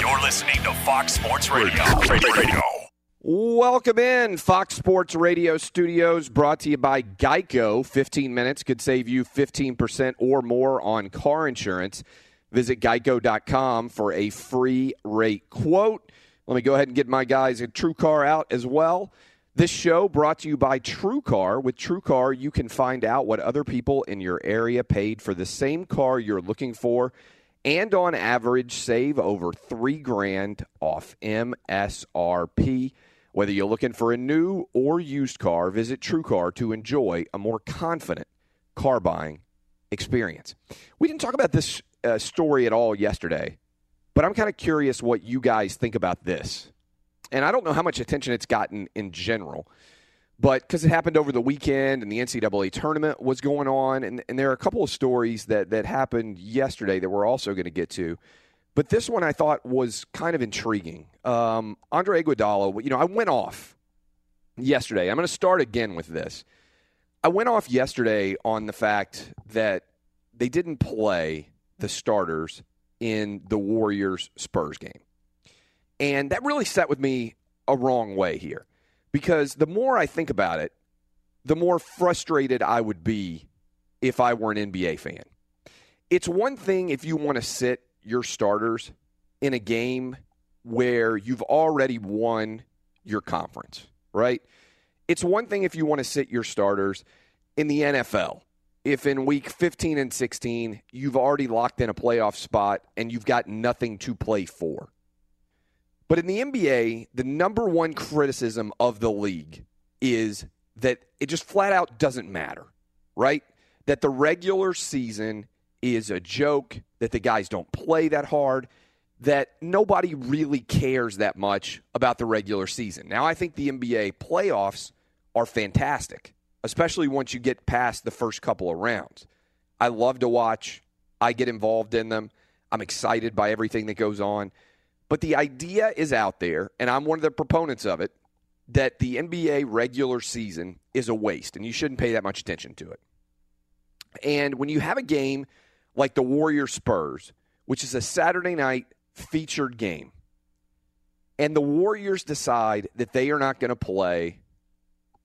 You're listening to Fox Sports Radio. Radio. Welcome in, Fox Sports Radio studios, brought to you by Geico. 15 minutes could save you 15% or more on car insurance. Visit geico.com for a free rate quote. Let me go ahead and get my guys at True Car out as well. This show brought to you by True Car. With True Car, you can find out what other people in your area paid for the same car you're looking for and on average save over three grand off MSRP. Whether you're looking for a new or used car, visit TrueCar to enjoy a more confident car buying experience. We didn't talk about this uh, story at all yesterday, but I'm kind of curious what you guys think about this. And I don't know how much attention it's gotten in general, but because it happened over the weekend and the NCAA tournament was going on, and, and there are a couple of stories that, that happened yesterday that we're also going to get to. But this one I thought was kind of intriguing. Um, Andre Iguodala, you know, I went off yesterday. I'm going to start again with this. I went off yesterday on the fact that they didn't play the starters in the Warriors Spurs game. And that really set with me a wrong way here because the more I think about it, the more frustrated I would be if I were an NBA fan. It's one thing if you want to sit your starters in a game where you've already won your conference, right? It's one thing if you want to sit your starters in the NFL. If in week 15 and 16, you've already locked in a playoff spot and you've got nothing to play for. But in the NBA, the number one criticism of the league is that it just flat out doesn't matter, right? That the regular season is a joke, that the guys don't play that hard, that nobody really cares that much about the regular season. Now, I think the NBA playoffs are fantastic, especially once you get past the first couple of rounds. I love to watch, I get involved in them. I'm excited by everything that goes on. But the idea is out there, and I'm one of the proponents of it, that the NBA regular season is a waste, and you shouldn't pay that much attention to it. And when you have a game like the Warriors Spurs, which is a Saturday night featured game, and the Warriors decide that they are not going to play,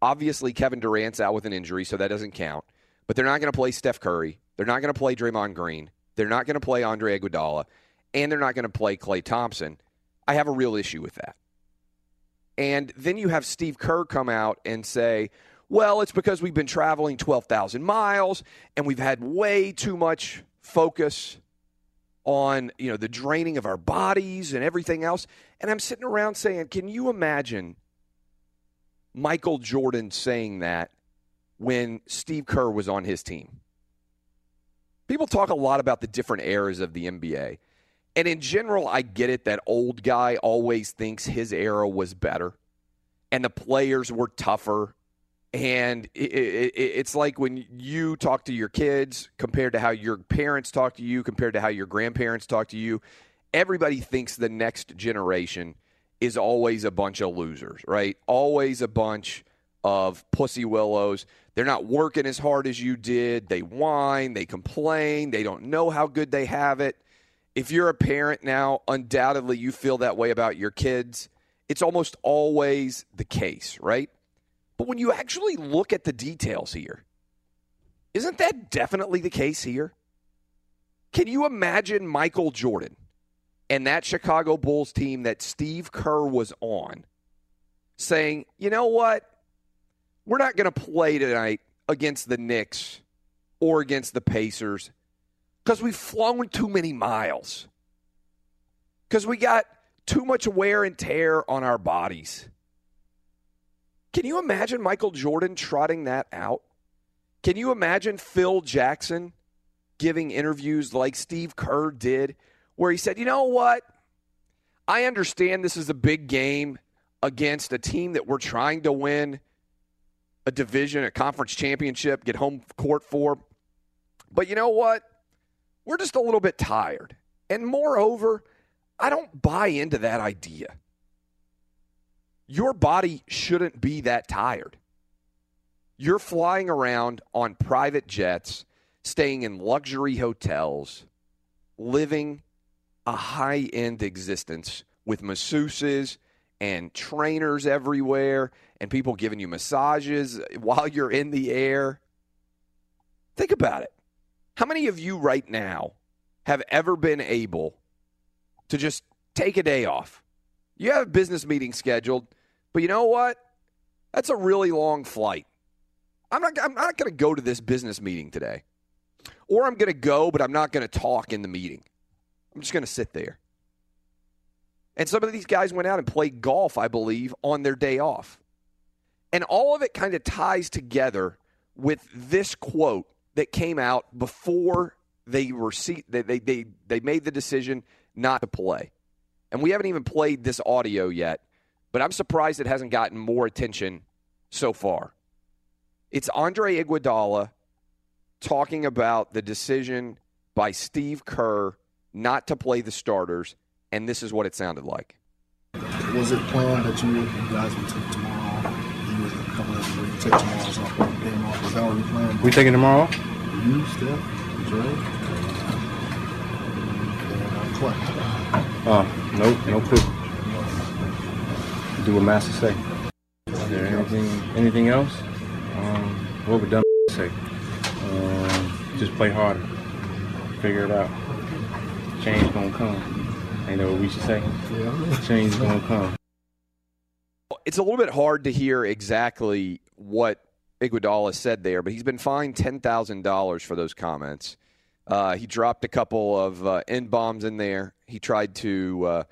obviously Kevin Durant's out with an injury, so that doesn't count, but they're not going to play Steph Curry. They're not going to play Draymond Green. They're not going to play Andre Iguodala and they're not going to play Klay Thompson. I have a real issue with that. And then you have Steve Kerr come out and say, well, it's because we've been traveling 12,000 miles and we've had way too much focus on, you know, the draining of our bodies and everything else. And I'm sitting around saying, can you imagine Michael Jordan saying that when Steve Kerr was on his team? People talk a lot about the different eras of the NBA. And in general, I get it that old guy always thinks his era was better and the players were tougher. And it, it, it's like when you talk to your kids compared to how your parents talk to you, compared to how your grandparents talk to you. Everybody thinks the next generation is always a bunch of losers, right? Always a bunch of pussy willows. They're not working as hard as you did. They whine, they complain, they don't know how good they have it. If you're a parent now, undoubtedly you feel that way about your kids. It's almost always the case, right? But when you actually look at the details here, isn't that definitely the case here? Can you imagine Michael Jordan and that Chicago Bulls team that Steve Kerr was on saying, you know what? We're not going to play tonight against the Knicks or against the Pacers because we've flown too many miles. Because we got too much wear and tear on our bodies. Can you imagine Michael Jordan trotting that out? Can you imagine Phil Jackson giving interviews like Steve Kerr did, where he said, you know what? I understand this is a big game against a team that we're trying to win a division, a conference championship, get home court for. But you know what? We're just a little bit tired. And moreover, I don't buy into that idea. Your body shouldn't be that tired. You're flying around on private jets, staying in luxury hotels, living a high end existence with masseuses and trainers everywhere and people giving you massages while you're in the air. Think about it. How many of you right now have ever been able to just take a day off? You have a business meeting scheduled, but you know what? That's a really long flight. I'm not, I'm not going to go to this business meeting today. Or I'm going to go, but I'm not going to talk in the meeting. I'm just going to sit there. And some of these guys went out and played golf, I believe, on their day off. And all of it kind of ties together with this quote that came out before they were see- they, they, they, they made the decision not to play. And we haven't even played this audio yet, but I'm surprised it hasn't gotten more attention so far. It's Andre Iguodala talking about the decision by Steve Kerr not to play the starters, and this is what it sounded like. Was it planned that you, guys would take tomorrow? You was a couple of you take tomorrow's off, game off. Was that what you planned? We taking tomorrow? You, Steph, Dre, and uh, Klay. Oh, nope, no clue. Do what Master say. Is there anything, anything else? Um, what would dumb say? Um, just play harder. Figure it out. Change gonna come. Ain't that what we should say? Change gonna come. It's a little bit hard to hear exactly what Iguodala said there, but he's been fined ten thousand dollars for those comments. Uh, he dropped a couple of uh, n bombs in there. He tried to uh,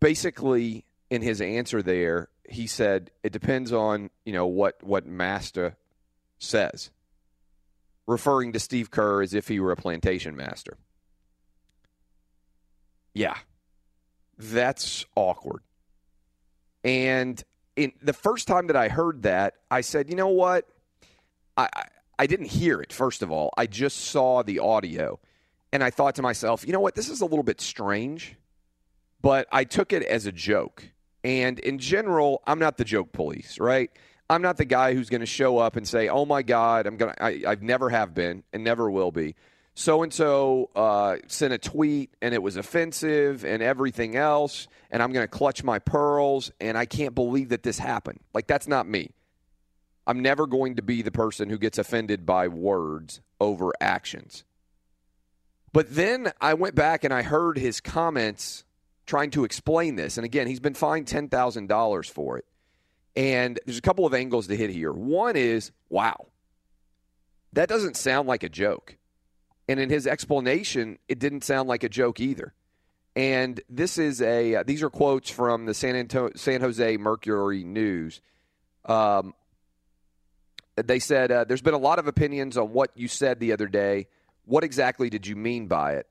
basically in his answer there. He said it depends on you know what what master says, referring to Steve Kerr as if he were a plantation master. Yeah, that's awkward. And in the first time that I heard that, I said, you know what? I, I, didn't hear it, first of all. I just saw the audio. And I thought to myself, you know what? This is a little bit strange, but I took it as a joke. And in general, I'm not the joke police, right? I'm not the guy who's going to show up and say, "Oh my God, I'm going to." I've never have been and never will be. So and so sent a tweet and it was offensive and everything else, and I'm going to clutch my pearls and I can't believe that this happened. Like that's not me. I'm never going to be the person who gets offended by words over actions. But then I went back and I heard his comments trying to explain this. And again, he's been fined $10,000 for it. And there's a couple of angles to hit here. One is, wow, that doesn't sound like a joke. And in his explanation, it didn't sound like a joke either. And this is a these are quotes from the San Anto- San Jose Mercury News. Um, they said uh, there's been a lot of opinions on what you said the other day. What exactly did you mean by it?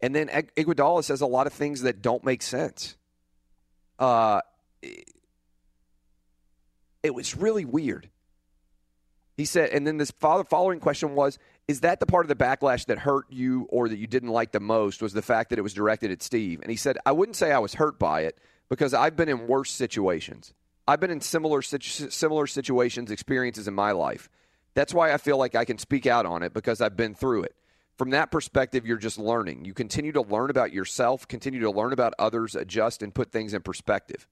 And then Ig- Iguodala says a lot of things that don't make sense. Uh, it was really weird. He said, and then this follow- following question was, is that the part of the backlash that hurt you or that you didn't like the most was the fact that it was directed at Steve? And he said, I wouldn't say I was hurt by it because I've been in worse situations. I've been in similar situ- similar situations, experiences in my life. That's why I feel like I can speak out on it because I've been through it. From that perspective, you're just learning. You continue to learn about yourself, continue to learn about others, adjust and put things in perspective.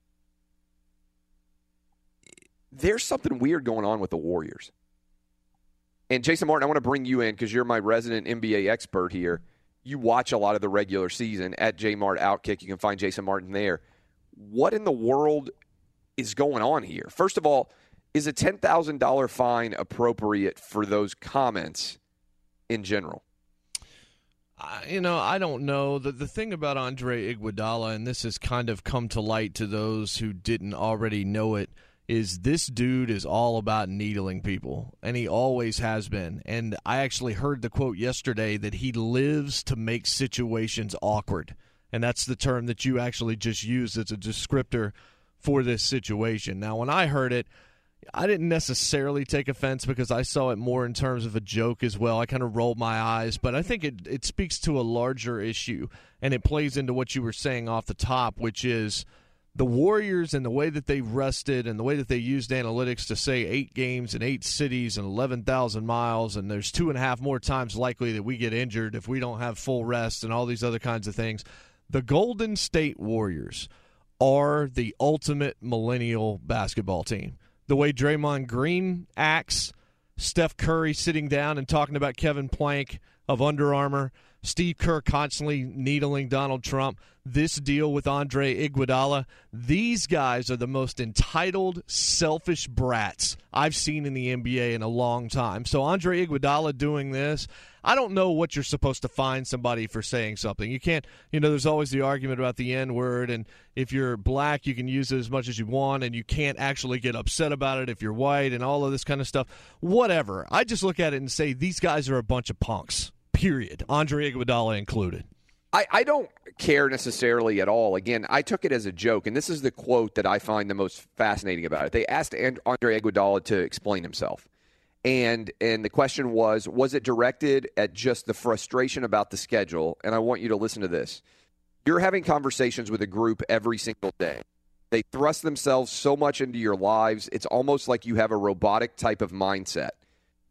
There's something weird going on with the Warriors. And Jason Martin, I want to bring you in because you're my resident NBA expert here. You watch a lot of the regular season at Jmart Outkick. You can find Jason Martin there. What in the world is going on here? First of all, is a $10,000 fine appropriate for those comments in general? You know, I don't know. The the thing about Andre Iguodala, and this has kind of come to light to those who didn't already know it, is this dude is all about needling people, and he always has been. And I actually heard the quote yesterday that he lives to make situations awkward, and that's the term that you actually just used as a descriptor for this situation. Now, when I heard it, I didn't necessarily take offense because I saw it more in terms of a joke as well. I kind of rolled my eyes, but I think it, it speaks to a larger issue and it plays into what you were saying off the top, which is the Warriors and the way that they rested and the way that they used analytics to say eight games in eight cities and 11,000 miles, and there's two and a half more times likely that we get injured if we don't have full rest and all these other kinds of things. The Golden State Warriors are the ultimate millennial basketball team. The way Draymond Green acts, Steph Curry sitting down and talking about Kevin Plank of Under Armour, Steve Kerr constantly needling Donald Trump, this deal with Andre Iguodala, these guys are the most entitled, selfish brats I've seen in the NBA in a long time. So Andre Iguodala doing this, I don't know what you're supposed to find somebody for saying something. You can't, you know, there's always the argument about the N word, and if you're black, you can use it as much as you want, and you can't actually get upset about it if you're white, and all of this kind of stuff. Whatever. I just look at it and say these guys are a bunch of punks. Period. Andre Iguodala included. I, I don't care necessarily at all. Again, I took it as a joke, and this is the quote that I find the most fascinating about it. They asked And- Andre Iguodala to explain himself, and and the question was, was it directed at just the frustration about the schedule? And I want you to listen to this. You're having conversations with a group every single day. They thrust themselves so much into your lives, it's almost like you have a robotic type of mindset.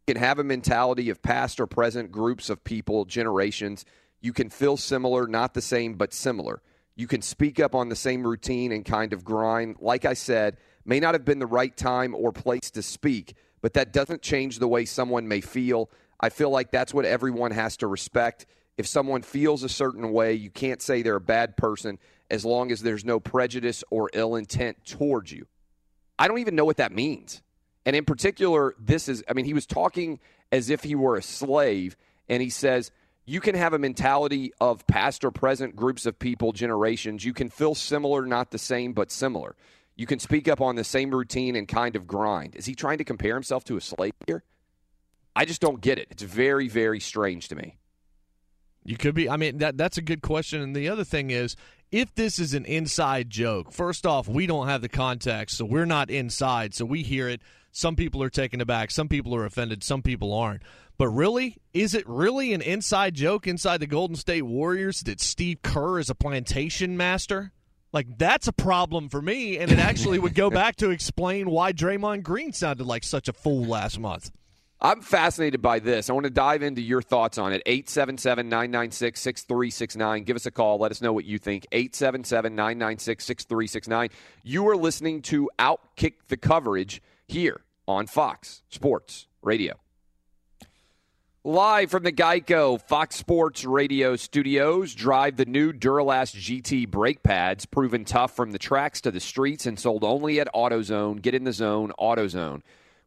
You can have a mentality of past or present groups of people, generations. You can feel similar, not the same, but similar. You can speak up on the same routine and kind of grind. Like I said, may not have been the right time or place to speak, but that doesn't change the way someone may feel. I feel like that's what everyone has to respect. If someone feels a certain way, you can't say they're a bad person as long as there's no prejudice or ill intent towards you. I don't even know what that means. And in particular, this is, I mean, he was talking as if he were a slave, and he says, you can have a mentality of past or present groups of people, generations. You can feel similar, not the same, but similar. You can speak up on the same routine and kind of grind. Is he trying to compare himself to a slave here? I just don't get it. It's very, very strange to me. You could be. I mean, that that's a good question. And the other thing is, if this is an inside joke, first off, we don't have the context, so we're not inside, so we hear it. Some people are taken aback, some people are offended, some people aren't. But really, is it really an inside joke inside the Golden State Warriors that Steve Kerr is a plantation master? Like that's a problem for me, and it actually would go back to explain why Draymond Green sounded like such a fool last month. I'm fascinated by this. I want to dive into your thoughts on it. 877 996 6369. Give us a call. Let us know what you think. 877 996 6369. You are listening to Outkick the Coverage here on Fox Sports Radio. Live from the Geico Fox Sports Radio studios, drive the new Duralast GT brake pads, proven tough from the tracks to the streets and sold only at AutoZone. Get in the zone, AutoZone.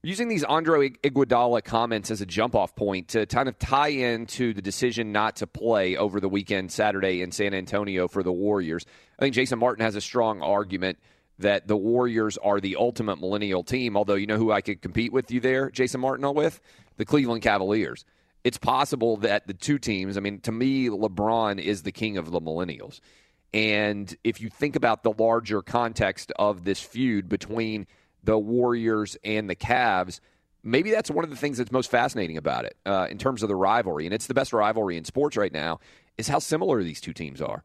Using these Andre Iguodala comments as a jump off point to kind of tie into the decision not to play over the weekend Saturday in San Antonio for the Warriors. I think Jason Martin has a strong argument that the Warriors are the ultimate millennial team. Although you know who I could compete with you there, Jason Martin, with the Cleveland Cavaliers. It's possible that the two teams. I mean, to me, LeBron is the king of the millennials. And if you think about the larger context of this feud between the Warriors and the Cavs, maybe that's one of the things that's most fascinating about it uh, in terms of the rivalry. And it's the best rivalry in sports right now, is how similar these two teams are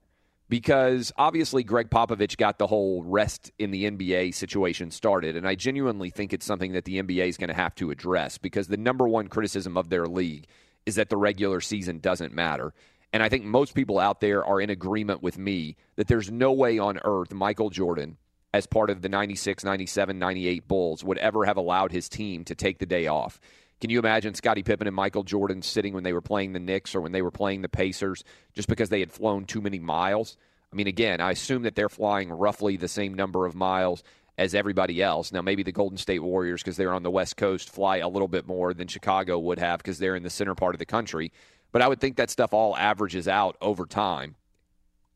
because obviously Gregg Popovich got the whole rest in the NBA situation started. And I genuinely think it's something that the NBA is going to have to address because the number one criticism of their league is that the regular season doesn't matter. And I think most people out there are in agreement with me that there's no way on earth Michael Jordan, as part of the 96, 97, 98 Bulls, would ever have allowed his team to take the day off. Can you imagine Scottie Pippen and Michael Jordan sitting when they were playing the Knicks or when they were playing the Pacers just because they had flown too many miles? I mean, again, I assume that they're flying roughly the same number of miles as everybody else. Now, maybe the Golden State Warriors, because they're on the West Coast, fly a little bit more than Chicago would have because they're in the center part of the country. But I would think that stuff all averages out over time.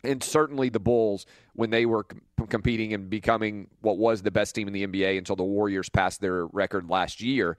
And certainly the Bulls, when they were competing and becoming what was the best team in the NBA until the Warriors passed their record last year,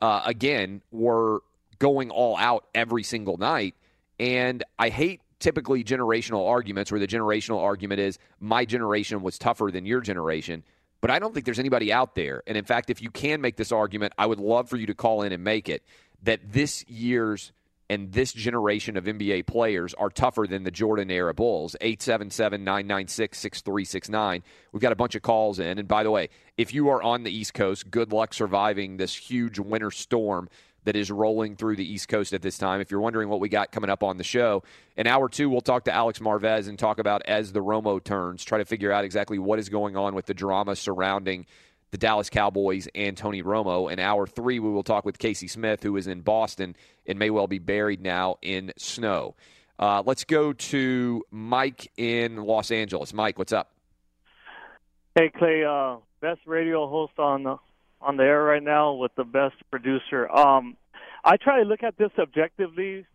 uh, again, were going all out every single night. And I hate typically generational arguments where the generational argument is my generation was tougher than your generation. But I don't think there's anybody out there. And in fact, if you can make this argument, I would love for you to call in and make it that this year's and this generation of NBA players are tougher than the Jordan era Bulls. 877 996 6369. We've got a bunch of calls in. And by the way, if you are on the East Coast, good luck surviving this huge winter storm that is rolling through the East Coast at this time. If you're wondering what we got coming up on the show, in hour two, we'll talk to Alex Marvez and talk about as the Romo turns, try to figure out exactly what is going on with the drama surrounding the Dallas Cowboys and Tony Romo. In hour three, we will talk with Casey Smith, who is in Boston and may well be buried now in snow. Uh, let's go to Mike in Los Angeles. Mike, what's up? Hey Clay, uh, best radio host on the on the air right now with the best producer. Um, I try to look at this objectively,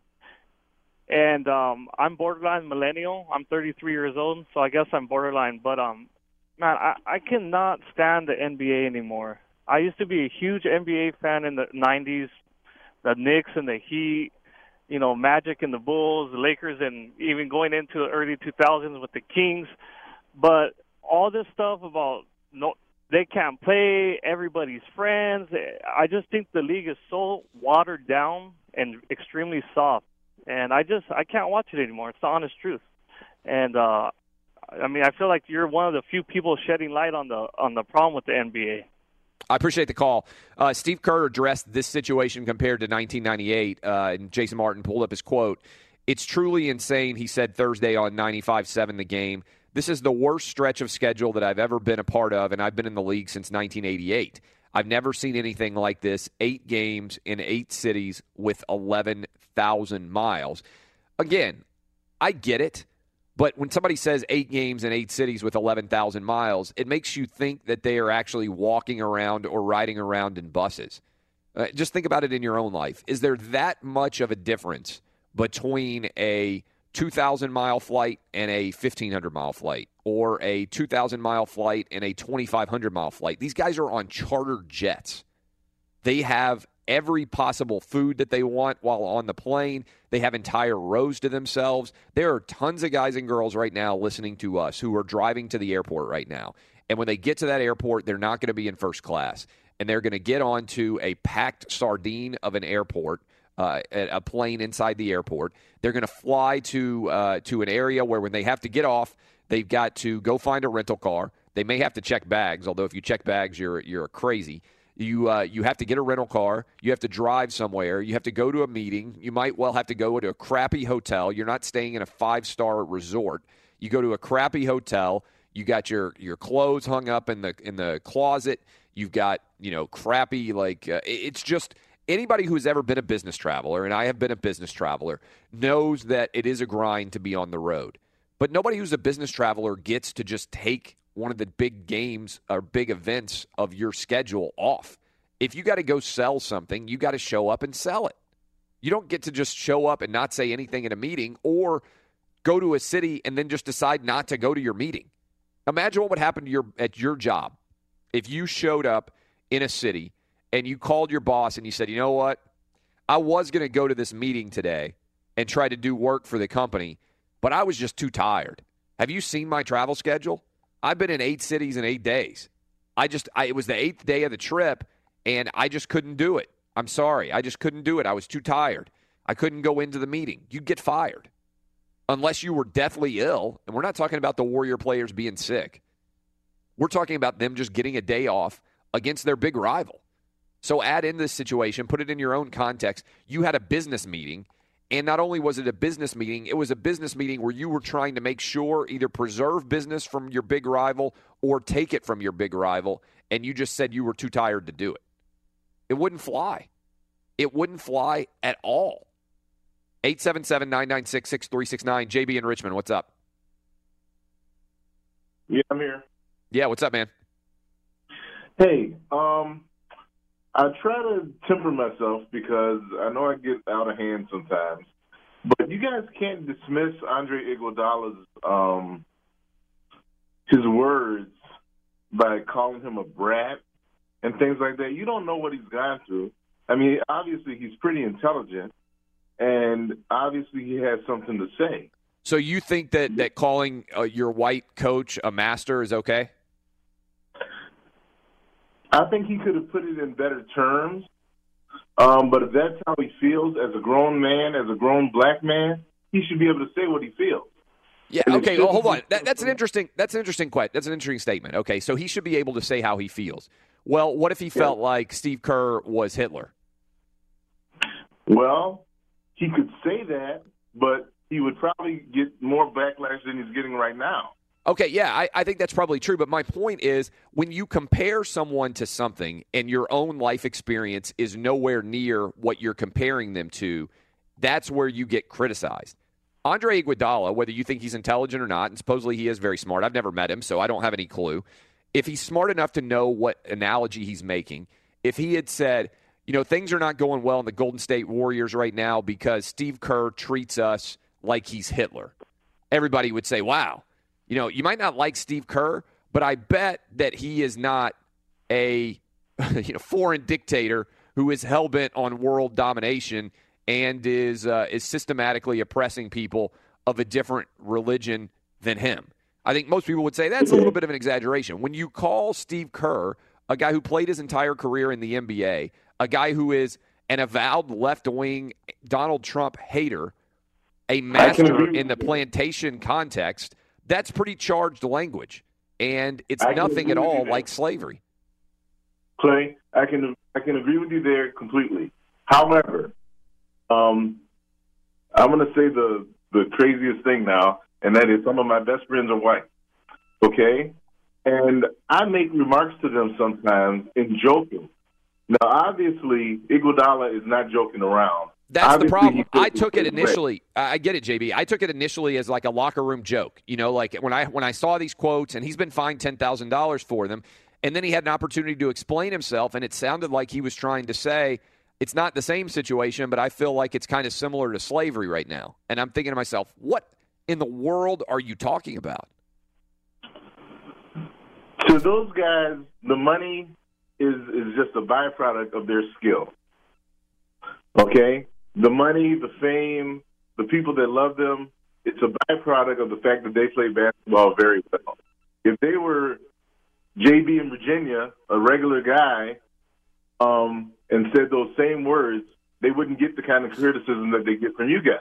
and um, I'm borderline millennial. I'm 33 years old, so I guess I'm borderline. But um, man, I, I cannot stand the NBA anymore. I used to be a huge NBA fan in the 90s, the Knicks and the Heat, you know, Magic and the Bulls, the Lakers, and even going into the early 2000s with the Kings. But all this stuff about no, they can't play, everybody's friends. I just think the league is so watered down and extremely soft, and I just I can't watch it anymore. It's the honest truth, and uh, I mean, I feel like you're one of the few people shedding light on the on the problem with the NBA. I appreciate the call. Uh, Steve Kerr addressed this situation compared to 1998, uh, and Jason Martin pulled up his quote. It's truly insane, he said Thursday on 95.7 The Game. This is the worst stretch of schedule that I've ever been a part of, and I've been in the league since 1988. I've never seen anything like this. Eight games in eight cities with 11,000 miles. Again, I get it. But when somebody says eight games in eight cities with 11,000 miles, it makes you think that they are actually walking around or riding around in buses. Uh, just think about it in your own life. Is there that much of a difference between a 2,000 mile flight and a 1,500 mile flight, or a 2,000 mile flight and a 2,500 mile flight? These guys are on charter jets. They have every possible food that they want while on the plane. They have entire rows to themselves. There are tons of guys and girls right now listening to us who are driving to the airport right now. And when they get to that airport, they're not going to be in first class. And they're going to get onto a packed sardine of an airport. Uh, a plane inside the airport. They're going to fly to uh, to an area where when they have to get off, they've got to go find a rental car. They may have to check bags, although if you check bags, you're you're crazy. You uh, you have to get a rental car. You have to drive somewhere. You have to go to a meeting. You might well have to go to a crappy hotel. You're not staying in a five star resort. You go to a crappy hotel. You got your your clothes hung up in the in the closet. You've got you know crappy like uh, it's just anybody who's ever been a business traveler, and I have been a business traveler, knows that it is a grind to be on the road. But nobody who's a business traveler gets to just take one of the big games or big events of your schedule off. If you got to go sell something, you got to show up and sell it. You don't get to just show up and not say anything in a meeting or go to a city and then just decide not to go to your meeting. Imagine what would happen to your at your job if you showed up in a city and you called your boss and you said, "You know what? I was going to go to this meeting today and try to do work for the company, but I was just too tired." Have you seen my travel schedule? I've been in 8 cities in 8 days. I just I, it was the 8th day of the trip and I just couldn't do it. I'm sorry. I just couldn't do it. I was too tired. I couldn't go into the meeting. You'd get fired unless you were deathly ill. And we're not talking about the Warrior players being sick. We're talking about them just getting a day off against their big rival. So add in this situation, put it in your own context. You had a business meeting, and not only was it a business meeting, it was a business meeting where you were trying to make sure either preserve business from your big rival or take it from your big rival, and you just said you were too tired to do it. It wouldn't fly. It wouldn't fly at all. 877 996 6369. JB in Richmond, what's up? Yeah, I'm here. Yeah, what's up, man? Hey, um, I try to temper myself because I know I get out of hand sometimes. But you guys can't dismiss Andre Iguodala's um, his words by calling him a brat and things like that. You don't know what he's gone through. I mean, obviously he's pretty intelligent, and obviously he has something to say. So you think that that calling uh, your white coach a master is okay? I think he could have put it in better terms. Um, but if that's how he feels as a grown man, as a grown black man, he should be able to say what he feels. Yeah. Okay. Well, hold on. That, that's an interesting. That's an interesting question. That's an interesting statement. Okay. So he should be able to say how he feels. Well, what if he felt like Steve Kerr was Hitler? Well, he could say that, but he would probably get more backlash than he's getting right now. Okay, yeah, I, I think that's probably true. But my point is when you compare someone to something and your own life experience is nowhere near what you're comparing them to, that's where you get criticized. Andre Iguodala, whether you think he's intelligent or not, and supposedly he is very smart, I've never met him, so I don't have any clue. If he's smart enough to know what analogy he's making, if he had said, you know, things are not going well in the Golden State Warriors right now because Steve Kerr treats us like he's Hitler, everybody would say, wow. You know, you might not like Steve Kerr, but I bet that he is not a you know foreign dictator who is hell bent on world domination and is uh, is systematically oppressing people of a different religion than him. I think most people would say that's a little bit of an exaggeration. When you call Steve Kerr a guy who played his entire career in the NBA, a guy who is an avowed left wing Donald Trump hater, a master in the plantation context, that's pretty charged language. And it's I nothing at all like slavery. Clay, I can I can agree with you there completely. However, um, I'm going to say the the craziest thing now, and that is some of my best friends are white. Okay, and I make remarks to them sometimes in joking. Now, obviously, Iguodala is not joking around. That's the problem. I took it the same way. initially. I I get it, JB. I took it initially as like a locker room joke. You know, like when I when I saw these quotes, and he's been fined ten thousand dollars for them, and then he had an opportunity to explain himself, and it sounded like he was trying to say it's not the same situation, but I feel like it's kind of similar to slavery right now. And I'm thinking to myself, what in the world are you talking about? To those guys, the money is is just a byproduct of their skill. Okay, the money, the fame, the people that love them, it's a byproduct of the fact that they play basketball very well. If they were JB in Virginia, a regular guy, um, and said those same words, they wouldn't get the kind of criticism that they get from you guys.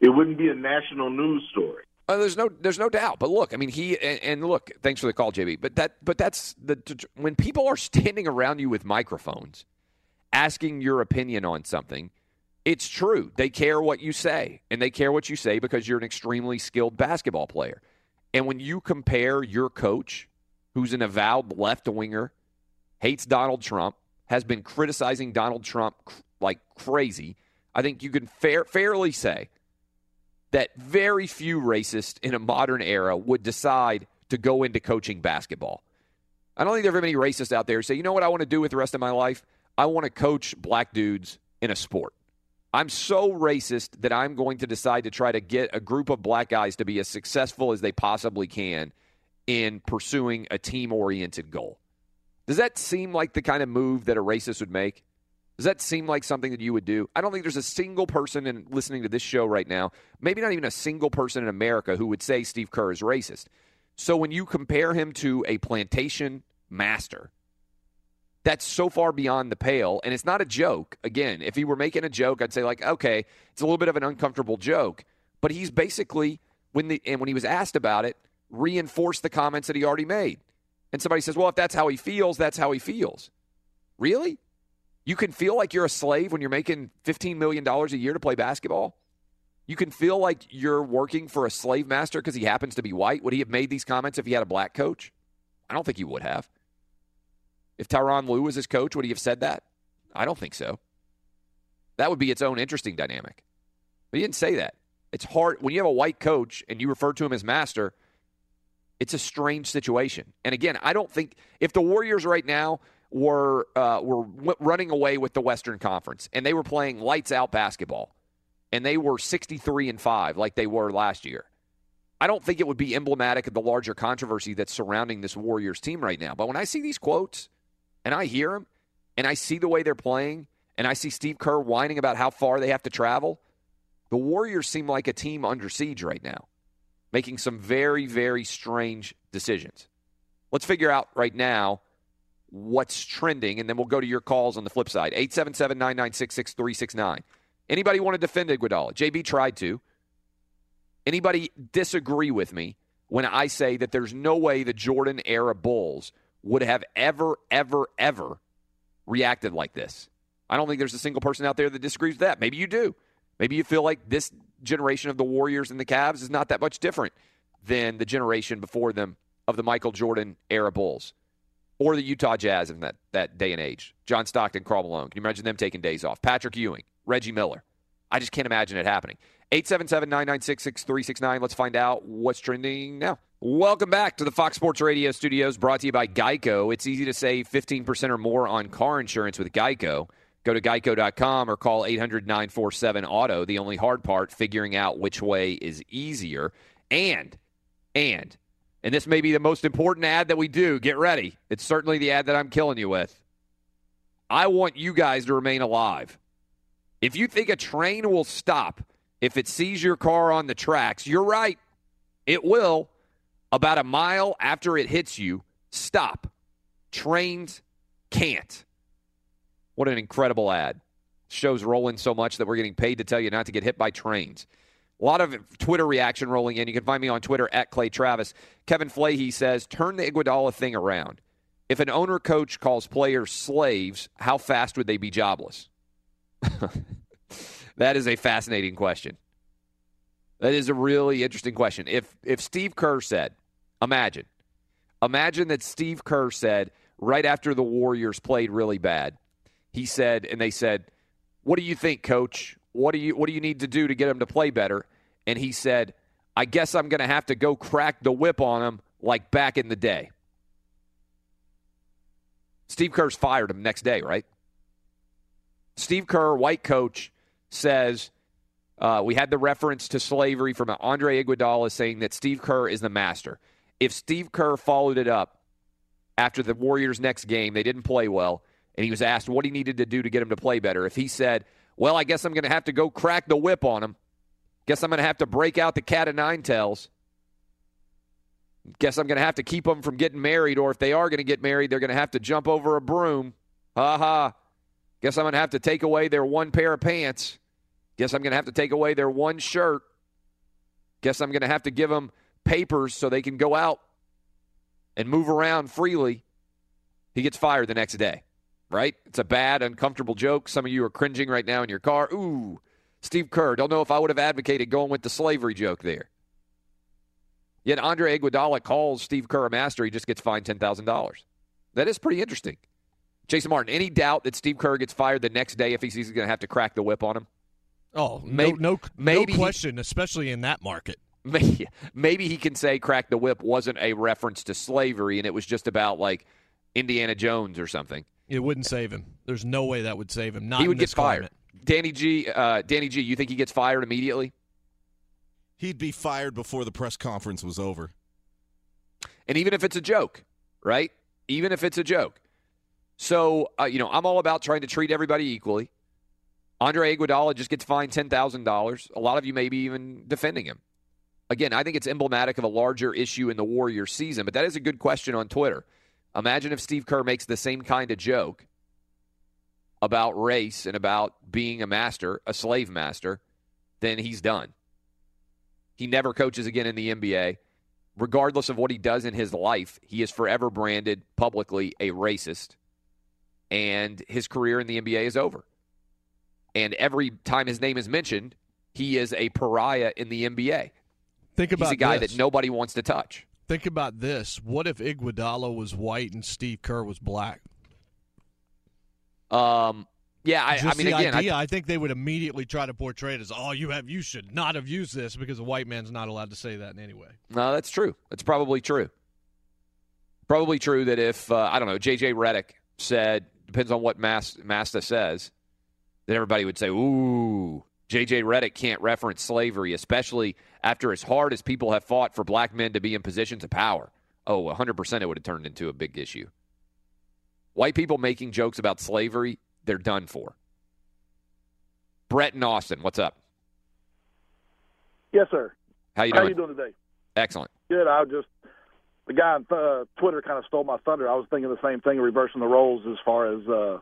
It wouldn't be a national news story. Uh, there's no, there's no doubt. But look, I mean, he and, and look. Thanks for the call, JB. But that, but that's the when people are standing around you with microphones, asking your opinion on something. It's true. They care what you say, and they care what you say because you're an extremely skilled basketball player. And when you compare your coach, who's an avowed left winger, hates Donald Trump, has been criticizing Donald Trump like crazy, I think you can fair, fairly say that very few racists in a modern era would decide to go into coaching basketball. I don't think there are many racists out there who say, you know what I want to do with the rest of my life? I want to coach black dudes in a sport. I'm so racist that I'm going to decide to try to get a group of black guys to be as successful as they possibly can in pursuing a team oriented goal. Does that seem like the kind of move that a racist would make? Does that seem like something that you would do? I don't think there's a single person in listening to this show right now, maybe not even a single person in America who would say Steve Kerr is racist. So when you compare him to a plantation master, that's so far beyond the pale and it's not a joke. Again, if he were making a joke, I'd say like, okay, it's a little bit of an uncomfortable joke, but he's basically when the and when he was asked about it, reinforced the comments that he already made. And somebody says, "Well, if that's how he feels, that's how he feels." Really? You can feel like you're a slave when you're making $15 million a year to play basketball? You can feel like you're working for a slave master because he happens to be white? Would he have made these comments if he had a black coach? I don't think he would have. If Tyronn Lue was his coach, would he have said that? I don't think so. That would be its own interesting dynamic. But he didn't say that. It's hard when you have a white coach and you refer to him as master. It's a strange situation. And again, I don't think if the Warriors right now were uh, were running away with the Western Conference and they were playing lights out basketball and they were 63 and 5 like they were last year. I don't think it would be emblematic of the larger controversy that's surrounding this Warriors team right now. But when I see these quotes and I hear them and I see the way they're playing and I see Steve Kerr whining about how far they have to travel, the Warriors seem like a team under siege right now, making some very, very strange decisions. Let's figure out right now what's trending, and then we'll go to your calls on the flip side. 877 996 6369. Anybody want to defend Iguodala? JB tried to. Anybody disagree with me when I say that there's no way the Jordan era Bulls would have ever, ever, ever reacted like this? I don't think there's a single person out there that disagrees with that. Maybe you do. Maybe you feel like this generation of the Warriors and the Cavs is not that much different than the generation before them of the Michael Jordan era Bulls or the Utah Jazz in that, that day and age. John Stockton, Karl Malone. Can you imagine them taking days off? Patrick Ewing, Reggie Miller. I just can't imagine it happening. 877 996 6369. Let's find out what's trending now. Welcome back to the Fox Sports Radio studios brought to you by Geico. It's easy to save 15% or more on car insurance with Geico. Go to geico.com or call 800 947 Auto. The only hard part, figuring out which way is easier. And, and, and this may be the most important ad that we do. Get ready. It's certainly the ad that I'm killing you with. I want you guys to remain alive. If you think a train will stop if it sees your car on the tracks, you're right. It will. About a mile after it hits you, stop. Trains can't. What an incredible ad. Show's rolling so much that we're getting paid to tell you not to get hit by trains. A lot of Twitter reaction rolling in. You can find me on Twitter at Clay Travis. Kevin Flehy says, turn the Iguodala thing around. If an owner coach calls players slaves, how fast would they be jobless? that is a fascinating question. That is a really interesting question. If if Steve Kerr said, imagine, imagine that Steve Kerr said right after the Warriors played really bad, he said, and they said, "What do you think, Coach? What do you what do you need to do to get them to play better?" And he said, "I guess I'm going to have to go crack the whip on them like back in the day." Steve Kerr's fired him next day, right? Steve Kerr, white coach, says uh, we had the reference to slavery from Andre Iguodala saying that Steve Kerr is the master. If Steve Kerr followed it up after the Warriors' next game, they didn't play well, and he was asked what he needed to do to get him to play better. If he said, "Well, I guess I'm going to have to go crack the whip on him. Guess I'm going to have to break out the cat of nine tails. Guess I'm going to have to keep them from getting married, or if they are going to get married, they're going to have to jump over a broom. Ha ha." Guess I'm going to have to take away their one pair of pants. Guess I'm going to have to take away their one shirt. Guess I'm going to have to give them papers so they can go out and move around freely. He gets fired the next day, right? It's a bad, uncomfortable joke. Some of you are cringing right now in your car. Ooh, Steve Kerr. Don't know if I would have advocated going with the slavery joke there. Yet Andre Iguodala calls Steve Kerr a master. He just gets fined $10,000. That is pretty interesting. Jason Martin, any doubt that Steve Kerr gets fired the next day if he sees he's going to have to crack the whip on him? Oh, Maybe- no, no, maybe no he- question, especially in that market. Maybe, maybe he can say crack the whip wasn't a reference to slavery and it was just about like Indiana Jones or something. It wouldn't save him. There's no way that would save him. Not he would in get this fired. climate. Danny G, uh, Danny G, you think he gets fired immediately? He'd be fired before the press conference was over. And even if it's a joke, right? Even if it's a joke. So, uh, you know, I'm all about trying to treat everybody equally. Andre Iguodala just gets fined $10,000. A lot of you may be even defending him. Again, I think it's emblematic of a larger issue in the Warriors season, but that is a good question on Twitter. Imagine if Steve Kerr makes the same kind of joke about race and about being a master, a slave master, then he's done. He never coaches again in the NBA. Regardless of what he does in his life, he is forever branded publicly a racist, and his career in the NBA is over. And every time his name is mentioned, he is a pariah in the NBA. Think about He's a guy this. that nobody wants to touch. Think about this. What if Iguodala was white and Steve Kerr was black? Um, yeah, I, Just I mean, the again, idea, I, I, think they would immediately try to portray it as, "Oh, you have, you should not have used this because a white man's not allowed to say that in any way." no, that's true. That's probably true. Probably true that if uh, I don't know, JJ Redick said depends on what Mas- Masta says, then everybody would say, "Ooh, JJ Redick can't reference slavery, especially after as hard as people have fought for black men to be in positions of power." Oh, 100% it would have turned into a big issue. White people making jokes about slavery, they're done for. Brett in Austin, what's up? Yes, sir. How you doing? How you doing today? Excellent. Good. I just the guy on uh, Twitter kind of stole my thunder. I was thinking the same thing, reversing the roles as far as uh,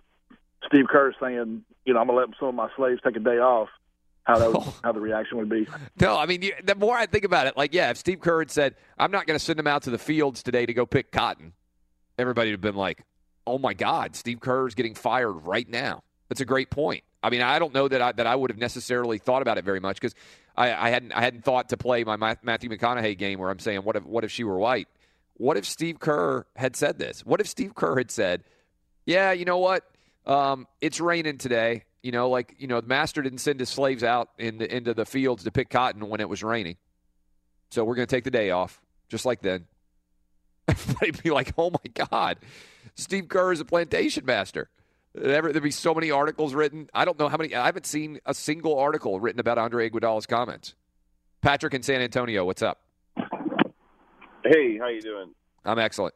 Steve Kerr saying, you know, I'm gonna let some of my slaves take a day off. How that would, how the reaction would be. No, I mean, you, the more I think about it, like, yeah, if Steve Kerr had said, I'm not going to send him out to the fields today to go pick cotton, everybody would have been like, oh my God, Steve Kerr is getting fired right now. That's a great point. I mean, I don't know that I, that I would have necessarily thought about it very much because I, I hadn't I hadn't thought to play my Matthew McConaughey game where I'm saying, what if what if she were white? What if Steve Kerr had said this? What if Steve Kerr had said, yeah, you know what? Um, it's raining today. You know, like you know, the master didn't send his slaves out in the, into the fields to pick cotton when it was raining, so we're going to take the day off, just like then. Everybody'd be like, "Oh my God, Steve Kerr is a plantation master." There, there'd be so many articles written. I don't know how many. I haven't seen a single article written about Andre Iguodala's comments. Patrick in San Antonio, what's up? Hey, how you doing? I'm excellent.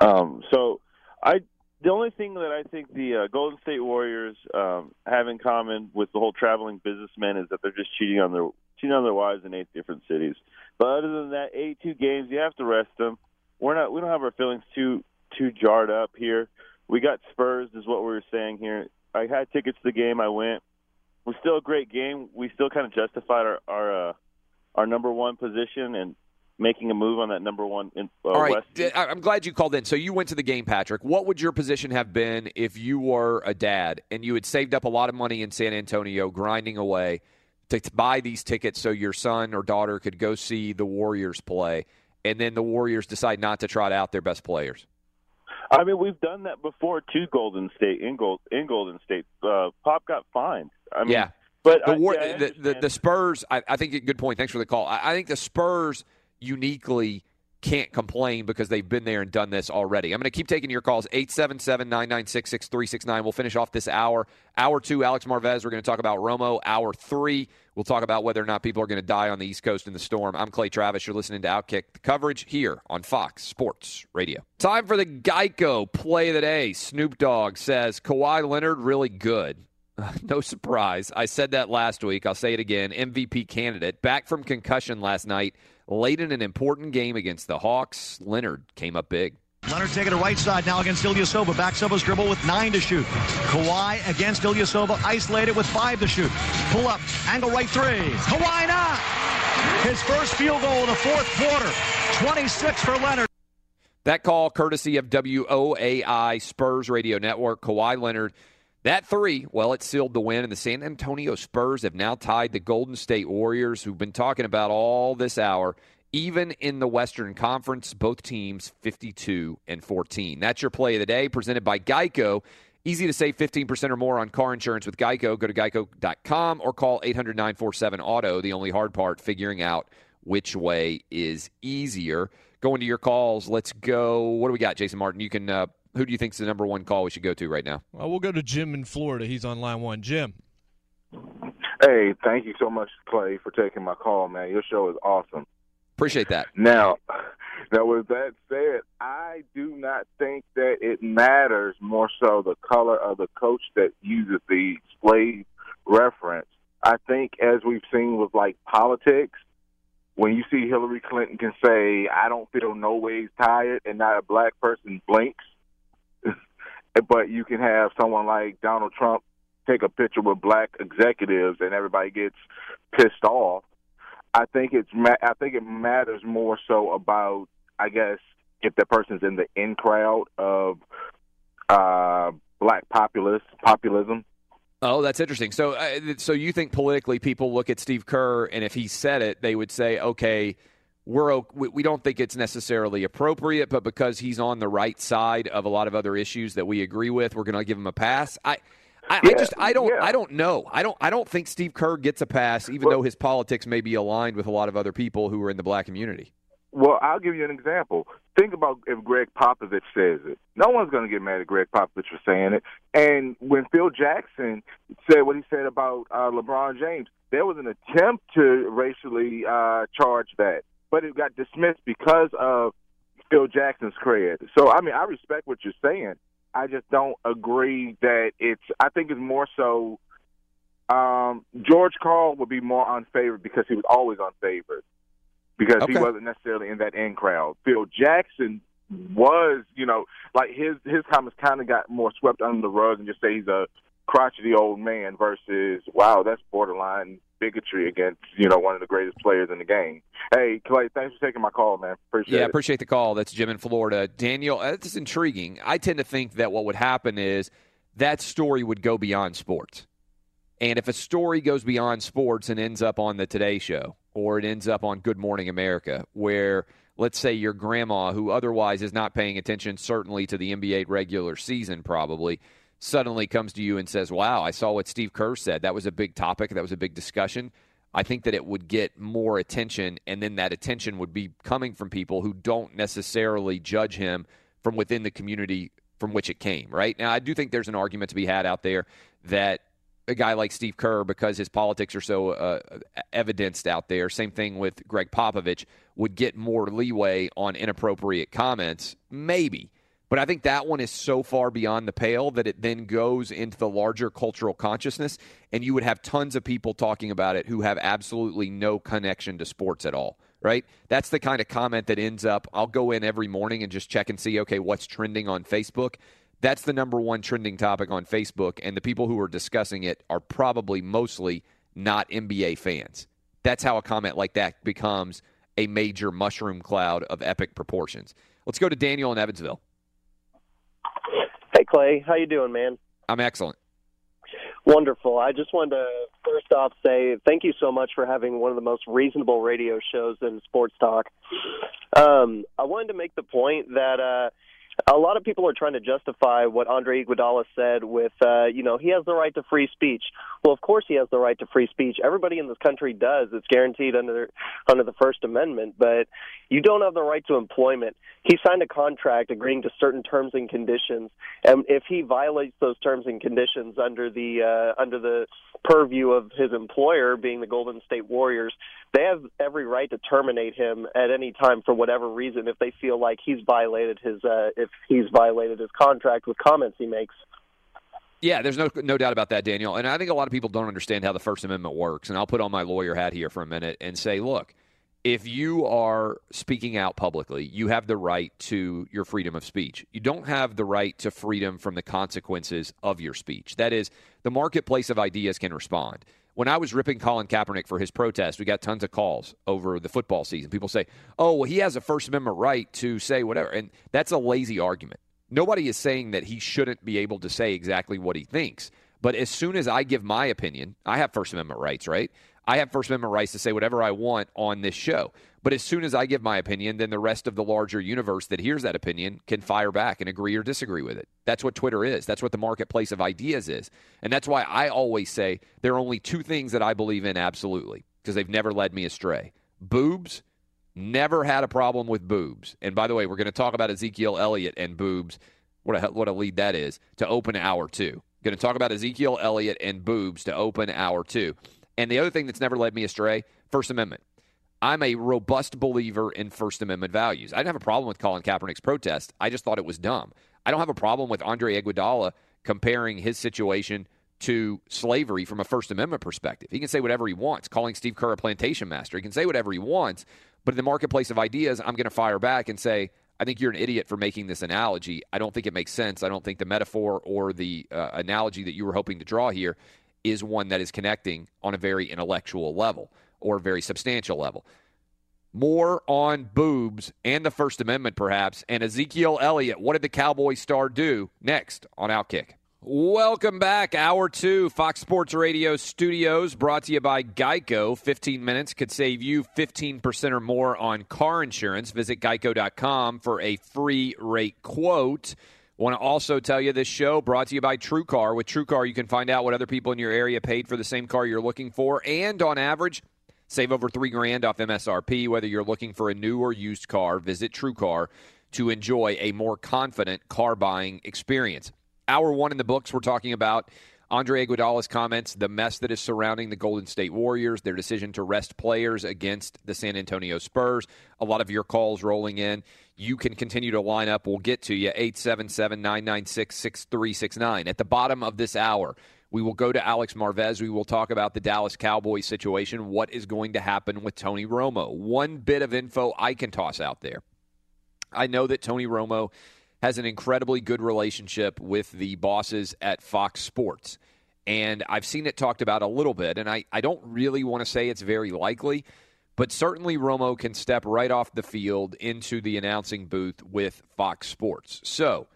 Um, so I the only thing that I think the uh, Golden State Warriors um, have in common with the whole traveling businessmen is that they're just cheating on their cheating on their wives in eight different cities. But other than that, 82 games, you have to rest them. We're not we don't have our feelings too too jarred up here. We got Spurs, is what we were saying here. I had tickets to the game. I went. It was still a great game. We still kind of justified our our uh, our number one position and making a move on that number one in uh, All right, West. I'm glad you called in. So you went to the game, Patrick. What would your position have been if you were a dad and you had saved up a lot of money in San Antonio, grinding away to, to buy these tickets so your son or daughter could go see the Warriors play, and then the Warriors decide not to trot out their best players? I mean, we've done that before to Golden State in Gold in Golden State. Uh, Pop got fined. I mean, yeah, but the, I- yeah, I the, the the Spurs. I, I think good point. Thanks for the call. I, I think the Spurs uniquely can't complain because they've been there and done this already. I'm going to keep taking your calls 877-996-6369. We'll finish off this hour. Hour 2 Alex Marvez, we're going to talk about Romo. Hour 3, we'll talk about whether or not people are going to die on the East Coast in the storm. I'm Clay Travis. You're listening to Outkick the coverage here on Fox Sports Radio. Time for the Geico play of the day. Snoop Dogg says Kawhi Leonard really good. No surprise. I said that last week. I'll say it again. MVP candidate. Back from concussion last night, late in an important game against the Hawks. Leonard came up big. Leonard taking to right side now against Ilyasova. Backs up his dribble with nine to shoot. Kawhi against Ilyasova, isolated with five to shoot. Pull up, angle right three. Kawhi not! His first field goal in the fourth quarter. 26 for Leonard. That call courtesy of WOAI Spurs Radio Network. Kawhi Leonard. That three, well, it sealed the win, and the San Antonio Spurs have now tied the Golden State Warriors, who've been talking about all this hour. Even in the Western Conference, both teams 52 and 14. That's your play of the day, presented by Geico. Easy to save 15% or more on car insurance with Geico. Go to geico.com or call 800 947 Auto. The only hard part, figuring out which way is easier. Going to your calls. Let's go. What do we got, Jason Martin? You can uh, Who do you think is the number one call we should go to right now? Well, we'll go to Jim in Florida. He's on line one. Jim. Hey, thank you so much, Clay, for taking my call, man. Your show is awesome. Appreciate that. Now, now with that said, I do not think that it matters more so the color of the coach that uses the slave reference. I think as we've seen with like politics, when you see Hillary Clinton can say, I don't feel no ways tired and not a black person blinks, but you can have someone like Donald Trump take a picture with black executives and everybody gets pissed off. I think it's I think it matters more so about I guess if the person's in the in crowd of uh, black populist populism. Oh, that's interesting. So, uh, so you think politically, people look at Steve Kerr, and if he said it, they would say, "Okay, we're we, we don't think it's necessarily appropriate, but because he's on the right side of a lot of other issues that we agree with, we're going to give him a pass." I, I, I just I don't I don't know. I don't I don't think Steve Kerr gets a pass, even though his politics may be aligned with a lot of other people who are in the black community. Well, I'll give you an example. Think about if Gregg Popovich says it. No one's going to get mad at Gregg Popovich for saying it. And when Phil Jackson said what he said about uh, LeBron James, there was an attempt to racially uh, charge that, but it got dismissed because of Phil Jackson's cred. So, I mean, I respect what you're saying. I just don't agree that it's. I think it's more so. Um, George Karl would be more unfavored because he was always unfavored because Okay. he wasn't necessarily in that in crowd. Phil Jackson was, you know, like his his comments kind of got more swept under the rug and just say he's a crotchety old man versus wow, that's borderline bigotry against you know one of the greatest players in the game. Hey, Clay, thanks for taking my call, man. Appreciate yeah, it. appreciate the call. That's Jim in Florida. Daniel, uh, that's intriguing. I tend to think that what would happen is that story would go beyond sports. And if a story goes beyond sports and ends up on the Today Show or it ends up on Good Morning America, where let's say your grandma, who otherwise is not paying attention, certainly to the NBA regular season, probably suddenly comes to you and says, Wow, I saw what Steve Kerr said. That was a big topic. That was a big discussion. I think that it would get more attention, and then that attention would be coming from people who don't necessarily judge him from within the community from which it came, right? Now, I do think there's an argument to be had out there that a guy like Steve Kerr, because his politics are so uh, evidenced out there, same thing with Gregg Popovich, would get more leeway on inappropriate comments. Maybe. But I think that one is so far beyond the pale that it then goes into the larger cultural consciousness, and you would have tons of people talking about it who have absolutely no connection to sports at all, right? That's the kind of comment that ends up, I'll go in every morning and just check and see, okay, what's trending on Facebook. That's the number one trending topic on Facebook, and the people who are discussing it are probably mostly not NBA fans. That's how a comment like that becomes a major mushroom cloud of epic proportions. Let's go to Daniel in Evansville. Clay, how you doing, man? I'm excellent. Wonderful. I just wanted to first off say thank you so much for having one of the most reasonable radio shows in sports talk. Um, I wanted to make the point that uh, a lot of people are trying to justify what Andre Iguodala said with, uh, you know, he has the right to free speech. Well, of course he has the right to free speech. Everybody in this country does. It's guaranteed under under the First Amendment. But you don't have the right to employment. He signed a contract agreeing to certain terms and conditions, and if he violates those terms and conditions under the uh, under the purview of his employer, being the Golden State Warriors, they have every right to terminate him at any time for whatever reason if they feel like he's violated his uh, if he's violated his contract with comments he makes. Yeah, there's no no doubt about that, Daniel. And I think a lot of people don't understand how the First Amendment works. And I'll put on my lawyer hat here for a minute and say, look, if you are speaking out publicly, you have the right to your freedom of speech. You don't have the right to freedom from the consequences of your speech. That is, the marketplace of ideas can respond. When I was ripping Colin Kaepernick for his protest, we got tons of calls over the football season. People say, oh, well, he has a First Amendment right to say whatever. And that's a lazy argument. Nobody is saying that he shouldn't be able to say exactly what he thinks. But as soon as I give my opinion, I have First Amendment rights, right? I have First Amendment rights to say whatever I want on this show. But as soon as I give my opinion, then the rest of the larger universe that hears that opinion can fire back and agree or disagree with it. That's what Twitter is. That's what the marketplace of ideas is. And that's why I always say there are only two things that I believe in absolutely, because they've never led me astray boobs. Never had a problem with boobs. And by the way, we're going to talk about Ezekiel Elliott and boobs What a what a lead that is to open hour two. Going to talk about Ezekiel Elliott and boobs to open hour two. And the other thing that's never led me astray: First Amendment. I'm a robust believer in First Amendment values. I didn't have a problem with Colin Kaepernick's protest. I just thought it was dumb. I don't have a problem with Andre Iguodala comparing his situation to slavery from a First Amendment perspective. He can say whatever he wants, calling Steve Kerr a plantation master. He can say whatever he wants, but in the marketplace of ideas, I'm going to fire back and say, I think you're an idiot for making this analogy. I don't think it makes sense. I don't think the metaphor or the uh, analogy that you were hoping to draw here is one that is connecting on a very intellectual level or very substantial level. More on boobs and the First Amendment, perhaps, and Ezekiel Elliott. What did the Cowboy star do next on Outkick? Welcome back. Hour two, Fox Sports Radio studios, brought to you by Geico. 15 minutes could save you 15% or more on car insurance. Visit geico.com for a free rate quote. Want to also tell you this show brought to you by TrueCar. With TrueCar, you can find out what other people in your area paid for the same car you're looking for, and on average, save over three grand off MSRP. Whether you're looking for a new or used car, visit TrueCar to enjoy a more confident car buying experience. Hour one in the books, we're talking about Andre Iguodala's comments, the mess that is surrounding the Golden State Warriors, their decision to rest players against the San Antonio Spurs. A lot of your calls rolling in. You can continue to line up. We'll get to you. 877 996 6369. At the bottom of this hour, we will go to Alex Marvez. We will talk about the Dallas Cowboys situation, what is going to happen with Tony Romo. One bit of info I can toss out there. I know that Tony Romo has an incredibly good relationship with the bosses at Fox Sports. And I've seen it talked about a little bit, and I, I don't really want to say it's very likely, but certainly Romo can step right off the field into the announcing booth with Fox Sports. So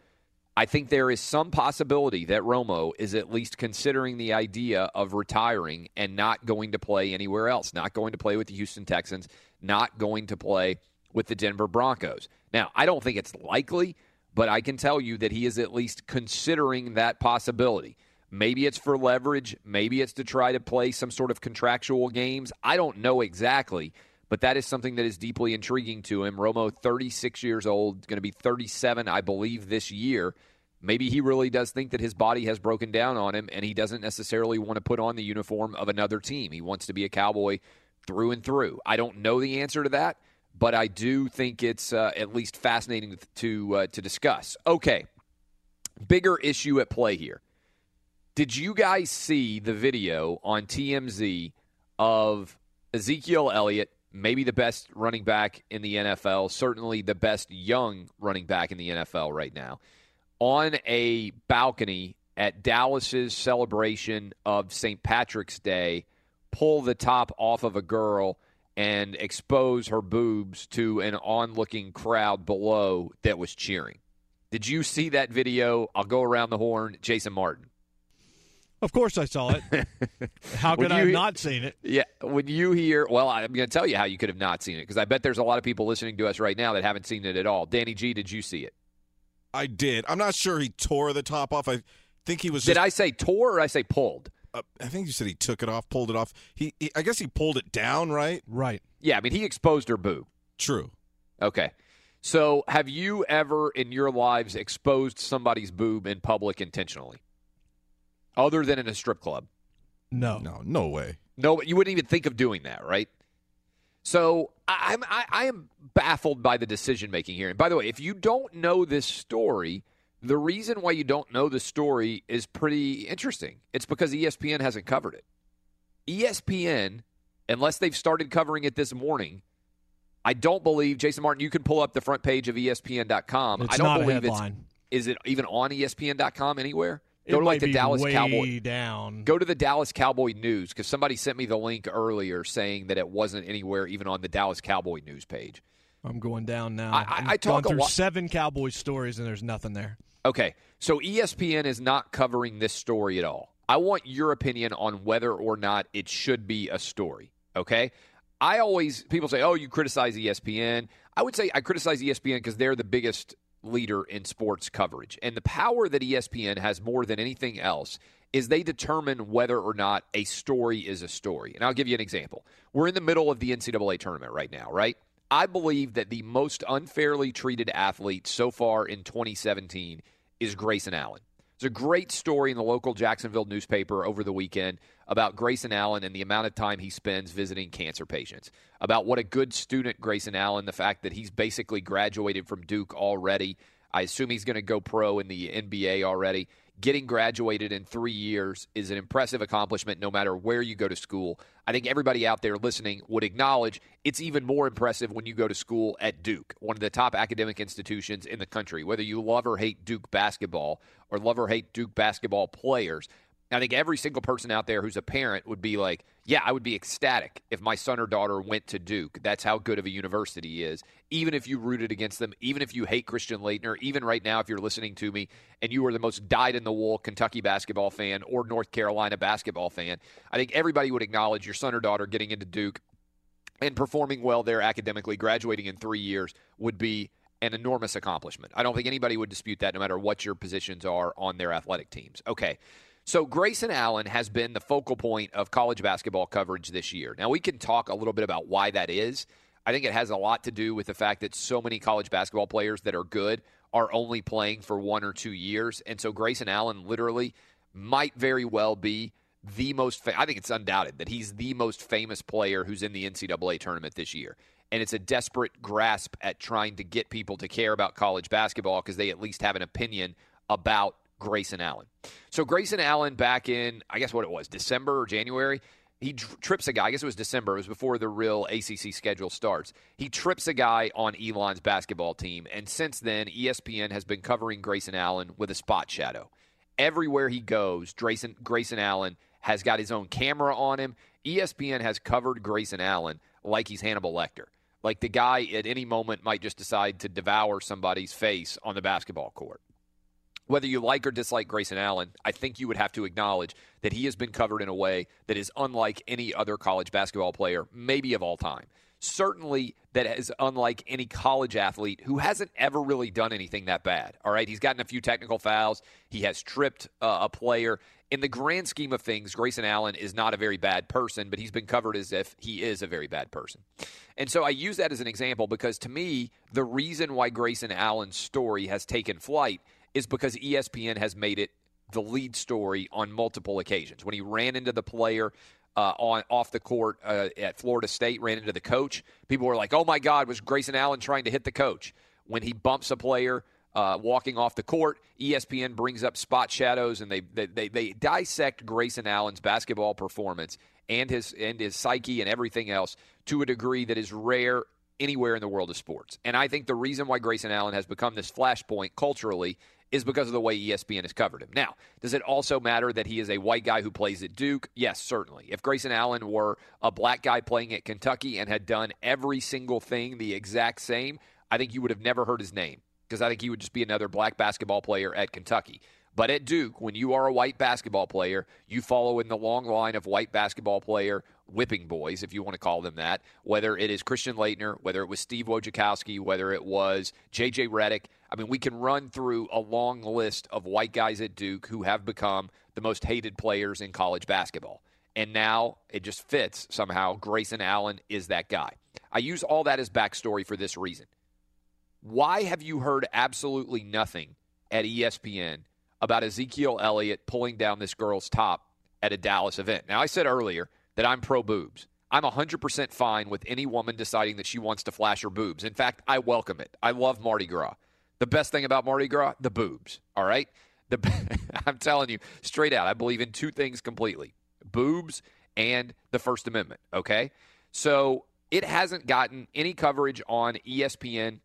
I think there is some possibility that Romo is at least considering the idea of retiring and not going to play anywhere else, not going to play with the Houston Texans, not going to play with the Denver Broncos. Now, I don't think it's likely but I can tell you that he is at least considering that possibility. Maybe it's for leverage, maybe it's to try to play some sort of contractual games. I don't know exactly, but that is something that is deeply intriguing to him. Romo, 36 years old, going to be 37, I believe, this year. Maybe he really does think that his body has broken down on him and he doesn't necessarily want to put on the uniform of another team. He wants to be a Cowboy through and through. I don't know the answer to that but I do think it's uh, at least fascinating to uh, to discuss. Okay, bigger issue at play here. Did you guys see the video on TMZ of Ezekiel Elliott, maybe the best running back in the NFL, certainly the best young running back in the NFL right now, on a balcony at Dallas's celebration of St. Patrick's Day, pull the top off of a girl and expose her boobs to an onlooking crowd below that was cheering. Did you see that video? I'll go around the horn. Jason Martin. Of course, I saw it. How could I have not seen it? Yeah, when you hear, well, I'm going to tell you how you could have not seen it because I bet there's a lot of people listening to us right now that haven't seen it at all. Danny G, did you see it? I did. I'm not sure he tore the top off. I think he was. Did I say tore or I say pulled? Uh, I think you said he took it off, pulled it off. He, he, I guess he pulled it down, right? Right. Yeah, I mean he exposed her boob. True. Okay. So, have you ever in your lives exposed somebody's boob in public intentionally, other than in a strip club? No. No, no way. No, you wouldn't even think of doing that, right? So I, I'm I, I am baffled by the decision making here. And by the way, if you don't know this story, the reason why you don't know the story is pretty interesting. It's because ESPN hasn't covered it. ESPN, unless they've started covering it this morning, I don't believe Jason Martin. You can pull up the front page of ESPN.com. It's I don't not a believe headline. it's. Is it even on ESPN.com anywhere? It Go to like the Dallas Cowboy. down. Go to the Dallas Cowboy News because somebody sent me the link earlier saying that it wasn't anywhere, even on the Dallas Cowboy News page. I'm going down now. I- I- I've I talk gone a through lot- seven Cowboys stories and there's nothing there. Okay, so ESPN is not covering this story at all. I want your opinion on whether or not it should be a story. Okay, I always people say, "Oh, you criticize ESPN." I would say I criticize ESPN because they're the biggest leader in sports coverage, and the power that ESPN has more than anything else is they determine whether or not a story is a story. And I'll give you an example. We're in the middle of the NCAA tournament right now, right? I believe that the most unfairly treated athlete so far in 2017 is Grayson Allen. There's a great story in the local Jacksonville newspaper over the weekend about Grayson Allen and the amount of time he spends visiting cancer patients, about what a good student Grayson Allen, the fact that he's basically graduated from Duke already. I assume he's going to go pro in the NBA already. Getting graduated in three years is an impressive accomplishment no matter where you go to school. I think everybody out there listening would acknowledge it's even more impressive when you go to school at Duke, one of the top academic institutions in the country. Whether you love or hate Duke basketball or love or hate Duke basketball players, I think every single person out there who's a parent would be like, yeah, I would be ecstatic if my son or daughter went to Duke. That's how good of a university is. Even if you rooted against them, even if you hate Christian Laettner, even right now, if you're listening to me and you are the most dyed in the wool Kentucky basketball fan or North Carolina basketball fan, I think everybody would acknowledge your son or daughter getting into Duke and performing well there academically, graduating in three years would be an enormous accomplishment. I don't think anybody would dispute that no matter what your positions are on their athletic teams. Okay. So Grayson Allen has been the focal point of college basketball coverage this year. Now we can talk a little bit about why that is. I think it has a lot to do with the fact that so many college basketball players that are good are only playing for one or two years, and so Grayson Allen literally might very well be the most. I think it's undoubted that he's the most famous player who's in the NCAA tournament this year. And it's a desperate grasp at trying to get people to care about college basketball because they at least have an opinion about Grayson Allen. So Grayson Allen back in I guess what it was December or January. He trips a guy. I guess it was December. It was before the real ACC schedule starts. He trips a guy on Elon's basketball team, and since then, ESPN has been covering Grayson Allen with a spot shadow. Everywhere he goes, Grayson, Grayson Allen has got his own camera on him. ESPN has covered Grayson Allen like he's Hannibal Lecter. Like the guy at any moment might just decide to devour somebody's face on the basketball court whether you like or dislike Grayson Allen, I think you would have to acknowledge that he has been covered in a way that is unlike any other college basketball player, maybe of all time. Certainly, that is unlike any college athlete who hasn't ever really done anything that bad. All right, he's gotten a few technical fouls, he has tripped uh, a player. In the grand scheme of things, Grayson Allen is not a very bad person, but he's been covered as if he is a very bad person. And so I use that as an example because to me, the reason why Grayson Allen's story has taken flight is because ESPN has made it the lead story on multiple occasions. When he ran into the player uh, on off the court uh, at Florida State, ran into the coach, people were like, "Oh my God, was Grayson Allen trying to hit the coach?" When he bumps a player uh, walking off the court, ESPN brings up spot shadows and they, they they they dissect Grayson Allen's basketball performance and his and his psyche and everything else to a degree that is rare anywhere in the world of sports. And I think the reason why Grayson Allen has become this flashpoint culturally is because of the way ESPN has covered him. Now, does it also matter that he is a white guy who plays at Duke? Yes, certainly. If Grayson Allen were a black guy playing at Kentucky and had done every single thing the exact same, I think you would have never heard his name because I think he would just be another black basketball player at Kentucky. But at Duke, when you are a white basketball player, you follow in the long line of white basketball player whipping boys, if you want to call them that, whether it is Christian Laettner, whether it was Steve Wojciechowski, whether it was J.J. Redick. I mean, we can run through a long list of white guys at Duke who have become the most hated players in college basketball. And now it just fits somehow. Grayson Allen is that guy. I use all that as backstory for this reason. Why have you heard absolutely nothing at ESPN about Ezekiel Elliott pulling down this girl's top at a Dallas event? Now, I said earlier that I'm pro boobs. I'm 100% fine with any woman deciding that she wants to flash her boobs. In fact, I welcome it. I love Mardi Gras. The best thing about Mardi Gras, the boobs. All right? The, I'm telling you straight out, I believe in two things completely boobs and the First Amendment. Okay? So it hasn't gotten any coverage on ESPN.com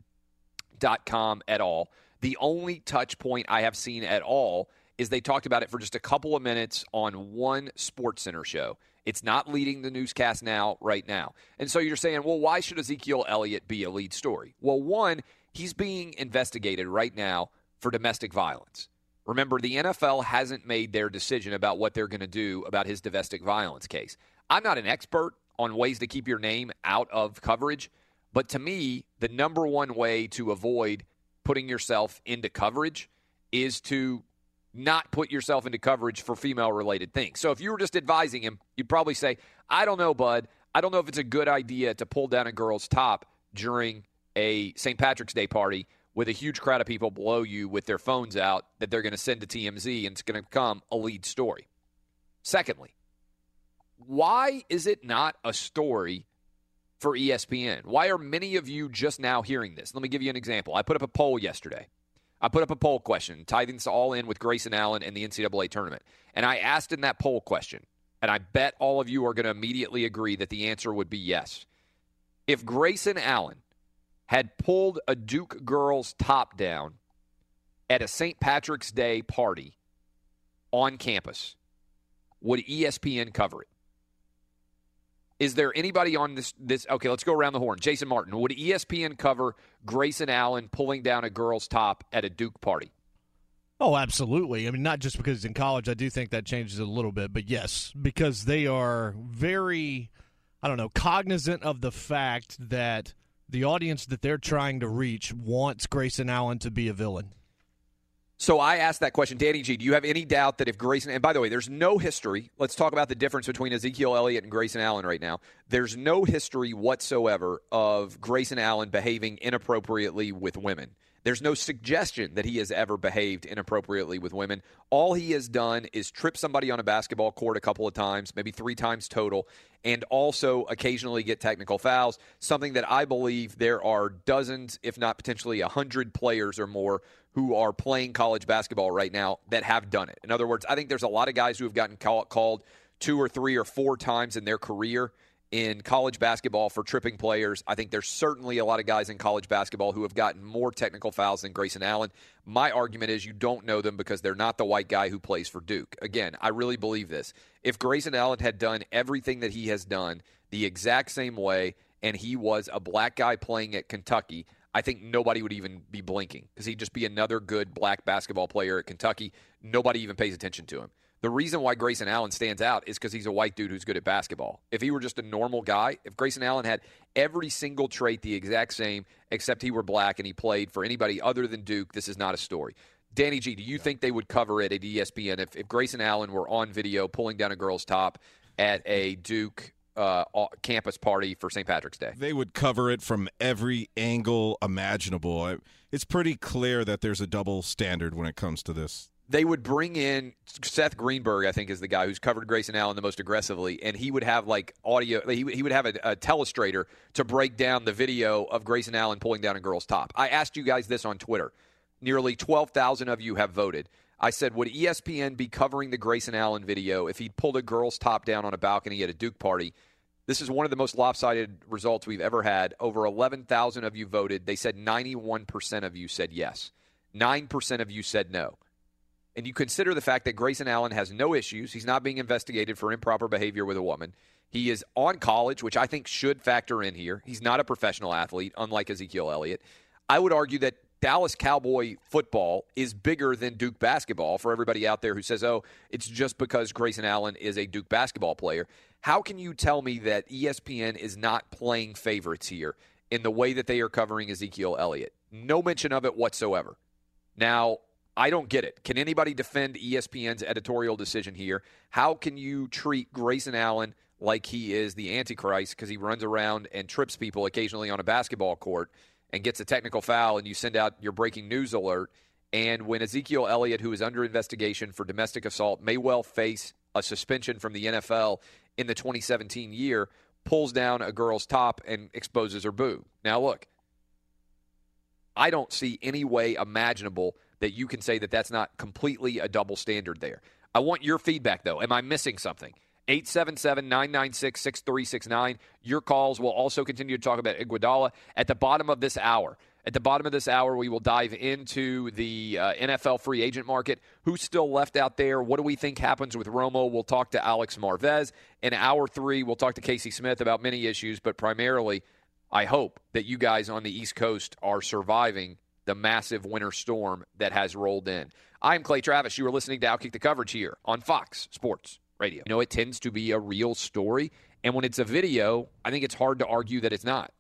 at all. The only touch point I have seen at all is they talked about it for just a couple of minutes on one Sports Center show. It's not leading the newscast now, right now. And so you're saying, well, why should Ezekiel Elliott be a lead story? Well, one, he's being investigated right now for domestic violence. Remember, the NFL hasn't made their decision about what they're going to do about his domestic violence case. I'm not an expert on ways to keep your name out of coverage, but to me, the number one way to avoid putting yourself into coverage is to not put yourself into coverage for female related things. So if you were just advising him, you'd probably say, I don't know, bud. I don't know if it's a good idea to pull down a girl's top during a St. Patrick's Day party with a huge crowd of people below you with their phones out that they're going to send to TMZ and it's going to become a lead story. Secondly, why is it not a story for ESPN? Why are many of you just now hearing this? Let me give you an example. I put up a poll yesterday. I put up a poll question, tithing this all in with Grayson Allen and the NCAA tournament. And I asked in that poll question, and I bet all of you are going to immediately agree that the answer would be yes. If Grayson Allen had pulled a Duke girl's top down at a St. Patrick's Day party on campus, would ESPN cover it? Is there anybody on this this okay, let's go around the horn. Jason Martin, would ESPN cover Grayson Allen pulling down a girl's top at a Duke party? Oh, absolutely. I mean, not just because in college. I do think that changes a little bit, but yes, because they are very, I don't know, cognizant of the fact that the audience that they're trying to reach wants Grayson Allen to be a villain. So I asked that question, Danny G. Do you have any doubt that if Grayson, and by the way, there's no history. Let's talk about the difference between Ezekiel Elliott and Grayson Allen right now. There's no history whatsoever of Grayson Allen behaving inappropriately with women. There's no suggestion that he has ever behaved inappropriately with women. All he has done is trip somebody on a basketball court a couple of times, maybe three times total, and also occasionally get technical fouls, something that I believe there are dozens, if not potentially a hundred players or more who are playing college basketball right now that have done it. In other words, I think there's a lot of guys who have gotten call- called two or three or four times in their career in college basketball for tripping players. I think there's certainly a lot of guys in college basketball who have gotten more technical fouls than Grayson Allen. My argument is you don't know them because they're not the white guy who plays for Duke. Again, I really believe this. If Grayson Allen had done everything that he has done the exact same way and he was a black guy playing at Kentucky, I think nobody would even be blinking because he'd just be another good black basketball player at Kentucky. Nobody even pays attention to him. The reason why Grayson Allen stands out is because he's a white dude who's good at basketball. If he were just a normal guy, if Grayson Allen had every single trait the exact same, except he were black and he played for anybody other than Duke, this is not a story. Danny G, do you think they would cover it at ESPN if, if Grayson Allen were on video pulling down a girl's top at a Duke uh, campus party for St. Patrick's Day? They would cover it from every angle imaginable. It's pretty clear that there's a double standard when it comes to this they would bring in Seth Greenberg, I think, is the guy who's covered Grayson Allen the most aggressively, and he would have like audio. He, he would have a, a telestrator to break down the video of Grayson Allen pulling down a girl's top. I asked you guys this on Twitter. Nearly twelve thousand of you have voted. I said, would ESPN be covering the Grayson Allen video if he'd pulled a girl's top down on a balcony at a Duke party? This is one of the most lopsided results we've ever had. Over 11,000 of you voted. They said 91% of you said yes. 9% of you said no and you consider the fact that Grayson Allen has no issues, he's not being investigated for improper behavior with a woman. He is on college, which I think should factor in here. He's not a professional athlete, unlike Ezekiel Elliott. I would argue that Dallas Cowboy football is bigger than Duke basketball for everybody out there who says, oh, it's just because Grayson Allen is a Duke basketball player. How can you tell me that ESPN is not playing favorites here in the way that they are covering Ezekiel Elliott? No mention of it whatsoever. Now, I don't get it. Can anybody defend ESPN's editorial decision here? How can you treat Grayson Allen like he is the Antichrist because he runs around and trips people occasionally on a basketball court and gets a technical foul and you send out your breaking news alert? And when Ezekiel Elliott, who is under investigation for domestic assault, may well face a suspension from the NFL in the 2017 year, pulls down a girl's top and exposes her boob. Now, look, I don't see any way imaginable that you can say that that's not completely a double standard there. I want your feedback, though. Am I missing something? 877 996 6369. Your calls will also continue to talk about Iguodala at the bottom of this hour. At the bottom of this hour, we will dive into the uh, NFL free agent market. Who's still left out there? What do we think happens with Romo? We'll talk to Alex Marvez. In hour three, we'll talk to Casey Smith about many issues, but primarily, I hope that you guys on the East Coast are surviving the massive winter storm that has rolled in. I'm Clay Travis. You are listening to Outkick the Coverage here on Fox Sports Radio. You know, it tends to be a real story, and when it's a video, I think it's hard to argue that it's not.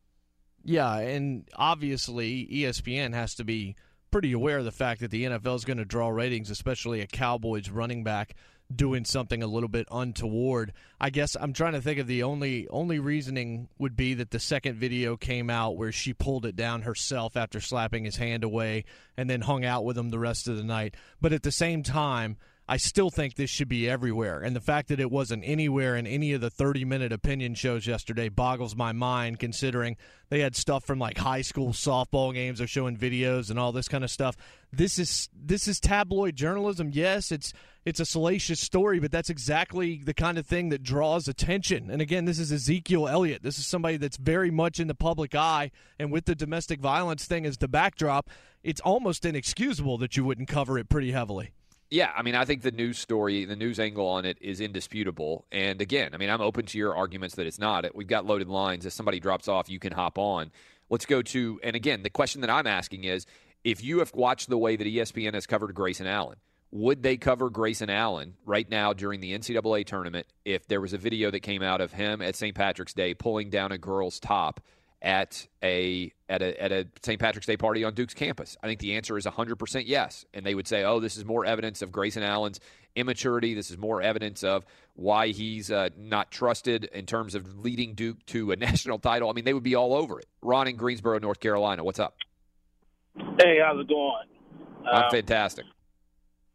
Yeah, and obviously ESPN has to be pretty aware of the fact that the NFL is going to draw ratings, especially a Cowboys running back doing something a little bit untoward. I guess I'm trying to think of the only only reasoning would be that the second video came out where she pulled it down herself after slapping his hand away and then hung out with him the rest of the night. But at the same time, I still think this should be everywhere. And the fact that it wasn't anywhere in any of the 30 minute opinion shows yesterday boggles my mind, considering they had stuff from like high school softball games. They're showing videos and all this kind of stuff. This is this is tabloid journalism. Yes, it's it's a salacious story, but that's exactly the kind of thing that draws attention. And again, this is Ezekiel Elliott. This is somebody that's very much in the public eye, and with the domestic violence thing as the backdrop, it's almost inexcusable that you wouldn't cover it pretty heavily. Yeah, I mean, I think the news story, the news angle on it is indisputable. And again, I mean, I'm open to your arguments that it's not. We've got loaded lines. If somebody drops off, you can hop on. Let's go to, and again, the question that I'm asking is if you have watched the way that ESPN has covered Grayson Allen, would they cover Grayson Allen right now during the NCAA tournament if there was a video that came out of him at St. Patrick's Day pulling down a girl's top at a at a at a St. Patrick's Day party on Duke's campus? I think the answer is 100% yes. And they would say, "Oh, this is more evidence of Grayson Allen's immaturity. This is more evidence of why he's uh, not trusted in terms of leading Duke to a national title." I mean, they would be all over it. Ron in Greensboro, North Carolina. What's up? Hey, how's it going? I'm Um, fantastic.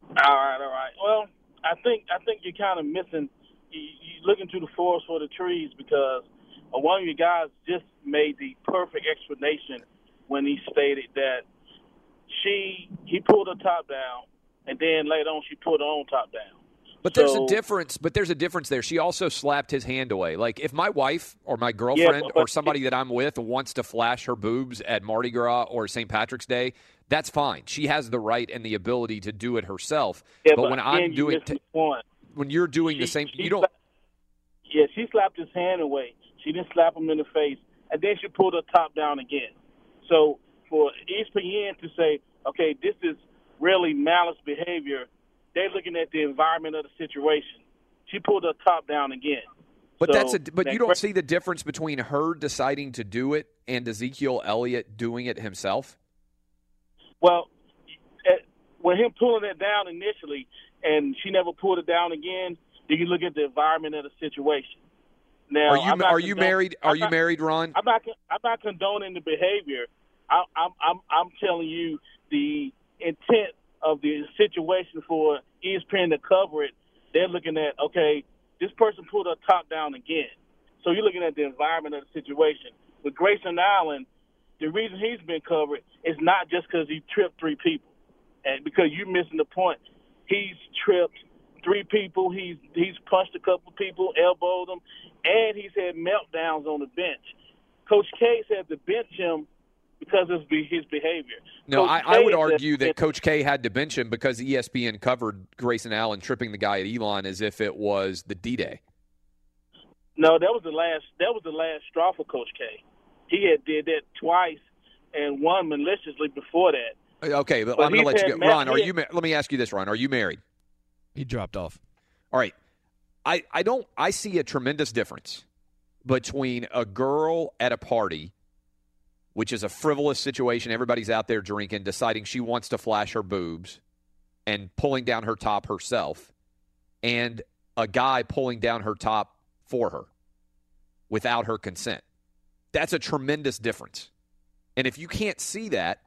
All right, all right. Well, I think I think you're kind of missing. You, you looking through the forest for the trees because one of you guys just made the perfect explanation when he stated that she he pulled her top down and then later on she pulled her own top down. But there's So- a difference. But there's a difference there. She also slapped his hand away. Like if my wife or my girlfriend but- or somebody that I'm with wants to flash her boobs at Mardi Gras or St. Patrick's Day, that's fine. She has the right and the ability to do it herself. Yeah, but, but when I'm doing, point. when you're doing the same, you don't. Yeah, she slapped his hand away. She didn't slap him in the face, and then she pulled her top down again. So for ESPN to say, okay, this is really malice behavior, they're looking at the environment of the situation. She pulled her top down again. But So that's a. But that you don't Gra- see the difference between her deciding to do it and Ezekiel Elliott doing it himself. Well, eh, when him pulling it down initially, and she never pulled it down again, then you look at the environment of the situation. Now, are you I'm not are you married? Are I'm you not- married, Ron? I'm not. I'm not condoning the behavior. I, I'm. I'm. I'm telling you the intent of the situation for ESPN to cover it. They're looking at okay, this person pulled a top down again. So you're looking at the environment of the situation. With Grayson Allen, the reason he's been covered is not just because he tripped three people, and because you're missing the point. He's tripped three people. He's he's punched a couple of people, elbowed them, and he's had meltdowns on the bench. Coach K said to bench him because of his behavior. No, I, I, I K would said- argue that Coach K had to bench him because ESPN covered Grayson Allen tripping the guy at Elon as if it was the D Day. No, that was the last. That was the last straw for Coach K. He had did that twice and one maliciously before that. Uh, okay, but, But I'm going to let you had go. Ron, are you? Let me ask you this, Ron. Are you married? He dropped off. All right. I, I don't. I see a tremendous difference between a girl at a party, which is a frivolous situation. Everybody's out there drinking, deciding she wants to flash her boobs, and pulling down her top herself, and a guy pulling down her top for her without her consent. That's a tremendous difference. And if you can't see that,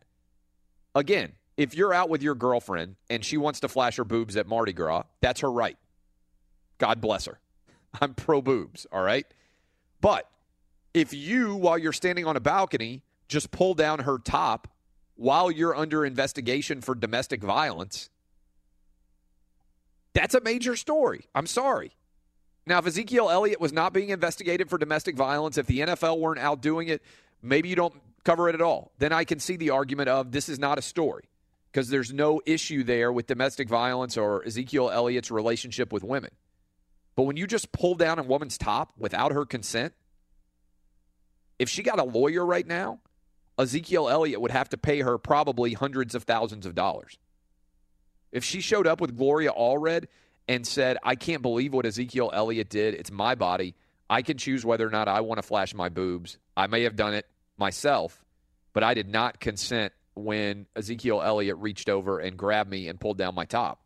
again, if you're out with your girlfriend and she wants to flash her boobs at Mardi Gras, that's her right. God bless her. I'm pro boobs, all right? But if you, while you're standing on a balcony, just pull down her top while you're under investigation for domestic violence, that's a major story. I'm sorry. Now, if Ezekiel Elliott was not being investigated for domestic violence, if the NFL weren't out doing it, maybe you don't cover it at all. Then I can see the argument of this is not a story because there's no issue there with domestic violence or Ezekiel Elliott's relationship with women. But when you just pull down a woman's top without her consent, if she got a lawyer right now, Ezekiel Elliott would have to pay her probably hundreds of thousands of dollars. If she showed up with Gloria Allred and said, I can't believe what Ezekiel Elliott did, it's my body. I can choose whether or not I want to flash my boobs. I may have done it myself, but I did not consent when Ezekiel Elliott reached over and grabbed me and pulled down my top.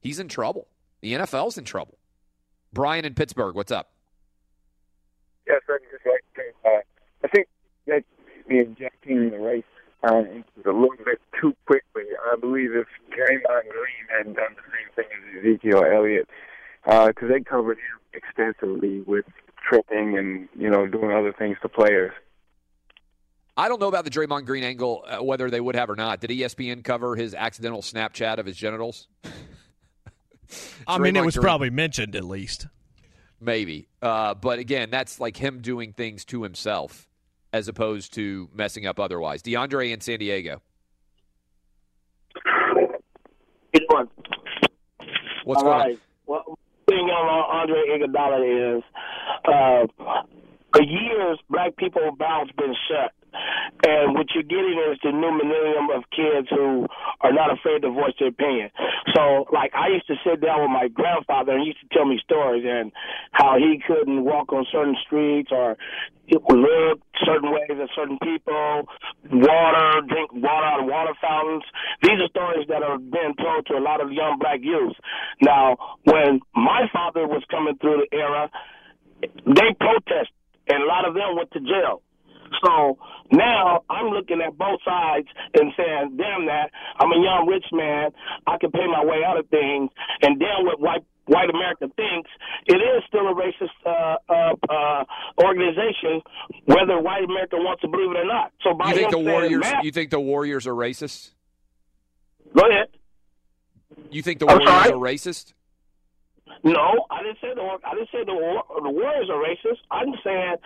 He's in trouble. The NFL's in trouble. Brian in Pittsburgh, what's up? Yes, I just like to. Uh, I think that the injecting the race uh, into a little bit too quickly. I believe if Draymond Green had done the same thing as Ezekiel Elliott, because they covered him extensively with tripping and you know doing other things to players. I don't know about the Draymond Green angle, uh, whether they would have or not. Did ESPN cover his accidental Snapchat of his genitals? I mean, it was Green- probably mentioned at least. Maybe. Uh, but again, that's like him doing things to himself as opposed to messing up otherwise. DeAndre in San Diego. What's All going right. Well, thing on Andre Iguodala is, uh, for years, black people mouths been shut. And what you're getting is the new millennium of kids who are not afraid to voice their opinion. So, like, I used to sit down with my grandfather and he used to tell me stories and how he couldn't walk on certain streets or look certain ways at certain people, water, drink water out of water fountains. These are stories that are being told to a lot of young black youth. Now, when my father was coming through the era, they protested, and a lot of them went to jail. So now I'm looking at both sides and saying, damn that, I'm a young rich man. I can pay my way out of things. And damn what white white America thinks, it is still a racist uh, uh, uh, organization, whether white America wants to believe it or not. So by You think the Warriors? You think the Warriors are racist? go ahead. You think the I'm Warriors sorry? are racist? No, I didn't say the I didn't say the War- the Warriors are racist. I'm saying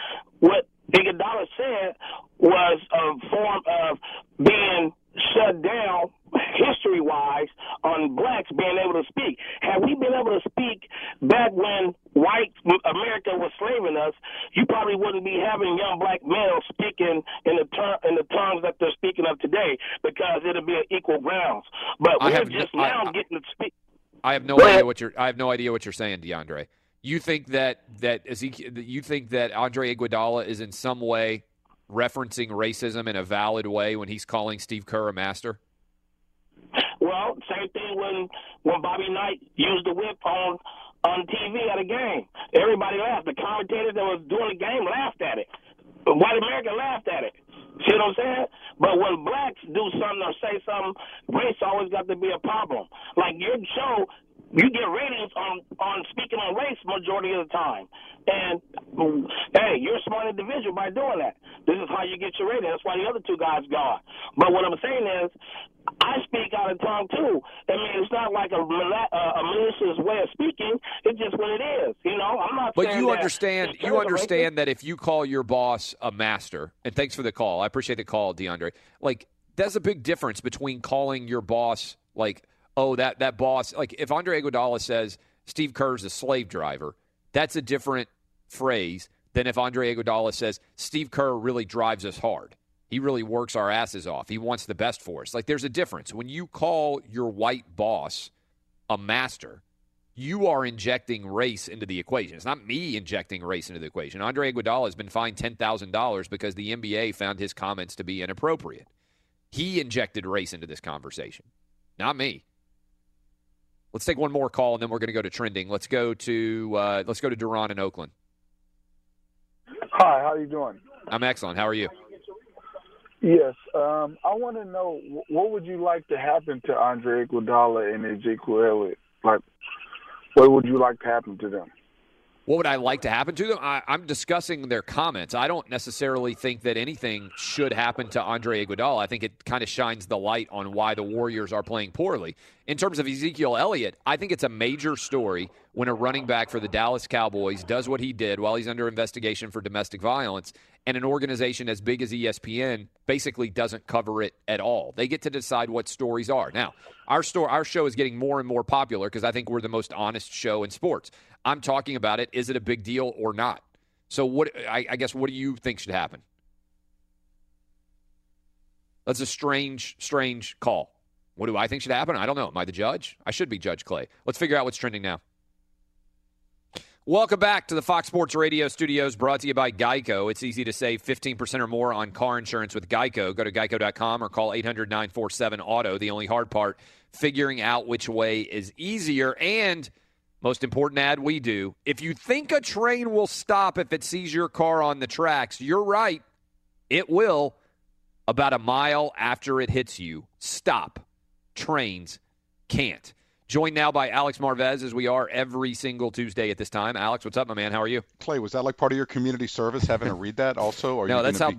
what Iguodala said was a form of being shut down history wise on blacks being able to speak. Had we been able to speak back when white America was slaving us, you probably wouldn't be having young black males speaking in the ter- in the tongues that they're speaking of today because it'll be an equal grounds. But I we're no- just now I- getting to speak. I have no Go idea what you're. I have no idea what you're saying, DeAndre. You think that that Ezekiel, you think that Andre Iguodala is in some way referencing racism in a valid way when he's calling Steve Kerr a master? Well, same thing when when Bobby Knight used the whip on on TV at a game. Everybody laughed. The commentators that was doing the game laughed at it. White America laughed at it. See what I'm saying? But when blacks do something or say something, race always got to be a problem. Like your show, you get ratings on on speaking on race majority of the time. And hey, you're a smart individual by doing that. This is how you get your rating. That's why the other two guys gone. But what I'm saying is, I speak out of tongue too. I mean, it's not like a, a malicious way of speaking. It's just what it is. You know, I'm not. But you understand. You understand that if you call your boss a master, and thanks for the call. I appreciate the call, DeAndre. Like there's a big difference between calling your boss like, oh, that that boss. Like if Andre Iguodala says Steve Kerr's a slave driver, that's a different phrase than if Andre Iguodala says Steve Kerr really drives us hard. He really works our asses off. He wants the best for us. Like there's a difference when you call your white boss a master you are injecting race into the equation. It's not me injecting race into the equation. Andre Iguodala has been fined ten thousand dollars because the NBA found his comments to be inappropriate. He injected race into this conversation, not me. Let's take one more call and then we're going to go to trending. Let's go to uh, let's go to Duran in Oakland. Hi, how are you doing? I'm excellent. How are you? Yes, um, I want to know what would you like to happen to Andre Iguodala and Ezekiel Elliott? Like, what would you like to happen to them? What would I like to happen to them? I, I'm discussing their comments. I don't necessarily think that anything should happen to Andre Iguodala. I think it kind of shines the light on why the Warriors are playing poorly. In terms of Ezekiel Elliott, I think it's a major story when a running back for the Dallas Cowboys does what he did while he's under investigation for domestic violence, and an organization as big as ESPN basically doesn't cover it at all. They get to decide what stories are. Now, our store, our show is getting more and more popular because I think we're the most honest show in sports. I'm talking about it. Is it a big deal or not? So, what? I, I guess what do you think should happen? That's a strange, strange call. What do I think should happen? I don't know. Am I the judge? I should be Judge Clay. Let's figure out what's trending now. Welcome back to the Fox Sports Radio studios brought to you by Geico. It's easy to save 15% or more on car insurance with Geico. Go to geico.com or call 800 947 Auto. The only hard part, figuring out which way is easier. And most important ad we do if you think a train will stop if it sees your car on the tracks, you're right. It will. About a mile after it hits you, stop. Trains can't. Joined now by Alex Marvez, as we are every single Tuesday at this time. Alex, what's up, my man? How are you? Clay, was that like part of your community service having to read that also? Or no, that's how. Be...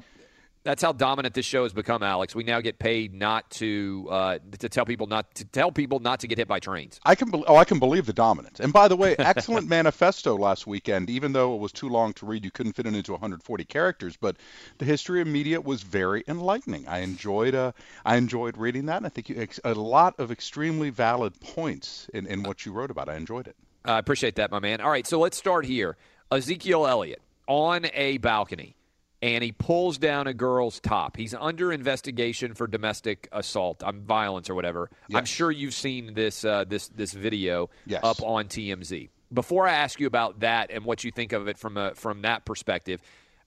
That's how dominant this show has become, Alex. We now get paid not to uh, to tell people not to tell people not to get hit by trains. I can be- oh I can believe the dominance. And by the way, excellent manifesto last weekend. Even though it was too long to read, you couldn't fit it into 140 characters. But the history of media was very enlightening. I enjoyed uh, I enjoyed reading that, and I think you, a lot of extremely valid points in, in what you wrote about. I enjoyed it. I appreciate that, my man. All right, so let's start here. Ezekiel Elliott on a balcony and he pulls down a girl's top. He's under investigation for domestic assault, um, violence or whatever. Yes. I'm sure you've seen this uh, this this video yes. up on TMZ. Before I ask you about that and what you think of it from a, from that perspective,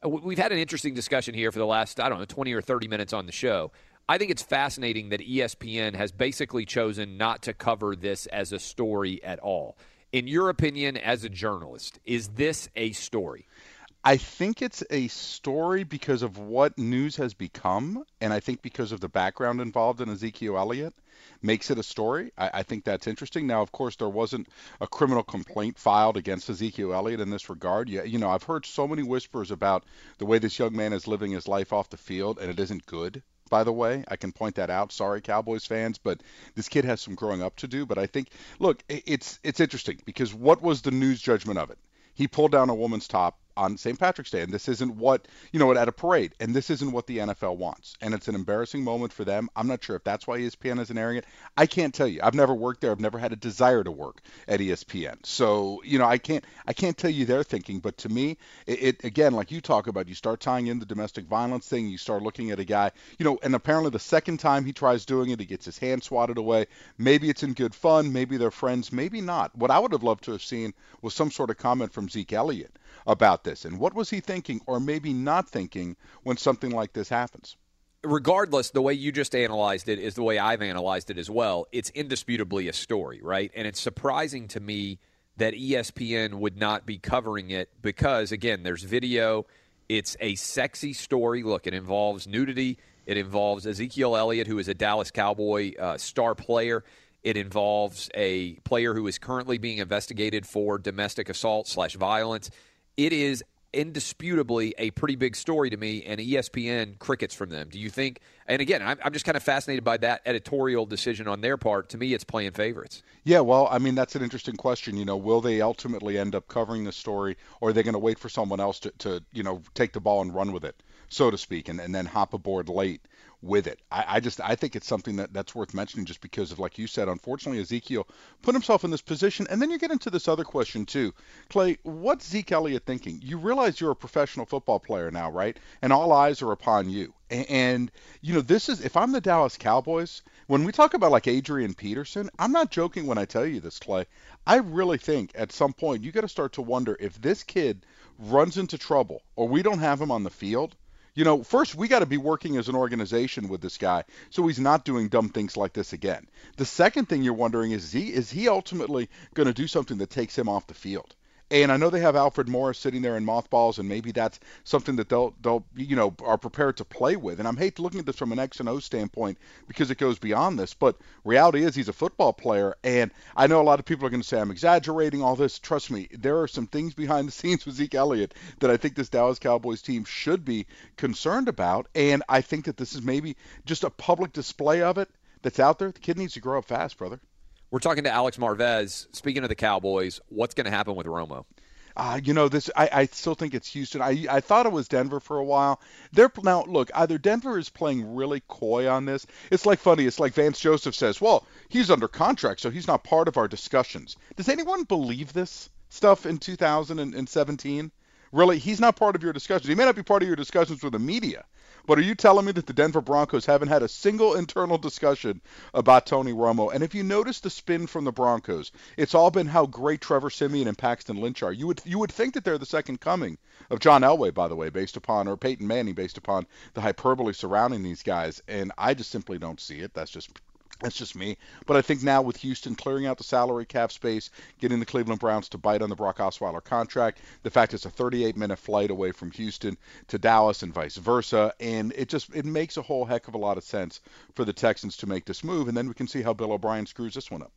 uh, we've had an interesting discussion here for the last I don't know 20 or 30 minutes on the show. I think it's fascinating that ESPN has basically chosen not to cover this as a story at all. In your opinion, as a journalist, is this a story? I think it's a story because of what news has become, and I think because of the background involved in Ezekiel Elliott makes it a story. I, I, think that's interesting. Now, of course, there wasn't a criminal complaint filed against Ezekiel Elliott in this regard. You, you know, I've heard so many whispers about the way this young man is living his life off the field, and it isn't good. By the way, I can point that out. Sorry, Cowboys fans, but this kid has some growing up to do. But I think, look, it's it's interesting because what was the news judgment of it? He pulled down a woman's top on St. Patrick's Day, and this isn't what you know at a parade, and this isn't what the NFL wants, and it's an embarrassing moment for them. I'm not sure if that's why ESPN isn't airing it. I can't tell you. I've never worked there. I've never had a desire to work at ESPN, so you know I can't I can't tell you their thinking. But to me, it, it again, like you talk about, you start tying in the domestic violence thing. You start looking at a guy, you know, and apparently the second time he tries doing it, he gets his hand swatted away. Maybe it's in good fun. Maybe they're friends. Maybe not. What I would have loved to have seen was some sort of comment from Zeke Elliott about this and what was he thinking or maybe not thinking when something like this happens? Regardless the way you just analyzed it is the way i've analyzed it as well. It's indisputably a story right? And it's surprising to me that espn would not be covering it because again there's video. It's a sexy story. Look it involves nudity. It involves ezekiel elliott who is a dallas cowboy uh, star player. It involves a player who is currently being investigated for domestic assault slash violence it is indisputably a pretty big story to me, and ESPN crickets from them. Do you think? And again, I'm, I'm just kind of fascinated by that editorial decision on their part. To me, it's playing favorites. Yeah, well, I mean, that's an interesting question. You know, will they ultimately end up covering the story, or are they going to wait for someone else to, to, you know, take the ball and run with it, so to speak, and, and then hop aboard late? With it. I, I, just I think it's something that that's worth mentioning just because of like you said, unfortunately Ezekiel put himself in this position, and then you get into this other question too, Clay. What's Zeke Elliott thinking? You realize you're a professional football player now, right? And all eyes are upon you. And, and you know this is if I'm the Dallas Cowboys. When we talk about like Adrian Peterson, I'm not joking when I tell you this, Clay. I really think at some point you got to start to wonder if this kid runs into trouble or we don't have him on the field you know, first we got to be working as an organization with this guy so he's not doing dumb things like this again. The second thing you're wondering is, is he is he ultimately going to do something that takes him off the field? And I know they have Alfred Morris sitting there in mothballs, and maybe that's something that they'll they'll you know are prepared to play with. And I'm hate looking at this from an X and O standpoint because it goes beyond this. But reality is he's a football player, and I know a lot of people are going to say I'm exaggerating all this. Trust me, there are some things behind the scenes with Zeke Elliott that I think this Dallas Cowboys team should be concerned about. And I think that this is maybe just a public display of it that's out there. The kid needs to grow up fast, brother. We're talking to Alex Marvez. Speaking of the Cowboys, what's going to happen with Romo? Uh, you know this. I, I still think it's Houston. I I thought it was Denver for a while. They're now look. Either Denver is playing really coy on this. It's like funny. It's like Vance Joseph says, "Well, he's under contract, so he's not part of our discussions." Does anyone believe this stuff in 2017? Really, he's not part of your discussions. He may not be part of your discussions with the media, But are you telling me that the Denver Broncos haven't had a single internal discussion about Tony Romo? And if you notice the spin from the Broncos, it's all been how great Trevor Siemian and Paxton Lynch are. You would you would think that they're the second coming of John Elway, by the way, based upon or Peyton Manning, based upon the hyperbole surrounding these guys. And I just simply don't see it. That's just that's just me. But I think now with Houston clearing out the salary cap space, getting the Cleveland Browns to bite on the Brock Osweiler contract, the fact it's a 38 minute flight away from Houston to Dallas and vice versa, and it just it makes a whole heck of a lot of sense for the Texans to make this move, and then we can see how Bill O'Brien screws this one up.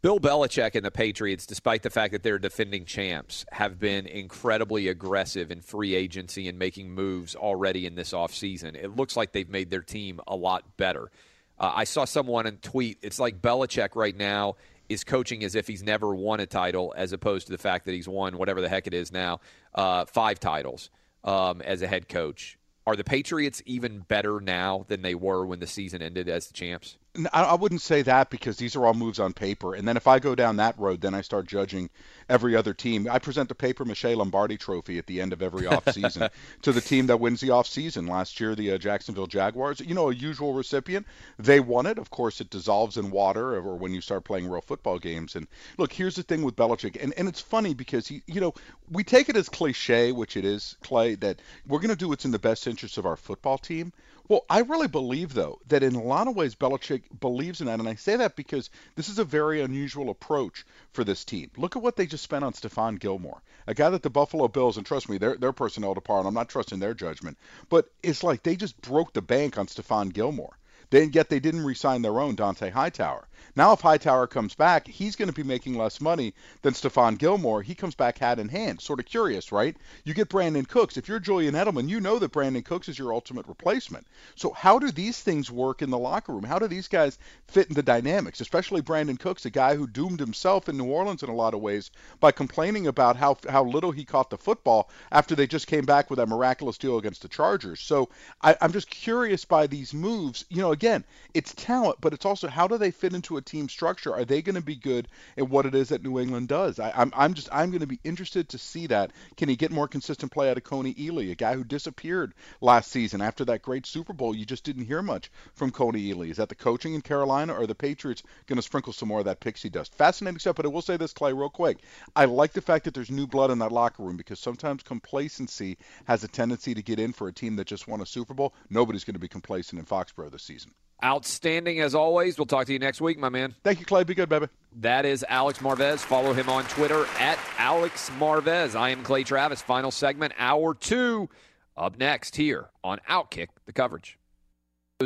Bill Belichick and the Patriots, despite the fact that they're defending champs, have been incredibly aggressive in free agency and making moves already in this offseason. It looks like they've made their team a lot better. Uh, I saw someone tweet. It's like Belichick right now is coaching as if he's never won a title, as opposed to the fact that he's won whatever the heck it is now, uh, five titles um, as a head coach. Are the Patriots even better now than they were when the season ended as the champs? I wouldn't say that because these are all moves on paper. And then if I go down that road, then I start judging every other team. I present the paper mache Lombardi trophy at the end of every offseason to the team that wins the offseason. Last year, the uh, Jacksonville Jaguars, you know, a usual recipient. They won it. Of course, it dissolves in water or when you start playing real football games. And look, here's the thing with Belichick. And, and it's funny because, he, you know, we take it as cliche, which it is, Clay, that we're going to do what's in the best interest of our football team. Well, I really believe, though, that in a lot of ways Belichick believes in that. And I say that because this is a very unusual approach for this team. Look at what they just spent on Stephon Gilmore, a guy that the Buffalo Bills, and trust me, their, their personnel department, I'm not trusting their judgment, but it's like they just broke the bank on Stephon Gilmore. Then yet they didn't re-sign their own Dont'a Hightower. Now if Hightower comes back, he's going to be making less money than Stephon Gilmore. He comes back hat in hand. Sort of curious, right? You get Brandin Cooks. If you're Julian Edelman, you know that Brandin Cooks is your ultimate replacement. So how do these things work in the locker room? How do these guys fit in the dynamics? Especially Brandin Cooks, a guy who doomed himself in New Orleans in a lot of ways by complaining about how how little he caught the football after they just came back with that miraculous deal against the Chargers. So I, I'm just curious by these moves. You know, again, it's talent, but it's also how do they fit into a team structure? Are they going to be good at what it is that New England does? I, I'm, I'm just I'm going to be interested to see that. Can he get more consistent play out of Kony Ealy, a guy who disappeared last season after that great Super Bowl? You just didn't hear much from Kony Ealy. Is that the coaching in Carolina, or are the Patriots going to sprinkle some more of that pixie dust? Fascinating stuff. But I will say this, Clay, real quick. I like the fact that there's new blood in that locker room because sometimes complacency has a tendency to get in for a team that just won a Super Bowl. Nobody's going to be complacent in Foxborough this season. Outstanding as always. We'll talk to you next week, my man. Thank you, Clay. Be good, baby. That is Alex Marvez. Follow him on Twitter at Alex Marvez. I am Clay Travis. Final segment, hour two, up next here on Outkick the coverage.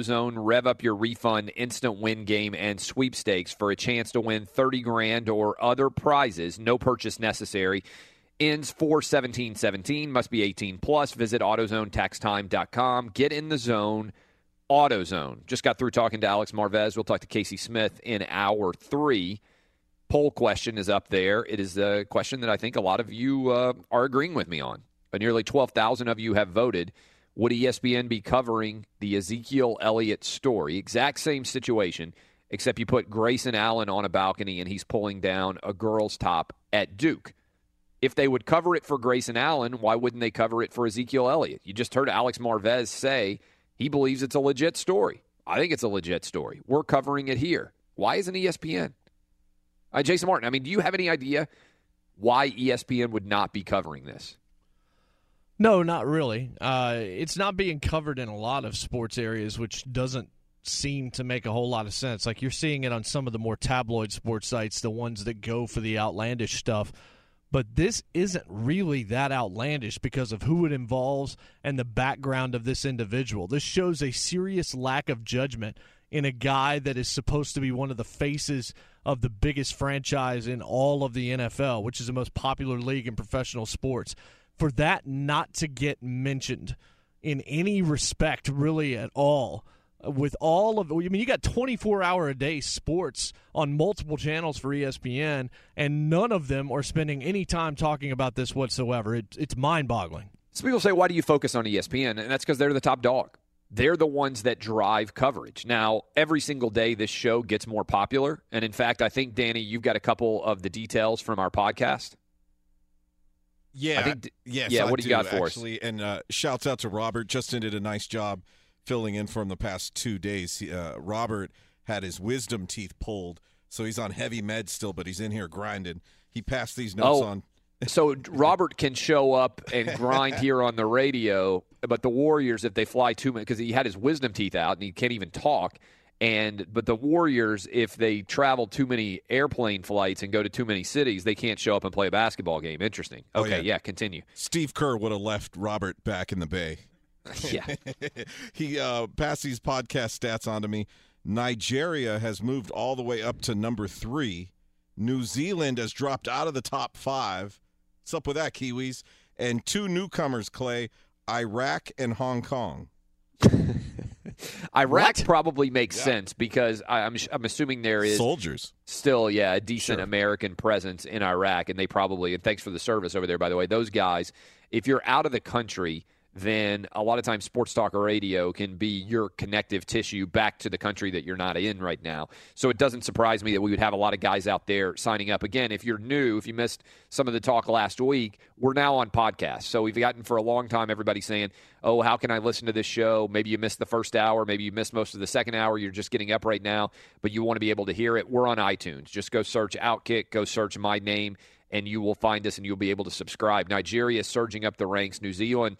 Zone, rev up your refund, instant win game, and sweepstakes for a chance to win 30 grand or other prizes. No purchase necessary. Ends 41717. Must be 18 plus. Visit AutoZoneTaxTime.com. Get in the zone. AutoZone. Just got through talking to Alex Marvez. We'll talk to Casey Smith in hour three. Poll question is up there. It is a question that I think a lot of you uh, are agreeing with me on. But nearly 12,000 of you have voted. Would ESPN be covering the Ezekiel Elliott story? Exact same situation, except you put Grayson Allen on a balcony and he's pulling down a girl's top at Duke. If they would cover it for Grayson Allen, why wouldn't they cover it for Ezekiel Elliott? You just heard Alex Marvez say he believes it's a legit story. I think it's a legit story. We're covering it here. Why isn't ESPN? Uh, Jason Martin, I mean, do you have any idea why ESPN would not be covering this? No, not really. Uh, it's not being covered in a lot of sports areas, which doesn't seem to make a whole lot of sense. Like you're seeing it on some of the more tabloid sports sites, the ones that go for the outlandish stuff. But this isn't really that outlandish because of who it involves and the background of this individual. This shows a serious lack of judgment in a guy that is supposed to be one of the faces of the biggest franchise in all of the NFL, which is the most popular league in professional sports. For that not to get mentioned in any respect, really at all, with all of I mean you got 24 hour a day sports on multiple channels for ESPN and none of them are spending any time talking about this whatsoever. It, it's mind-boggling. Some people say why do you focus on ESPN and that's cuz they're the top dog. They're the ones that drive coverage. Now, every single day this show gets more popular and in fact, I think Danny you've got a couple of the details from our podcast. Yeah, I think. yes, yeah. I what do you got for actually? And uh, shouts out to Robert. Justin did a nice job filling in for him the past two days. He, uh, Robert had his wisdom teeth pulled, so he's on heavy meds still, but he's in here grinding. He passed these notes Oh. on. so Robert can show up and grind here on the radio, but the Warriors, if they fly too much, because he had his wisdom teeth out and he can't even talk. And but the Warriors, if they travel too many airplane flights and go to too many cities, they can't show up and play a basketball game. Interesting. Oh, Okay, yeah. yeah. continue. Steve Kerr would have left Robert back in the Bay. Yeah. he uh, passed these podcast stats on to me. Nigeria has moved all the way up to number three. New Zealand has dropped out of the top five. What's up with that, Kiwis? And two newcomers, Clay, Iraq and Hong Kong. Iraq probably makes sense because I, I'm I'm assuming there is Soldiers. still yeah a decent American presence in Iraq, and they probably and thanks for the service over there by the way. Those guys, if you're out of the country. Then a lot of times, sports talk or radio can be your connective tissue back to the country that you're not in right now. So it doesn't surprise me that we would have a lot of guys out there signing up. Again, if you're new, if you missed some of the talk last week, we're now on podcast. So we've gotten for a long time everybody saying, "Oh, how can I listen to this show?" Maybe you missed the first hour, maybe you missed most of the second hour. You're just getting up right now, but you want to be able to hear it. We're on iTunes. Just go search Outkick, go search my name, and you will find us, and you'll be able to subscribe. Nigeria surging up the ranks. New Zealand.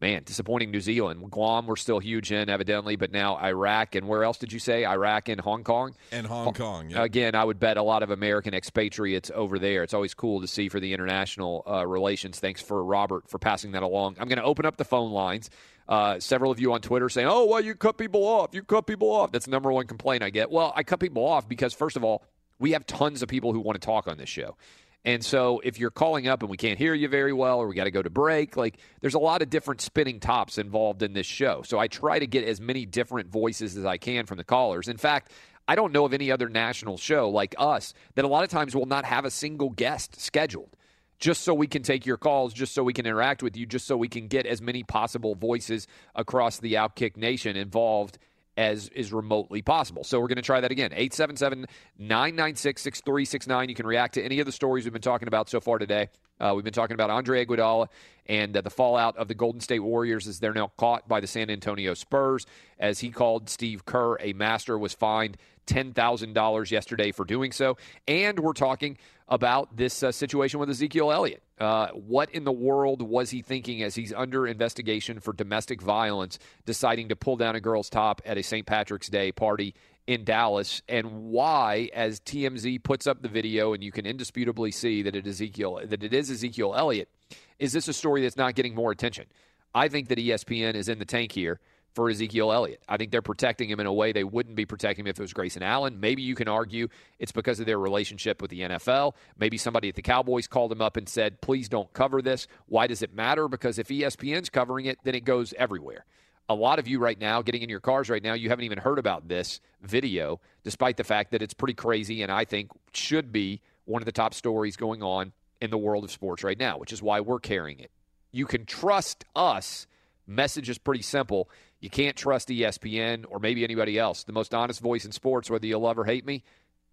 Man, disappointing New Zealand. Guam, we're still huge in, evidently, but now Iraq and where else did you say? Iraq and Hong Kong? And Hong Kong, yeah. Again, I would bet a lot of American expatriates over there. It's always cool to see for the international uh, relations. Thanks for Robert for passing that along. I'm going to open up the phone lines. Uh, several of you on Twitter saying, "Oh, well, you cut people off. You cut people off." That's the number one complaint I get. Well, I cut people off because first of all, we have tons of people who want to talk on this show. And so if you're calling up and we can't hear you very well or we got to go to break, like there's a lot of different spinning tops involved in this show. So I try to get as many different voices as I can from the callers. In fact, I don't know of any other national show like us that a lot of times will not have a single guest scheduled just so we can take your calls, just so we can interact with you, just so we can get as many possible voices across the Outkick Nation involved as is remotely possible. So we're going to try that again. 877 996 6369. You can react to any of the stories we've been talking about so far today. Uh, we've been talking about Andre Iguodala and uh, the fallout of the Golden State Warriors as they're now caught by the San Antonio Spurs. As he called Steve Kerr a master, was fined $10,000 yesterday for doing so. And we're talking about this uh, situation with Ezekiel Elliott. Uh, what in the world was he thinking as he's under investigation for domestic violence, deciding to pull down a girl's top at a St. Patrick's Day party in Dallas, and why, as TMZ puts up the video, and you can indisputably see that it is Ezekiel that it is Ezekiel Elliott, is this a story that's not getting more attention? I think that ESPN is in the tank here for Ezekiel Elliott. I think they're protecting him in a way they wouldn't be protecting him if it was Grayson Allen. Maybe you can argue it's because of their relationship with the NFL. Maybe somebody at the Cowboys called him up and said, please don't cover this. Why does it matter? Because if ESPN's covering it, then it goes everywhere. A lot of you right now, getting in your cars right now, you haven't even heard about this video, despite the fact that it's pretty crazy and I think should be one of the top stories going on in the world of sports right now, which is why we're carrying it. You can trust us. Message is pretty simple. You can't trust ESPN or maybe anybody else. The most honest voice in sports, whether you love or hate me,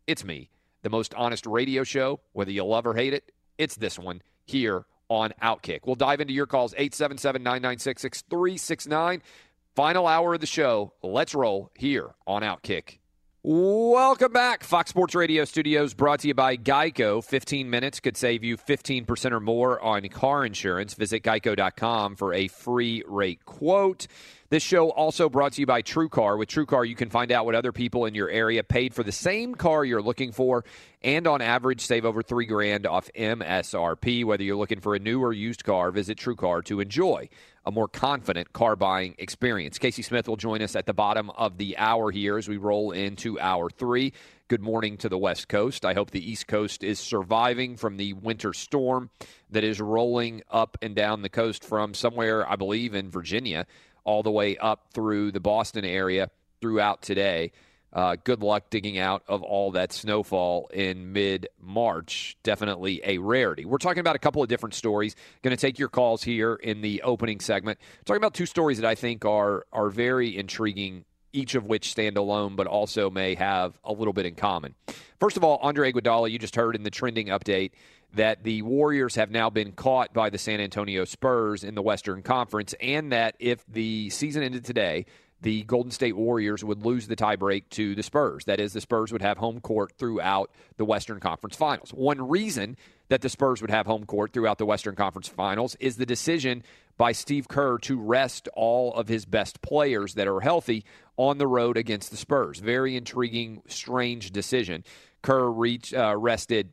it's me. The most honest radio show, whether you love or hate it, it's this one here on Outkick. We'll dive into your calls 877 996 6369. Final hour of the show. Let's roll here on Outkick. Welcome back. Fox Sports Radio Studios brought to you by Geico. 15 minutes could save you 15% or more on car insurance. Visit geico.com for a free rate quote. This show also brought to you by TrueCar. With TrueCar, you can find out what other people in your area paid for the same car you're looking for, and on average, save over three grand off MSRP. Whether you're looking for a new or used car, visit TrueCar to enjoy a more confident car buying experience. Casey Smith will join us at the bottom of the hour here as we roll into hour three. Good morning to the West Coast. I hope the East Coast is surviving from the winter storm that is rolling up and down the coast from somewhere, I believe, in Virginia, all the way up through the Boston area throughout today. Uh, good luck digging out of all that snowfall in mid March. Definitely a rarity. We're talking about a couple of different stories. Going to take your calls here in the opening segment. Talking about two stories that I think are are very intriguing each of which stand alone, but also may have a little bit in common. First of all, Andre Iguodala, you just heard in the trending update that the Warriors have now been caught by the San Antonio Spurs in the Western Conference, and that if the season ended today, the Golden State Warriors would lose the tiebreak to the Spurs. That is, the Spurs would have home court throughout the Western Conference Finals. One reason that the Spurs would have home court throughout the Western Conference Finals is the decision by Steve Kerr to rest all of his best players that are healthy on the road against the Spurs. Very intriguing, strange decision. Kerr reached, uh, rested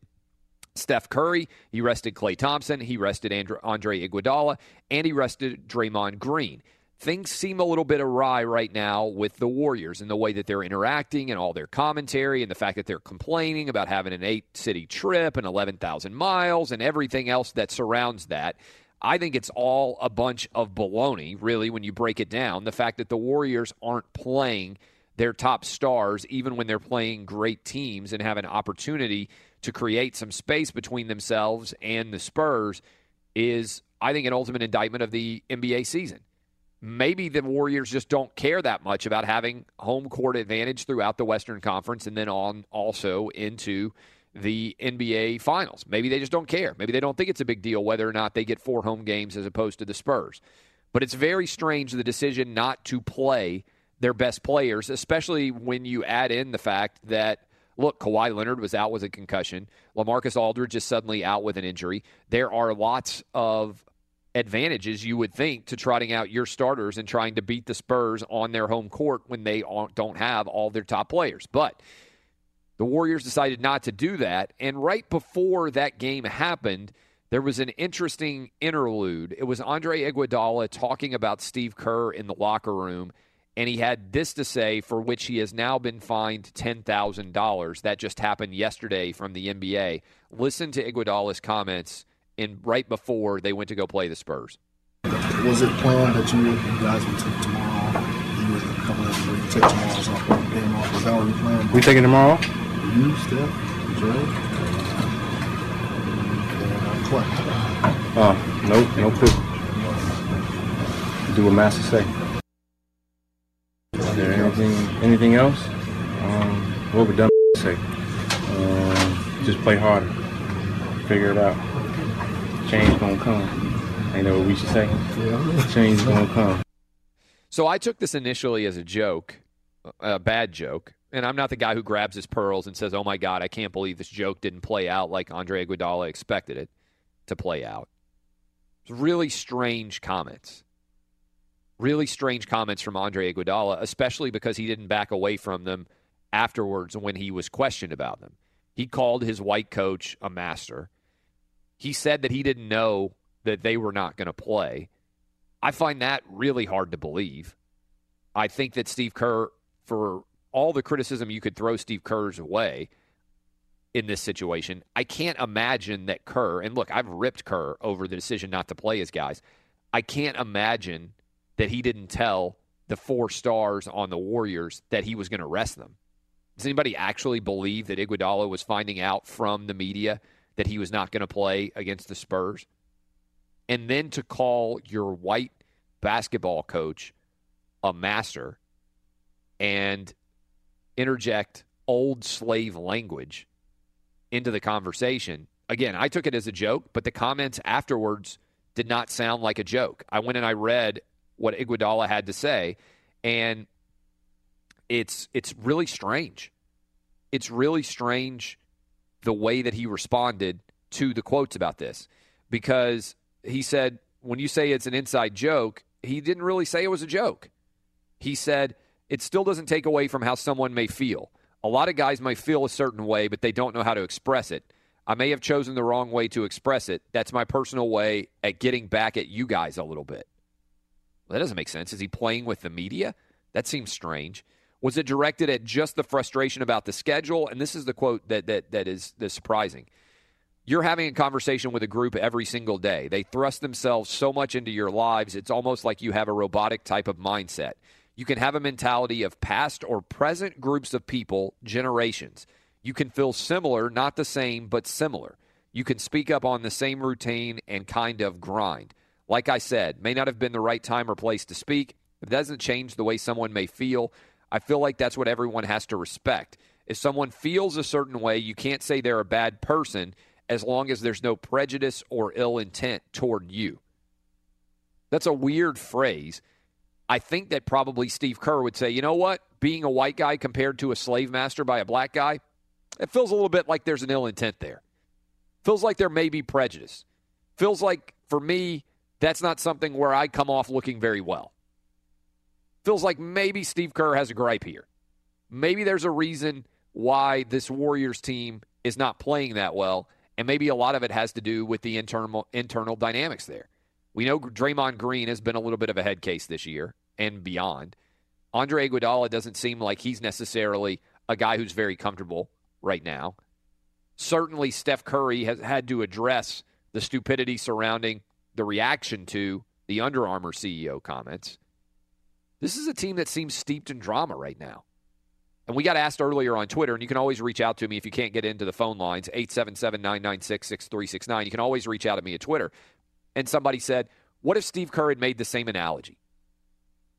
Steph Curry, he rested Klay Thompson, he rested Andre Iguodala, and he rested Draymond Green. Things seem a little bit awry right now with the Warriors and the way that they're interacting and all their commentary and the fact that they're complaining about having an eight city trip and 11,000 miles and everything else that surrounds that. I think it's all a bunch of baloney, really, when you break it down. The fact that the Warriors aren't playing their top stars, even when they're playing great teams and have an opportunity to create some space between themselves and the Spurs is, I think, an ultimate indictment of the NBA season. Maybe the Warriors just don't care that much about having home court advantage throughout the Western Conference and then on also into the NBA Finals. Maybe they just don't care. Maybe they don't think it's a big deal whether or not they get four home games as opposed to the Spurs. But it's very strange the decision not to play their best players, especially when you add in the fact that look, Kawhi Leonard was out with a concussion. LaMarcus Aldridge is suddenly out with an injury. There are lots of advantages you would think to trotting out your starters and trying to beat the Spurs on their home court when they don't have all their top players. But the Warriors decided not to do that. And right before that game happened, there was an interesting interlude. It was Andre Iguodala talking about Steve Kerr in the locker room and he had this to say for which he has now been fined $10,000. That just happened yesterday from the NBA. Listen to Iguodala's comments in right before they went to go play the Spurs. Was it planned that you guys would take tomorrow off? You was a couple of you take tomorrow off, game off. Was that already planned? We taking tomorrow? You, Steph, Dre, and uh, Klay. Oh, nope, no clue. Do what Master say. Is there anything anything else? Um, what would dumb say? Um, just play harder. Figure it out. Change gonna come. Ain't know what we should say. Change gonna come. So I took this initially as a joke, a bad joke, and I'm not the guy who grabs his pearls and says, "Oh my God, I can't believe this joke didn't play out like Andre Iguodala expected it to play out." It's really strange comments really strange comments from Andre Iguodala, especially because he didn't back away from them afterwards when he was questioned about them. He called his white coach a master. He said that he didn't know that they were not going to play. I find that really hard to believe. I think that Steve Kerr, for all the criticism you could throw Steve Kerr's way in this situation, I can't imagine that Kerr, and look, I've ripped Kerr over the decision not to play his guys. I can't imagine that he didn't tell the four stars on the Warriors that he was going to rest them. Does anybody actually believe that Iguodala was finding out from the media that he was not going to play against the Spurs? And then to call your white basketball coach a master and interject old slave language into the conversation. Again, I took it as a joke, but the comments afterwards did not sound like a joke. I went and I read what Iguodala had to say, and it's it's really strange. It's really strange the way that he responded to the quotes about this because he said when you say it's an inside joke, he didn't really say it was a joke. He said it still doesn't take away from how someone may feel. A lot of guys might feel a certain way, but they don't know how to express it. I may have chosen the wrong way to express it. That's my personal way at getting back at you guys a little bit. Well, that doesn't make sense. Is he playing with the media? That seems strange. Was it directed at just the frustration about the schedule? And this is the quote that that that is the surprising. You're having a conversation with a group every single day. They thrust themselves so much into your lives, it's almost like you have a robotic type of mindset. You can have a mentality of past or present groups of people, generations. You can feel similar, not the same, but similar. You can speak up on the same routine and kind of grind. Like I said, may not have been the right time or place to speak. It doesn't change the way someone may feel. I feel like that's what everyone has to respect. If someone feels a certain way, you can't say they're a bad person as long as there's no prejudice or ill intent toward you. That's a weird phrase. I think that probably Steve Kerr would say, you know what? Being a white guy compared to a slave master by a black guy, it feels a little bit like there's an ill intent there. Feels like there may be prejudice. Feels like, for me, that's not something where I come off looking very well. Feels like maybe Steve Kerr has a gripe here. Maybe there's a reason why this Warriors team is not playing that well, and maybe a lot of it has to do with the internal internal dynamics there. We know Draymond Green has been a little bit of a head case this year and beyond. Andre Iguodala doesn't seem like he's necessarily a guy who's very comfortable right now. Certainly, Steph Curry has had to address the stupidity surrounding the reaction to the Under Armour CEO comments. This is a team that seems steeped in drama right now. And we got asked earlier on Twitter, and you can always reach out to me if you can't get into the phone lines, 877 996 6369. You can always reach out to me at Twitter. And somebody said, What if Steve Kerr had made the same analogy?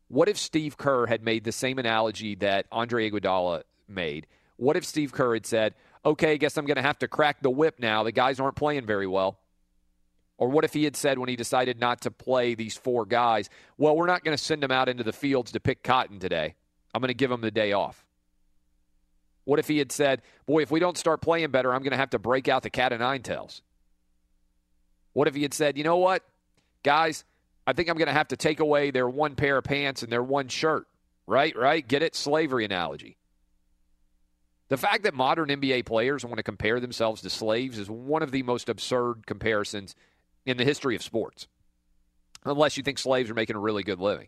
What if Steve Kerr had made the same analogy that Andre Iguodala made? What if Steve Kerr had said, Okay, I guess I'm going to have to crack the whip now. The guys aren't playing very well. Or what if he had said when he decided not to play these four guys, well, we're not going to send them out into the fields to pick cotton today. I'm going to give them the day off. What if he had said, boy, if we don't start playing better, I'm going to have to break out the cat of nine tails? What if he had said, you know what, guys, I think I'm going to have to take away their one pair of pants and their one shirt, right? Right? Get it? Slavery analogy. The fact that modern NBA players want to compare themselves to slaves is one of the most absurd comparisons in the history of sports, unless you think slaves are making a really good living.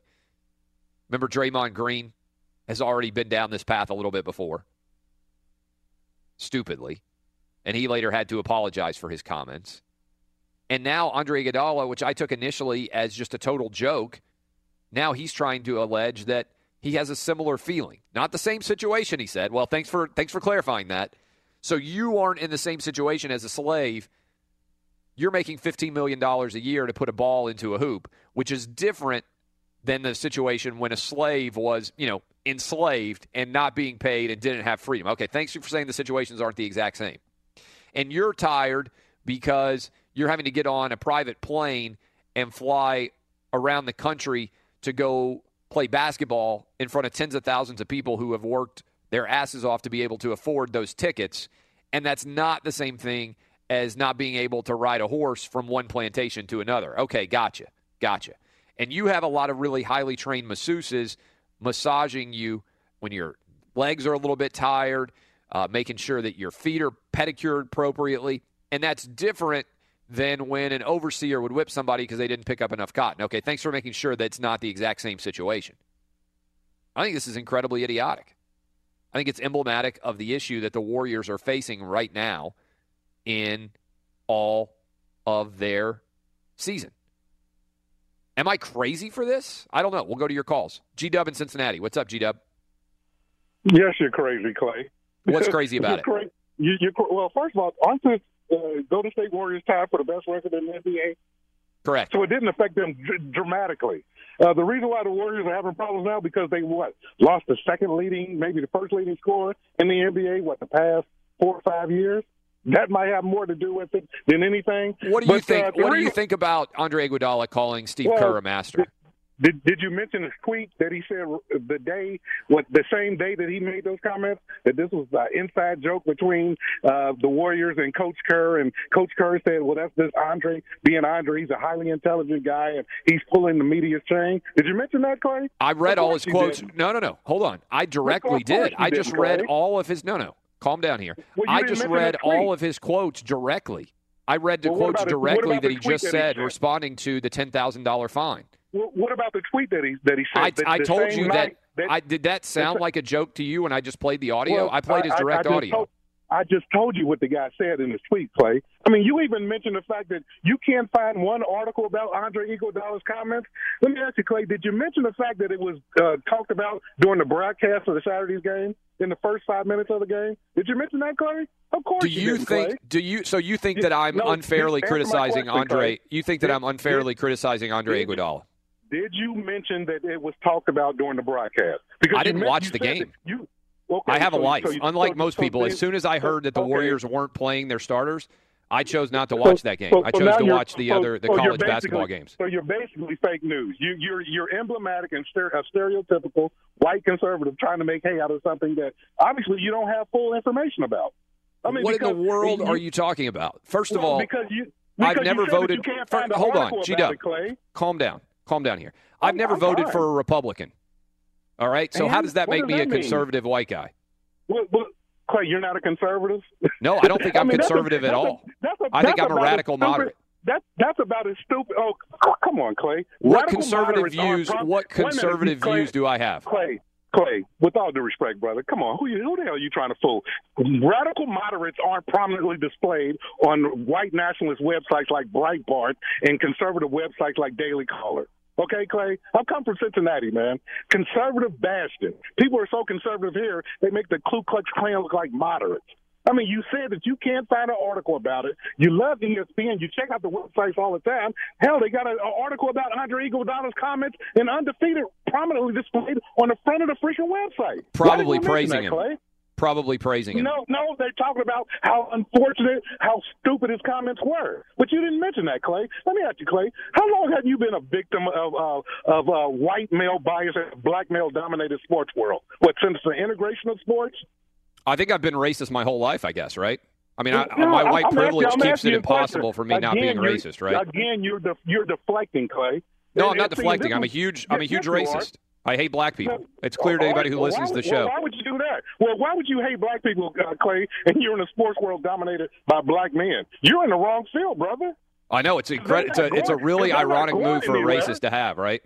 Remember, Draymond Green has already been down this path a little bit before, stupidly, and he later had to apologize for his comments. And now Andre Iguodala, which I took initially as just a total joke, now he's trying to allege that he has a similar feeling. Not the same situation, he said. Well, thanks for thanks for clarifying that. So you aren't in the same situation as a slave. You're making $15 million a year to put a ball into a hoop, which is different than the situation when a slave was, you know, enslaved and not being paid and didn't have freedom. Okay, thanks for saying the situations aren't the exact same. And you're tired because you're having to get on a private plane and fly around the country to go play basketball in front of tens of thousands of people who have worked their asses off to be able to afford those tickets. And that's not the same thing as not being able to ride a horse from one plantation to another. Okay, gotcha. Gotcha. And you have a lot of really highly trained masseuses massaging you when your legs are a little bit tired, uh, making sure that your feet are pedicured appropriately. And that's different than when an overseer would whip somebody because they didn't pick up enough cotton. Okay, thanks for making sure that's not the exact same situation. I think this is incredibly idiotic. I think it's emblematic of the issue that the Warriors are facing right now in all of their season. Am I crazy for this? I don't know. We'll go to your calls. G Dub in Cincinnati. What's up, G Dub? Yes, you're crazy, Clay. What's crazy about you're it? Cra- you, you're, well, first of all, aren't the uh, Golden State Warriors tied for the best record in the NBA? Correct. So it didn't affect them dr- dramatically. Uh, the reason why the Warriors are having problems now because they what lost the second leading, maybe the first leading scorer in the NBA. What the past four or five years? That might have more to do with it than anything. What do you But, think? uh, what do you think about Andre Iguodala calling Steve Well, Kerr a master? Did Did you mention his tweet that he said the day, what the same day that he made those comments, that this was an inside joke between uh, the Warriors and Coach Kerr, and Coach Kerr said, "Well, that's just Andre being Andre. He's a highly intelligent guy, and he's pulling the media's chain." Did you mention that, Clay? I read all his quotes. didn't. No, no, no. Hold on. I directly did. I just didn't, read Clay. all of his. No, no. Calm down here. Well, I just read all of his quotes directly. I read the Well, quotes about directly that he just that he said, said? responding to the ten thousand dollar fine. Well, what about the tweet that he that he said? I, that I the told you night that. I did that sound like a joke to you when I just played the audio? I played his I- I- direct I audio. told- I just told you what the guy said in his tweet, Clay. I mean, you even mentioned the fact that you can't find one article about Andre Iguodala's comments. Let me ask you, Clay, did you mention the fact that it was uh, talked about during the broadcast of the Saturday's game in the first five minutes of the game? Did you mention that, Clay? Of course do you, you think? Clay. Do you? So you think that I'm no, unfairly just answer my criticizing question, Andre? Clay. You think that Did- I'm unfairly criticizing Andre did- Iguodala? Did you mention that it was talked about during the broadcast? Because I didn't watch the game. You, okay, I have a life. so you- Unlike so- most people, as soon as I heard that the okay. Warriors weren't playing their starters, I chose not to So- watch that game. so- I chose to watch the so- other the so college basketball games. So you're basically fake news. You, you're you're emblematic and stere- a stereotypical white conservative trying to make hay out of something that obviously you don't have full information about. I mean, what in the world are you talking about? First of all, because you I've because you never voted. You can't for- hold on, G about Dub. it, Clay. Calm down. Calm down here. I've never I'm voted fine. for a Republican. All right. So how does that make does me that a mean? conservative white guy? What, what, Clay, you're not a conservative. No, I don't think I I'm mean, that's a- conservative at all. that's a- I think I'm a radical moderate. That that's about as stupid. Oh, come on, Clay. What Radical conservative views? prob- What a minute, conservative Clay, views do I have? Clay, Clay, with all due respect, brother, come on. Who, you, who the hell are you trying to fool? Radical moderates aren't prominently displayed on white nationalist websites like Breitbart and conservative websites like Daily Caller. Okay, Clay? I'm come from Cincinnati, man. Conservative bastion. People are so conservative here, they make the Ku Klux Klan look like moderates. I mean, you said that you can't find an article about it. You love ESPN. You check out the websites all the time. Hell, they got an article about Andre Iguodala's comments and undefeated prominently displayed on the front of the freaking website. Probably praising that, him. Clay? Probably praising him. No, no, they're talking about how unfortunate, how stupid his comments were. But you didn't mention that, Clay. Let me ask you, Clay. How long have you been a victim of uh, of uh, white male bias and black male dominated sports world? What since the integration of sports? I think I've been racist my whole life. I guess, right? I mean, I, No, my white I'm privilege asking- keeps it you a question. impossible for me not being racist, right? Again, you're def- you're deflecting, Clay. No, I'm not deflecting. I'm a huge, I'm a huge you are. I hate black people. It's clear to anybody who listens to the show. Why would you do that? Well, why would you hate black people, uh, Clay, and you're in a sports world dominated by black men? You're in the wrong field, brother. I know it's incredible. It's a, it's a really ironic move for a racist to have, right?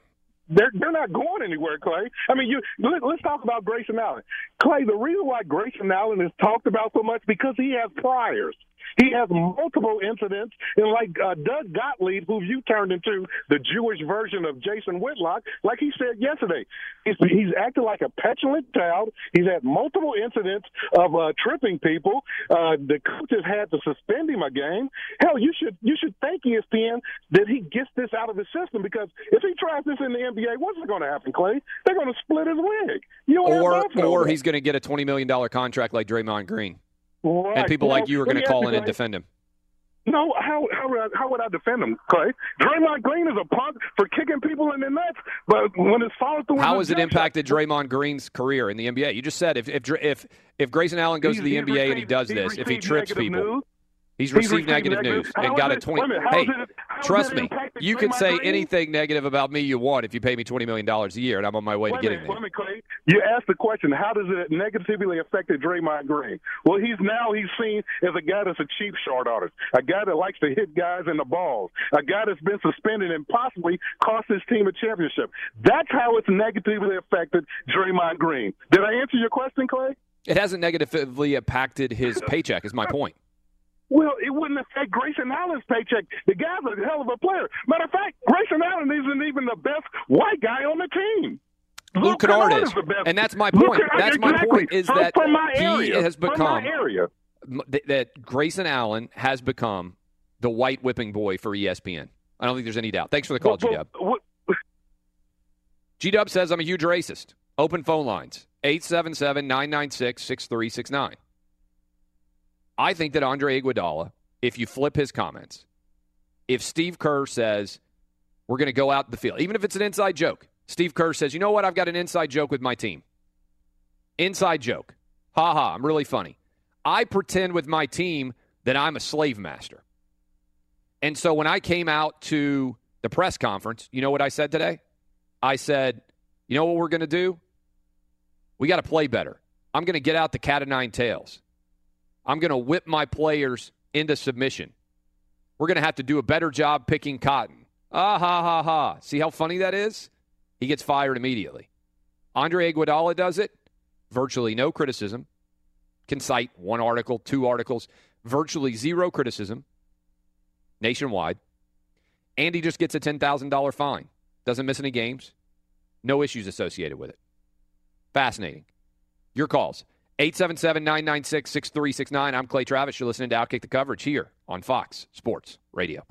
They're they're not going anywhere, Clay. I mean, you let, let's talk about Grayson Allen. Clay, the reason why Grayson Allen is talked about so much because he has priors. He has multiple incidents, and like uh, Doug Gottlieb, who you turned into the Jewish version of Jason Whitlock, like he said yesterday, he's, he's acting like a petulant child. He's had multiple incidents of uh, tripping people. Uh, the coaches had to suspend him a game. Hell, you should you should thank ESPN that he gets this out of his system because if he tries this in the NBA, what's going to happen, Clay? They're going to split his wig. You Or or he's going to get a twenty million dollar contract like Draymond Green, Right. and people like you are going to call in and defend him. No, how how would I, how would I defend him, Clay? Draymond Green is a punk for kicking people in the nuts, but when it's followed through, How has it impacted Draymond Green's career in the NBA? You just said if if if if Grayson Allen goes to the He's- he's NBA and he does this, if he trips people, news. He's He's received negative negative- news and got a it- twenty. minute, Hey, it- trust me, you can say anything negative about me you want if you pay me twenty million dollars a year, and I'm on my way to Wait a getting minute, there. a minute, Clay. You asked the question, how does it negatively affect Draymond Green? Well, he's now he's seen as a guy that's a cheap short artist, a guy that likes to hit guys in the balls, a guy that's been suspended and possibly cost his team a championship. That's how it's negatively affected Draymond Green. Did I answer your question, Clay? It hasn't negatively impacted his paycheck. Is my point. Well, it wouldn't affect Grayson Allen's paycheck. The guy's a hell of a player. Matter of fact, Grayson Allen isn't even the best white guy on the team. Luke Kennard is, is the best. and that's my point. Kennard- That's my point. Is From- that from my he area. has From become my area. that Grayson Allen has become the white whipping boy for ESPN. I don't think there's any doubt. Thanks for the call, G Dub. G Dub says I'm a huge racist. Open phone lines 877 996 6369. I think that Andre Iguodala, if you flip his comments, if Steve Kerr says, we're going to go out the field, even if it's an inside joke, Steve Kerr says, you know what? I've got an inside joke with my team. Inside joke. Ha ha, I'm really funny. I pretend with my team that I'm a slave master. And so when I came out to the press conference, you know what I said today? I said, you know what we're going to do? We got to play better. I'm going to get out the cat of nine tails. I'm going to whip my players into submission. We're going to have to do a better job picking cotton. Ah, ha, ha, ha. See how funny that is? He gets fired immediately. Andre Iguodala does it. Virtually no criticism. Can cite one article, two articles. Virtually zero criticism nationwide. And he just gets a $10,000 fine. Doesn't miss any games. No issues associated with it. Fascinating. Your calls. 877 996 6369. I'm Clay Travis. You're listening to Outkick the Coverage here on Fox Sports Radio.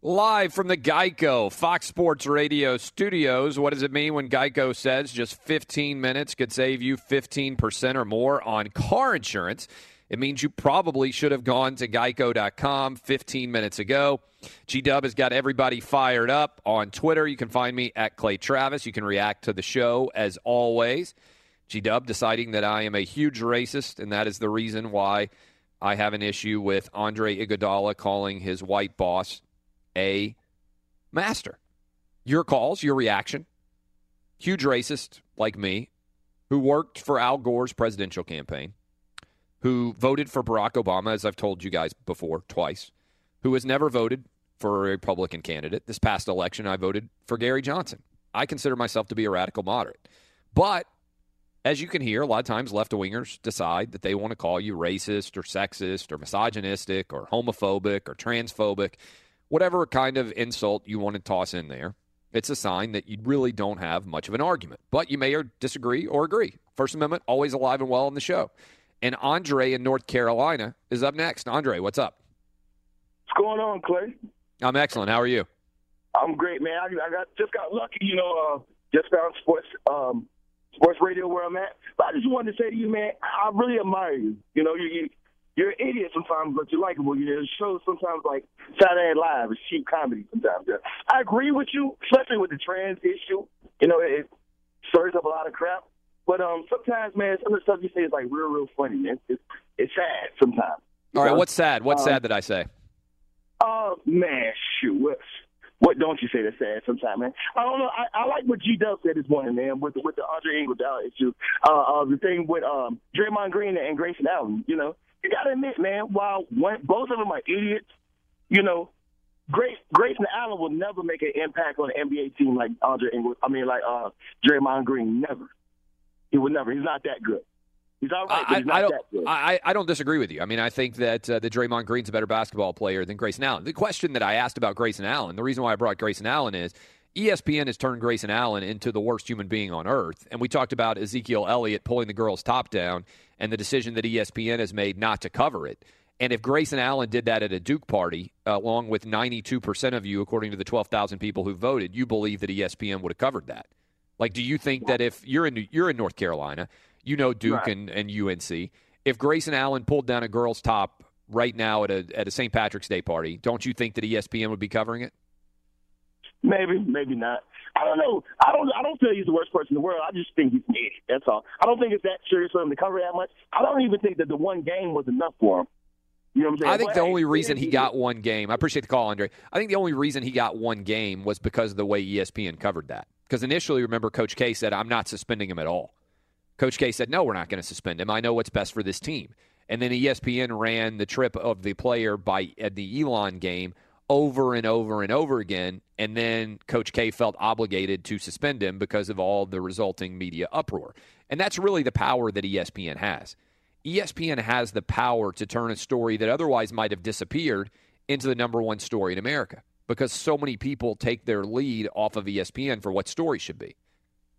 Live from the Geico Fox Sports Radio studios. What does it mean when Geico says just 15 minutes could save you 15% or more on car insurance? It means you probably should have gone to geico.com 15 minutes ago. G Dub has got everybody fired up on Twitter. You can find me at Clay Travis. You can react to the show as always. G Dub deciding that I am a huge racist, and that is the reason why I have an issue with Andre Iguodala calling his white boss a master. Your calls, your reaction. Huge racist like me, who worked for Al Gore's presidential campaign, who voted for Barack Obama, as I've told you guys before, twice, who has never voted for a Republican candidate. This past election, I voted for Gary Johnson. I consider myself to be a radical moderate. But as you can hear, a lot of times left wingers decide that they want to call you racist or sexist or misogynistic or homophobic or transphobic, whatever kind of insult you want to toss in there. It's a sign that you really don't have much of an argument, but you may or disagree or agree. First Amendment always alive and well on the show. And Andre in North Carolina is up next. Andre, what's up? What's going on, Clay? I'm excellent. How are you? I'm great, man. I, I got just got lucky, you know. Uh, just found sports um, sports radio where I'm at. But I just wanted to say to you, man, I really admire you. You know, you, you you're an idiot sometimes, but you're likable. You know, it shows sometimes like Saturday Night Live is cheap comedy sometimes. Yeah. I agree with you, especially with the trans issue. You know, it, it stirs up a lot of crap. But um, sometimes, man, some of the stuff you say is like real, real funny, man. It's, it's sad sometimes. All right, know? what's sad? What's Um, sad that I say? Oh man, shoot. What, don't you say that's sad sometimes, man? I don't know. I, I like what G Dub said this morning, man, with the, with the Andre Iguodala issue. Uh, uh, the thing with um, Draymond Green and Grayson Allen. You know, you gotta admit, man, while one, both of them are idiots, you know, Grace, Grayson Allen will never make an impact on an NBA team like Andre Iguodala. I mean, like uh, Draymond Green. Never. He would never. He's not that good. He's all right, I, I don't. I, I don't disagree with you. I mean, I think that uh, that Draymond Green's a better basketball player than Grayson Allen. The question that I asked about Grayson Allen, the reason why I brought Grayson Allen is ESPN has turned Grayson Allen into the worst human being on earth, and we talked about Ezekiel Elliott pulling the girl's top down and the decision that ESPN has made not to cover it. And if Grayson Allen did that at a Duke party, uh, along with 92% of you, according to the 12,000 people who voted, you believe that ESPN would have covered that. Like, do you think that if you're in you're in North Carolina, you know Duke Right. and, and UNC, if Grayson Allen pulled down a girl's top right now at a at a St. Patrick's Day party, don't you think that ESPN would be covering it? Maybe, maybe not. I don't know. I don't. I don't feel he's the worst person in the world. I just think he's an idiot. That's all. I don't think it's that serious for him to cover that much. I don't even think that the one game was enough for him. You know what I'm saying? I think But, the only reason he got one game, I appreciate the call, Andre. I think the only reason he got one game was because of the way ESPN covered that. Because initially, remember, Coach K said, I'm not suspending him at all. Coach K said, No, we're not going to suspend him. I know what's best for this team. And then ESPN ran the trip of the player by at the Elon game over and over and over again. And then Coach K felt obligated to suspend him because of all the resulting media uproar. And that's really the power that ESPN has. ESPN has the power to turn a story that otherwise might have disappeared into the number one story in America because so many people take their lead off of ESPN for what story should be.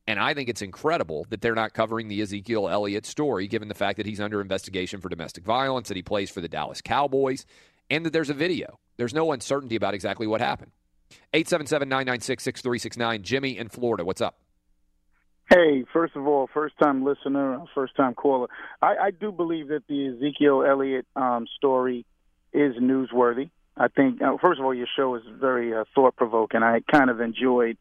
And I think it's incredible that they're not covering the Ezekiel Elliott story, given the fact that he's under investigation for domestic violence, that he plays for the Dallas Cowboys, and that there's a video. There's no uncertainty about exactly what happened. 877 996 6369. Jimmy in Florida. What's up? Hey, first of all, first time listener, first time caller. I, I do believe that the Ezekiel Elliott um, story is newsworthy. I think, uh, first of all, your show is very uh, thought provoking. I kind of enjoyed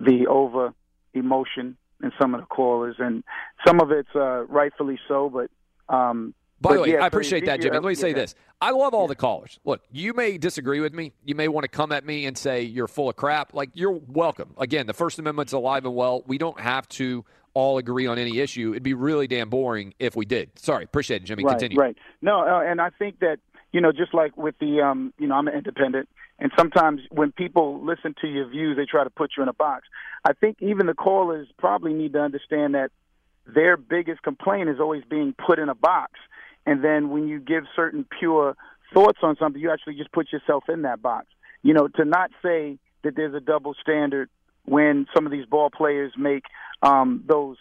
the over emotion in some of the callers, and some of it's uh, rightfully so, but. Um, By but the way, yeah, I appreciate that, Jimmy. Let me say Elliott- this. I love all the callers. Look, you may disagree with me. You may want to come at me and say you're full of crap. Like, you're welcome. Again, the First Amendment's alive and well. We don't have to all agree on any issue. It'd be really damn boring if we did. Sorry. Appreciate it, Jimmy. right, Continue. Right. No, uh, and I think that you know, just like with the, um, you know, I'm an independent, and sometimes when people listen to your views, they try to put you in a box. I think even the callers probably need to understand that their biggest complaint is always being put in a box, and then when you give certain pure thoughts on something, you actually just put yourself in that box. You know, to not say that there's a double standard when some of these ball players make um, those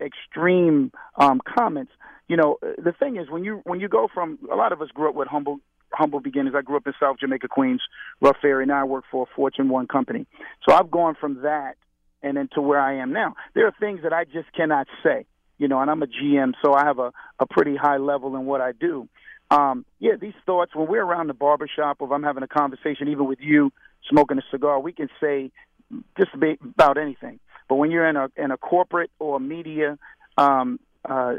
extreme um, comments. You know, the thing is when you when you go from a lot of us grew up with humble humble beginnings. I grew up in South Jamaica, Queens, rough area. Now I work for a Fortune 1 company. So I've gone from that and then to where I am now. There are things that I just cannot say, you know, and I'm a GM, so I have a, a pretty high level in what I do. Um, yeah, these thoughts, when we're around the barbershop or if I'm having a conversation, even with you, smoking a cigar, we can say just about anything. But when you're in a in a corporate or media um, uh,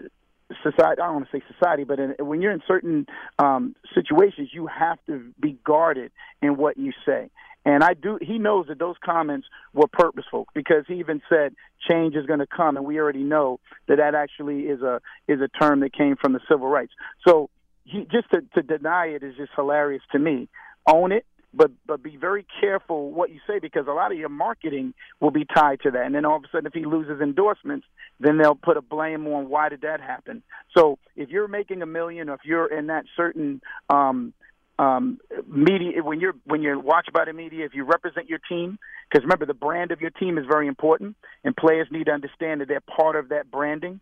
society, I don't want to say society, but in, when you're in certain um, situations, you have to be guarded in what you say. And I do. He knows that those comments were purposeful because he even said change is going to come, and we already know that that actually is a is a term that came from the civil rights. So he just to, to deny it is just hilarious to me. Own it, but but be very careful what you say because a lot of your marketing will be tied to that. And then all of a sudden, if he loses endorsements, then they'll put a blame on why did that happen. So if you're making a million, or if you're in that certain um, um, media, when you're when you're watched by the media, if you represent your team, because remember the brand of your team is very important, and players need to understand that they're part of that branding.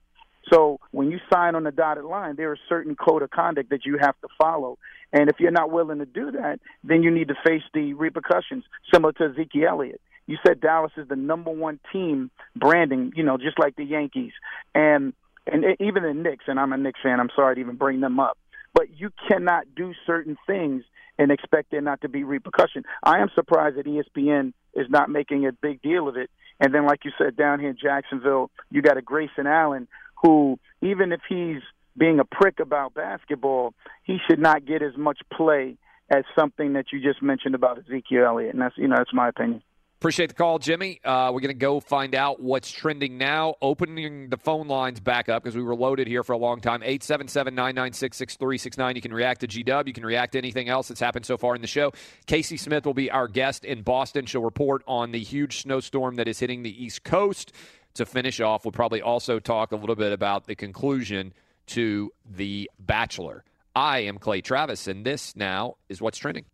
So when you sign on the dotted line, there is certain code of conduct that you have to follow. And if you're not willing to do that, then you need to face the repercussions, similar to Ezekiel Elliott. You said Dallas is the number one team branding, you know, just like the Yankees. And and even the Knicks, and I'm a Knicks fan, I'm sorry to even bring them up. But you cannot do certain things and expect there not to be repercussion. I am surprised that ESPN is not making a big deal of it. And then, like you said, down here in Jacksonville, you got a Grayson Allen who, even if he's being a prick about basketball, he should not get as much play as something that you just mentioned about Ezekiel Elliott. And that's you know that's my opinion. Appreciate the call, Jimmy. Uh, we're going to go find out what's trending now. Opening the phone lines back up because we were loaded here for a long time. 877 996 6369. You can react to GW. You can react to anything else that's happened so far in the show. Kayce Smith will be our guest in Boston. She'll report on the huge snowstorm that is hitting the East Coast. To finish off, we'll probably also talk a little bit about the conclusion to The Bachelor. I am Clay Travis, and this now is what's trending.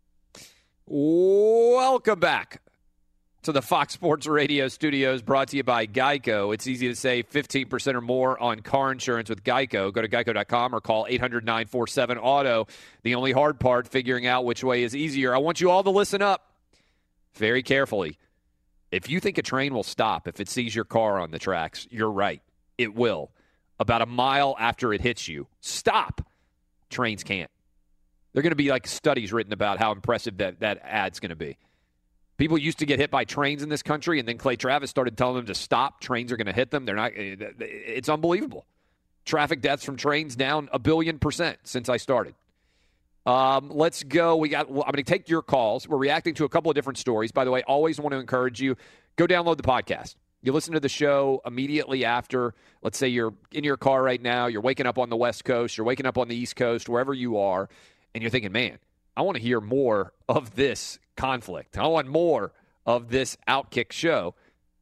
Welcome back to the Fox Sports Radio studios brought to you by Geico. It's easy to save 15% or more on car insurance with Geico. Go to geico.com or call 800 947 Auto. The only hard part, figuring out which way is easier. I want you all to listen up very carefully. If you think a train will stop if it sees your car on the tracks, you're right. It will. About a mile after it hits you, stop. Trains can't. They're going to be like studies written about how impressive that, that ad's going to be. People used to get hit by trains in this country, and then Clay Travis started telling them to stop. Trains are going to hit them. They're not. Eh, it's unbelievable. Traffic deaths from trains down a billion percent since I started. Um, let's go. We got. I'm going to take your calls. We're reacting to a couple of different stories. By the way, always want to encourage you go download the podcast. You listen to the show immediately after. Let's say you're in your car right now. You're waking up on the West Coast. You're waking up on the East Coast, wherever you are, and you're thinking, "Man, I want to hear more of this conflict. I want more of this Outkick show.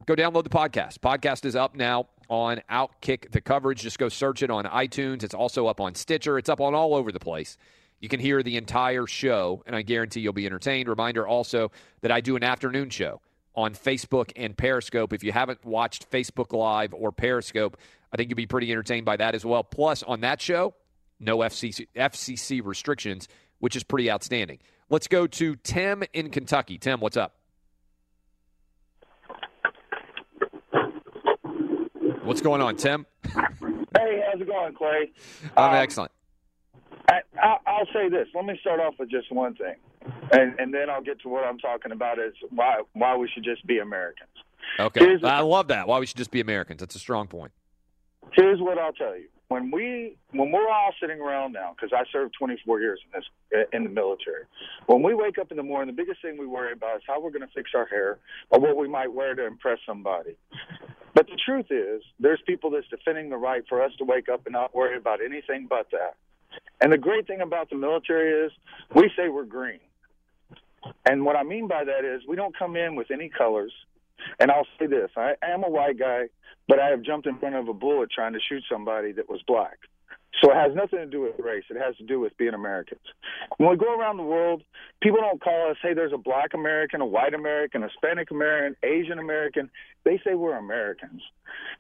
Go download the podcast. Podcast is up now on Outkick the coverage. Just go search it on iTunes. It's also up on Stitcher. It's up on all over the place. You can hear the entire show, and I guarantee you'll be entertained. Reminder also that I do an afternoon show on Facebook and Periscope. If you haven't watched Facebook Live or Periscope, I think you'll be pretty entertained by that as well. Plus, on that show, no FCC, FCC restrictions, which is pretty outstanding. Let's go to Tim in Kentucky. Tim, what's up? What's going on, Tim? Hey, how's it going, Clay? I'm um, excellent. I, will say this. Let me start off with just one thing, and, and then I'll get to what I'm talking about is why why we should just be Americans. Okay, here's, I love that. Why we should just be Americans. That's a strong point. Here's what I'll tell you when we when we're all sitting around now because I served 24 years in this in the military. When we wake up in the morning, the biggest thing we worry about is how we're going to fix our hair or what we might wear to impress somebody. But the truth is, there's people that's defending the right for us to wake up and not worry about anything but that. And the great thing about the military is we say we're green. And what I mean by that is we don't come in with any colors. And I'll say this I am a white guy, but I have jumped in front of a bullet trying to shoot somebody that was black. So it has nothing to do with race. It has to do with being Americans. When we go around the world, people don't call us, hey, there's a black American, a white American, a Hispanic American, Asian American. They say we're Americans.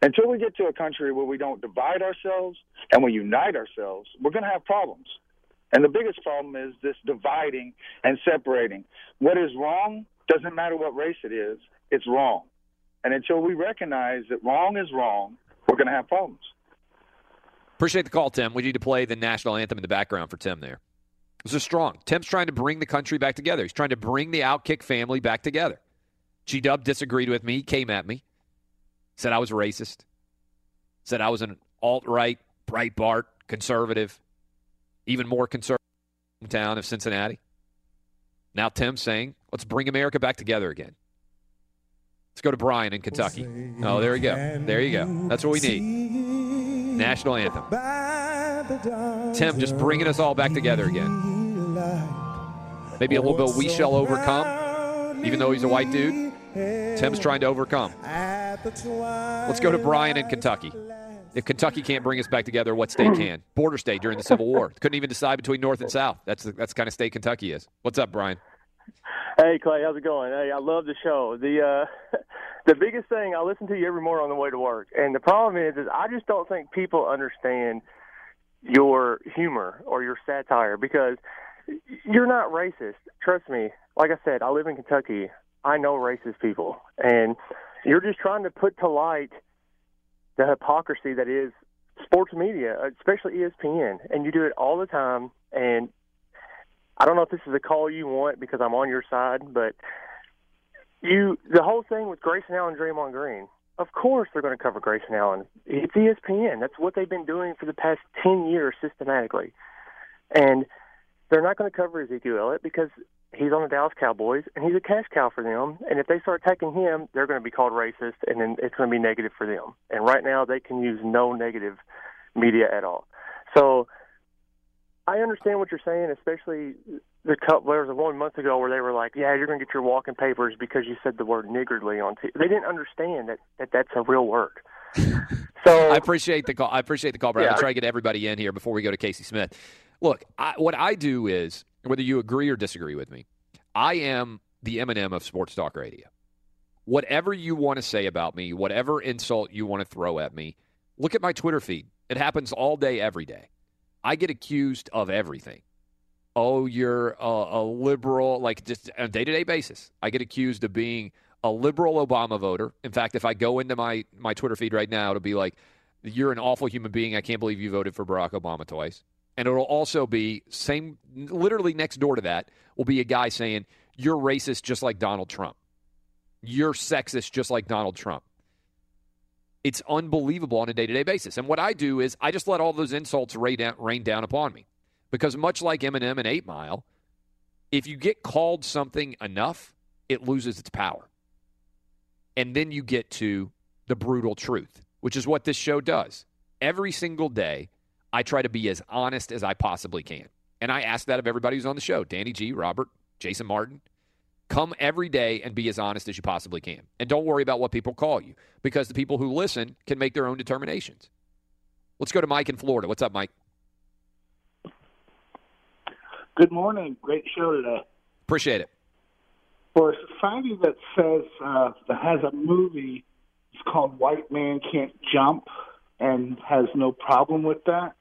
Until we get to a country where we don't divide ourselves and we unite ourselves, we're going to have problems. And the biggest problem is this dividing and separating. What is wrong doesn't matter what race it is, it's wrong. And until we recognize that wrong is wrong, we're going to have problems. Appreciate the call, Tim. We need to play the national anthem in the background for Tim there. This is strong. Tim's trying to bring the country back together. He's trying to bring the Outkick family back together. G Dub disagreed with me. He came at me, said I was racist, said I was an alt right, Breitbart, conservative, even more conservative town of Cincinnati. Now Tim's saying, let's bring America back together again. Let's go to Brian in Kentucky. Oh, there we go. There you go. That's what we need. National anthem. Tim just bringing us all back together again. Maybe a little bit of We Shall Overcome, even though he's a white dude. Tim's trying to overcome. Let's go to Brian in Kentucky. If Kentucky can't bring us back together, what state can? Border state during the Civil War. Couldn't even decide between North and South. That's the, that's the kind of state Kentucky is. What's up, Brian? Hey Clay, how's it going? Hey, I love the show. The uh the biggest thing I listen to you every morning on the way to work, and the problem is, is I just don't think people understand your humor or your satire because you're not racist. Trust me. Like I said, I live in Kentucky. I know racist people, and you're just trying to put to light the hypocrisy that is sports media, especially ESPN, and you do it all the time. And I don't know if this is a call you want because I'm on your side, but you the whole thing with Grayson Allen, Draymond Green. Of course, they're going to cover Grayson Allen. It's ESPN. That's what they've been doing for the past ten years systematically, and they're not going to cover Ezekiel Elliott because he's on the Dallas Cowboys and he's a cash cow for them. And if they start attacking him, they're going to be called racist, and then it's going to be negative for them. And right now, they can use no negative media at all. So I understand what you're saying, especially the couple. There was one month ago where they were like, "Yeah, you're going to get your walking papers because you said the word niggardly on." T-. They didn't understand that, that that's a real word. So I appreciate the call. I appreciate the call, Brian. Yeah. I'll try to get everybody in here before we go to Kayce Smith. Look, I, what I do is, whether you agree or disagree with me, I am the Eminem of sports talk radio. Whatever you want to say about me, whatever insult you want to throw at me, look at my Twitter feed. It happens all day, every day. I get accused of everything. Oh, you're a, a liberal, like just on a day to day basis. I get accused of being a liberal Obama voter. In fact, if I go into my, my Twitter feed right now, it'll be like, you're an awful human being. I can't believe you voted for Barack Obama twice. And it'll also be same, literally next door to that will be a guy saying, you're racist just like Donald Trump. You're sexist just like Donald Trump. It's unbelievable on a day to day basis. And what I do is I just let all those insults rain down, rain down upon me. Because much like Eminem and 8 Mile, if you get called something enough, it loses its power. And then you get to the brutal truth, which is what this show does. Every single day, I try to be as honest as I possibly can. And I ask that of everybody who's on the show Danny G, Robert, Jason Martin. Come every day and be as honest as you possibly can. And don't worry about what people call you because the people who listen can make their own determinations. Let's go to Mike in Florida. What's up, Mike? Good morning. Great show today. Appreciate it. For a society that says uh, that has a movie, it's called White Man Can't Jump, and has no problem with that.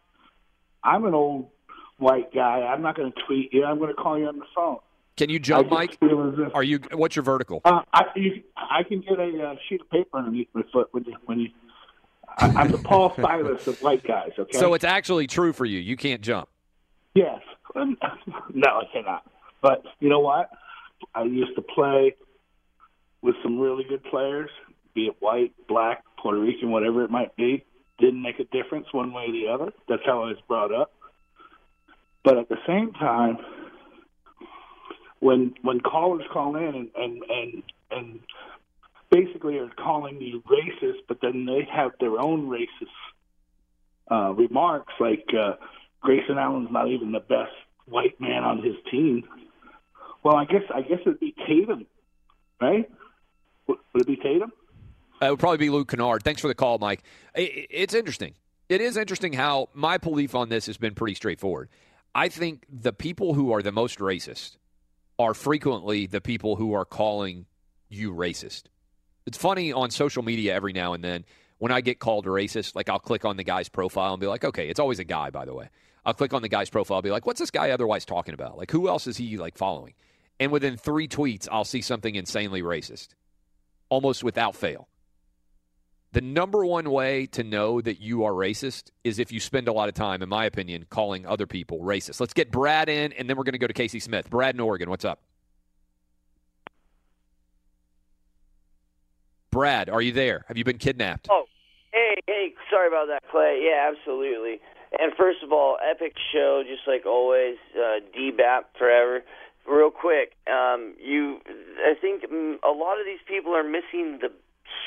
I'm an old white guy. I'm not going to tweet you. I'm going to call you on the phone. Can you jump, Mike? if- Are you? What's your vertical? Uh, I, you, I can get a uh, sheet of paper underneath my foot when you. When you I, I'm the Paul Silas of white guys. Okay. So it's actually true for you. You can't jump. Yes. No, I cannot. But you know what? I used to play with some really good players, be it white, black, Puerto Rican, whatever it might be. Didn't make a difference one way or the other. That's how I was brought up. But at the same time, when when callers call in and and and, and basically are calling you racist, but then they have their own racist uh, remarks, like uh, Grayson Allen's not even the best white man on his team. Well, I guess I guess it'd be Tatum, right? Would, it be Tatum? It would probably be Luke Kennard. Thanks for the call, Mike. It's interesting. It is interesting how my belief on this has been pretty straightforward. I think the people who are the most racist are frequently the people who are calling you racist. It's funny on social media every now and then when I get called racist, like I'll click on the guy's profile and be like, okay, it's always a guy, by the way. I'll click on the guy's profile. I'll be like, what's this guy otherwise talking about? Like, who else is he like following? And within three tweets, I'll see something insanely racist, almost without fail. The number one way to know that you are racist is if you spend a lot of time, in my opinion, calling other people racist. Let's get Brad in, and then we're going to go to Kayce Smith. Brad in Oregon, what's up? Brad, are you there? Have you been kidnapped? Oh, hey, hey, sorry about that, Clay. Yeah, absolutely. And first of all, epic show, just like always. Uh, DBAP forever. Real quick, um, you, I think a lot of these people are missing the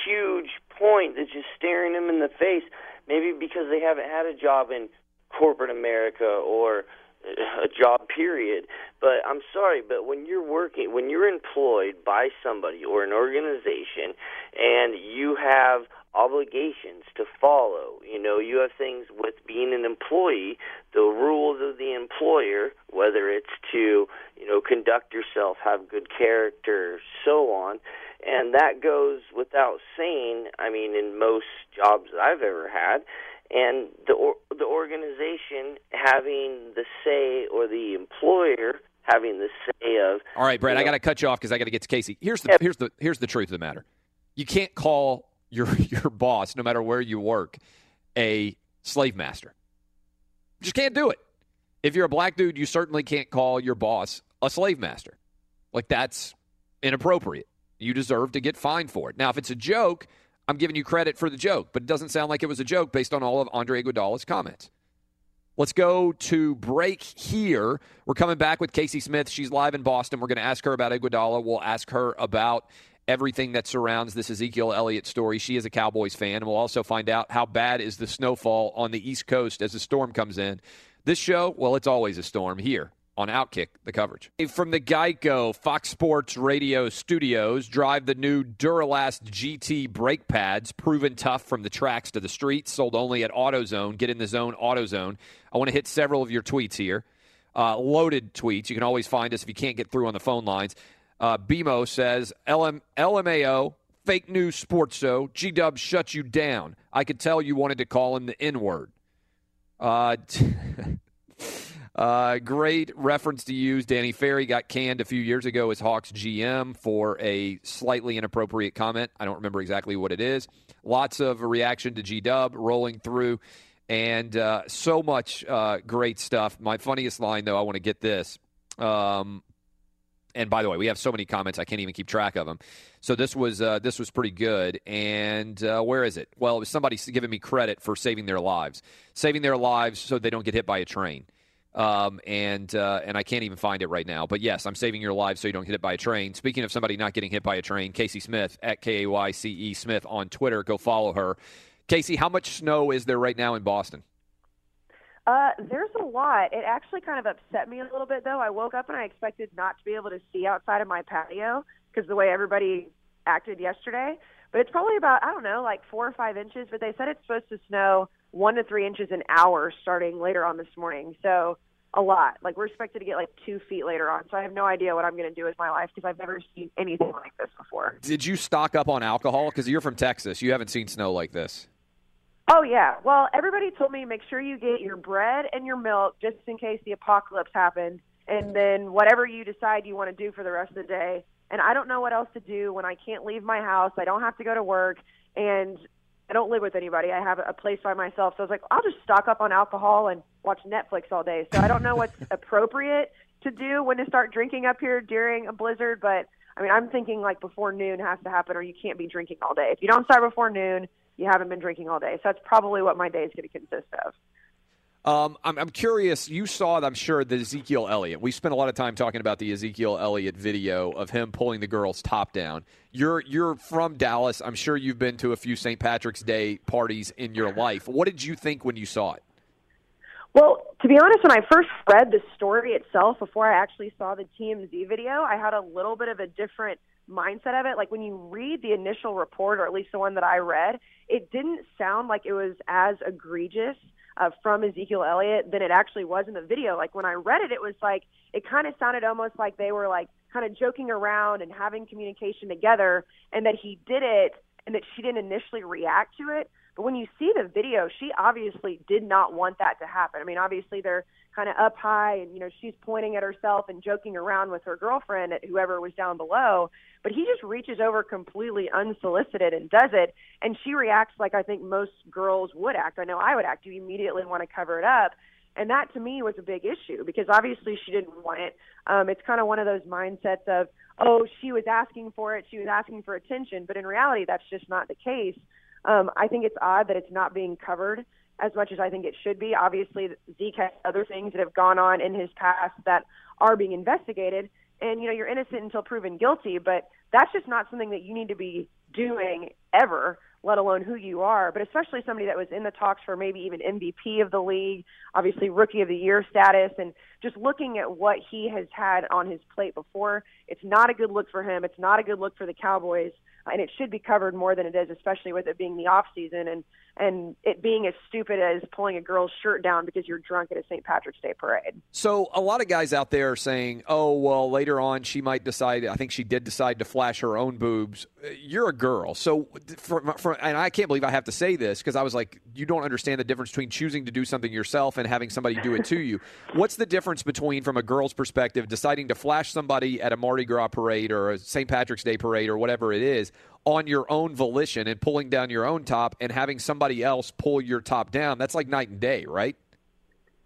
huge point that's just staring them in the face. Maybe because they haven't had a job in corporate America or a job period. But I'm sorry, but when you're working, when you're employed by somebody or an organization and you have obligations to follow, you know, you have things with being an employee, the rules of the employer, whether it's to, you know, conduct yourself, have good character, so on. And that goes without saying, I mean, in most jobs that I've ever had. And the or, the organization having the say or the employer having the say of all right brad you know, i got to cut you off because i got to get to kayce. Here's the here's the here's the truth of the matter. You can't call your your boss no matter where you work a slave master just can't do it if you're a black dude you certainly can't call your boss a slave master like that's inappropriate you deserve to get fined for it now if it's a joke I'm giving you credit for the joke, but it doesn't sound like it was a joke based on all of Andre Iguodala's comments. Let's go to break here. We're coming back with Kayce Smith. She's live in Boston. We're going to ask her about Iguodala. We'll ask her about everything that surrounds this Ezekiel Elliott story. She is a Cowboys fan, and we'll also find out how bad is the snowfall on the East Coast as the storm comes in. This show, well, it's always a storm here on Outkick, the coverage. From the Geico Fox Sports Radio studios, drive the new Duralast GT brake pads, proven tough from the tracks to the streets, sold only at AutoZone. Get in the zone, AutoZone. I want to hit several of your tweets here. Uh, loaded tweets. You can always find us if you can't get through on the phone lines. Uh, BMO says, LM, LMAO, fake news sports show. G Dub shut you down. I could tell you wanted to call him the N word. Uh, Uh, great reference to use. Danny Ferry got canned a few years ago as Hawks GM for a slightly inappropriate comment. I don't remember exactly what it is. Lots of reaction to G Dub rolling through, and uh, so much uh, great stuff. My funniest line, though, I want to get this. Um, and by the way, we have so many comments I can't even keep track of them. So this was uh, this was pretty good. And uh, where is it? Well, it was somebody giving me credit for saving their lives, saving their lives so they don't get hit by a train. Um, and uh, and I can't even find it right now. But yes, I'm saving your lives so you don't get hit by a train. Speaking of somebody not getting hit by a train, Kayce Smith at K A Y C E Smith on Twitter. Go follow her. Kayce, how much snow is there right now in Boston? Uh, there's a lot. It actually kind of upset me a little bit, though. I woke up and I expected not to be able to see outside of my patio because the way everybody acted yesterday. But it's probably about I don't know, like four or five inches. But they said it's supposed to snow one to three inches an hour starting later on this morning. So a lot. Like we're expected to get like two feet later on. So I have no idea what I'm going to do with my life because I've never seen anything like this before. Did you stock up on alcohol? Because you're from Texas, you haven't seen snow like this. Oh yeah. Well, everybody told me make sure you get your bread and your milk just in case the apocalypse happened, and then whatever you decide you want to do for the rest of the day. And I don't know what else to do when I can't leave my house. I don't have to go to work, and I don't live with anybody. I have a place by myself. So I was like, I'll just stock up on alcohol and watch Netflix all day. So I don't know what's appropriate to do when to start drinking up here during a blizzard, but I mean, I'm thinking like before noon has to happen or you can't be drinking all day. If you don't start before noon, you haven't been drinking all day. So that's probably what my day is going to consist of. Um, I'm, I'm curious. You saw, I'm sure, the Ezekiel Elliott. We spent a lot of time talking about the Ezekiel Elliott video of him pulling the girl's top down. You're you're from Dallas. I'm sure you've been to a few St. Patrick's Day parties in your life. What did you think when you saw it? Well, to be honest, when I first read the story itself before I actually saw the TMZ video, I had a little bit of a different mindset of it. Like when you read the initial report, or at least the one that I read, it didn't sound like it was as egregious uh, from Ezekiel Elliott than it actually was in the video. Like when I read it, it was like it kind of sounded almost like they were like kind of joking around and having communication together, and that he did it and that she didn't initially react to it. But when you see the video, she obviously did not want that to happen. I mean, obviously they're kind of up high and you know she's pointing at herself and joking around with her girlfriend at whoever was down below. But he just reaches over completely unsolicited and does it. And she reacts like i think most girls would act. I know i would act. You immediately want to cover it up. And that to me was a big issue because obviously she didn't want it. Um it's kind of one of those mindsets of oh she was asking for it. She was asking for attention. But in reality that's just not the case. Um i think it's odd that it's not being covered as much as I think it should be. Obviously, Zeke has other things that have gone on in his past that are being investigated, and you know you're innocent until proven guilty. But that's just not something that you need to be doing ever, let alone who you are. But especially somebody that was in the talks for maybe even MVP of the league, obviously Rookie of the Year status, and just looking at what he has had on his plate before, it's not a good look for him. It's not a good look for the Cowboys and it should be covered more than it is, especially with it being the off season and and it being as stupid as pulling a girl's shirt down because you're drunk at a St. Patrick's Day parade. So a lot of guys out there are saying, "Oh, well, later on she might decide." I think she did decide to flash her own boobs. You're a girl, so for, for, and I can't believe I have to say this because I was like, "You don't understand the difference between choosing to do something yourself and having somebody do it to you." What's the difference between, from a girl's perspective, deciding to flash somebody at a Mardi Gras parade or a St. Patrick's Day parade or whatever it is? On your own volition and pulling down your own top and having somebody else pull your top down. That's like night and day, right?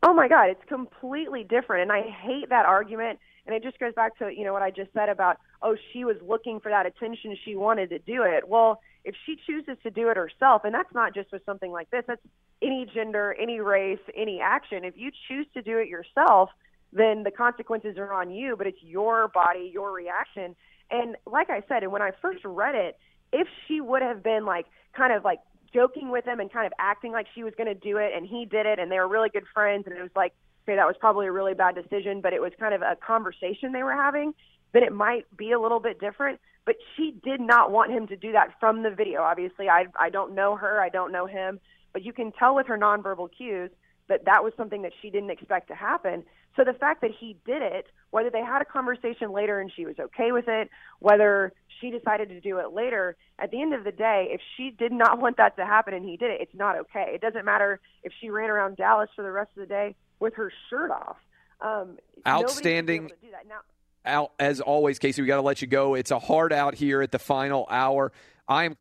Oh my God, it's completely different. And I hate that argument. And it just goes back to, you know, what I just said about, oh, she was looking for that attention. She wanted to do it. Well, if she chooses to do it herself, and that's not just with something like this, that's any gender, any race, any action. If you choose to do it yourself, then the consequences are on you, but it's your body, your reaction. And like I said, and when I first read it, if she would have been like kind of like joking with him and kind of acting like she was going to do it and he did it and they were really good friends and it was like okay that was probably a really bad decision but it was kind of a conversation they were having then it might be a little bit different. But she did not want him to do that from the video. Obviously i i don't know her. I don't know him. But you can tell with her nonverbal cues that that was something that she didn't expect to happen so the fact that he did it whether they had a conversation later and she was okay with it, whether she decided to do it later, at the end of the day, if she did not want that to happen and he did it, it's not okay. It doesn't matter if she ran around Dallas for the rest of the day with her shirt off. Um, Outstanding. Now, out as always, Kayce. We got to let you go. It's a hard out here at the final hour. I am.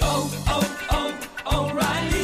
Oh, oh, oh, O'Reilly.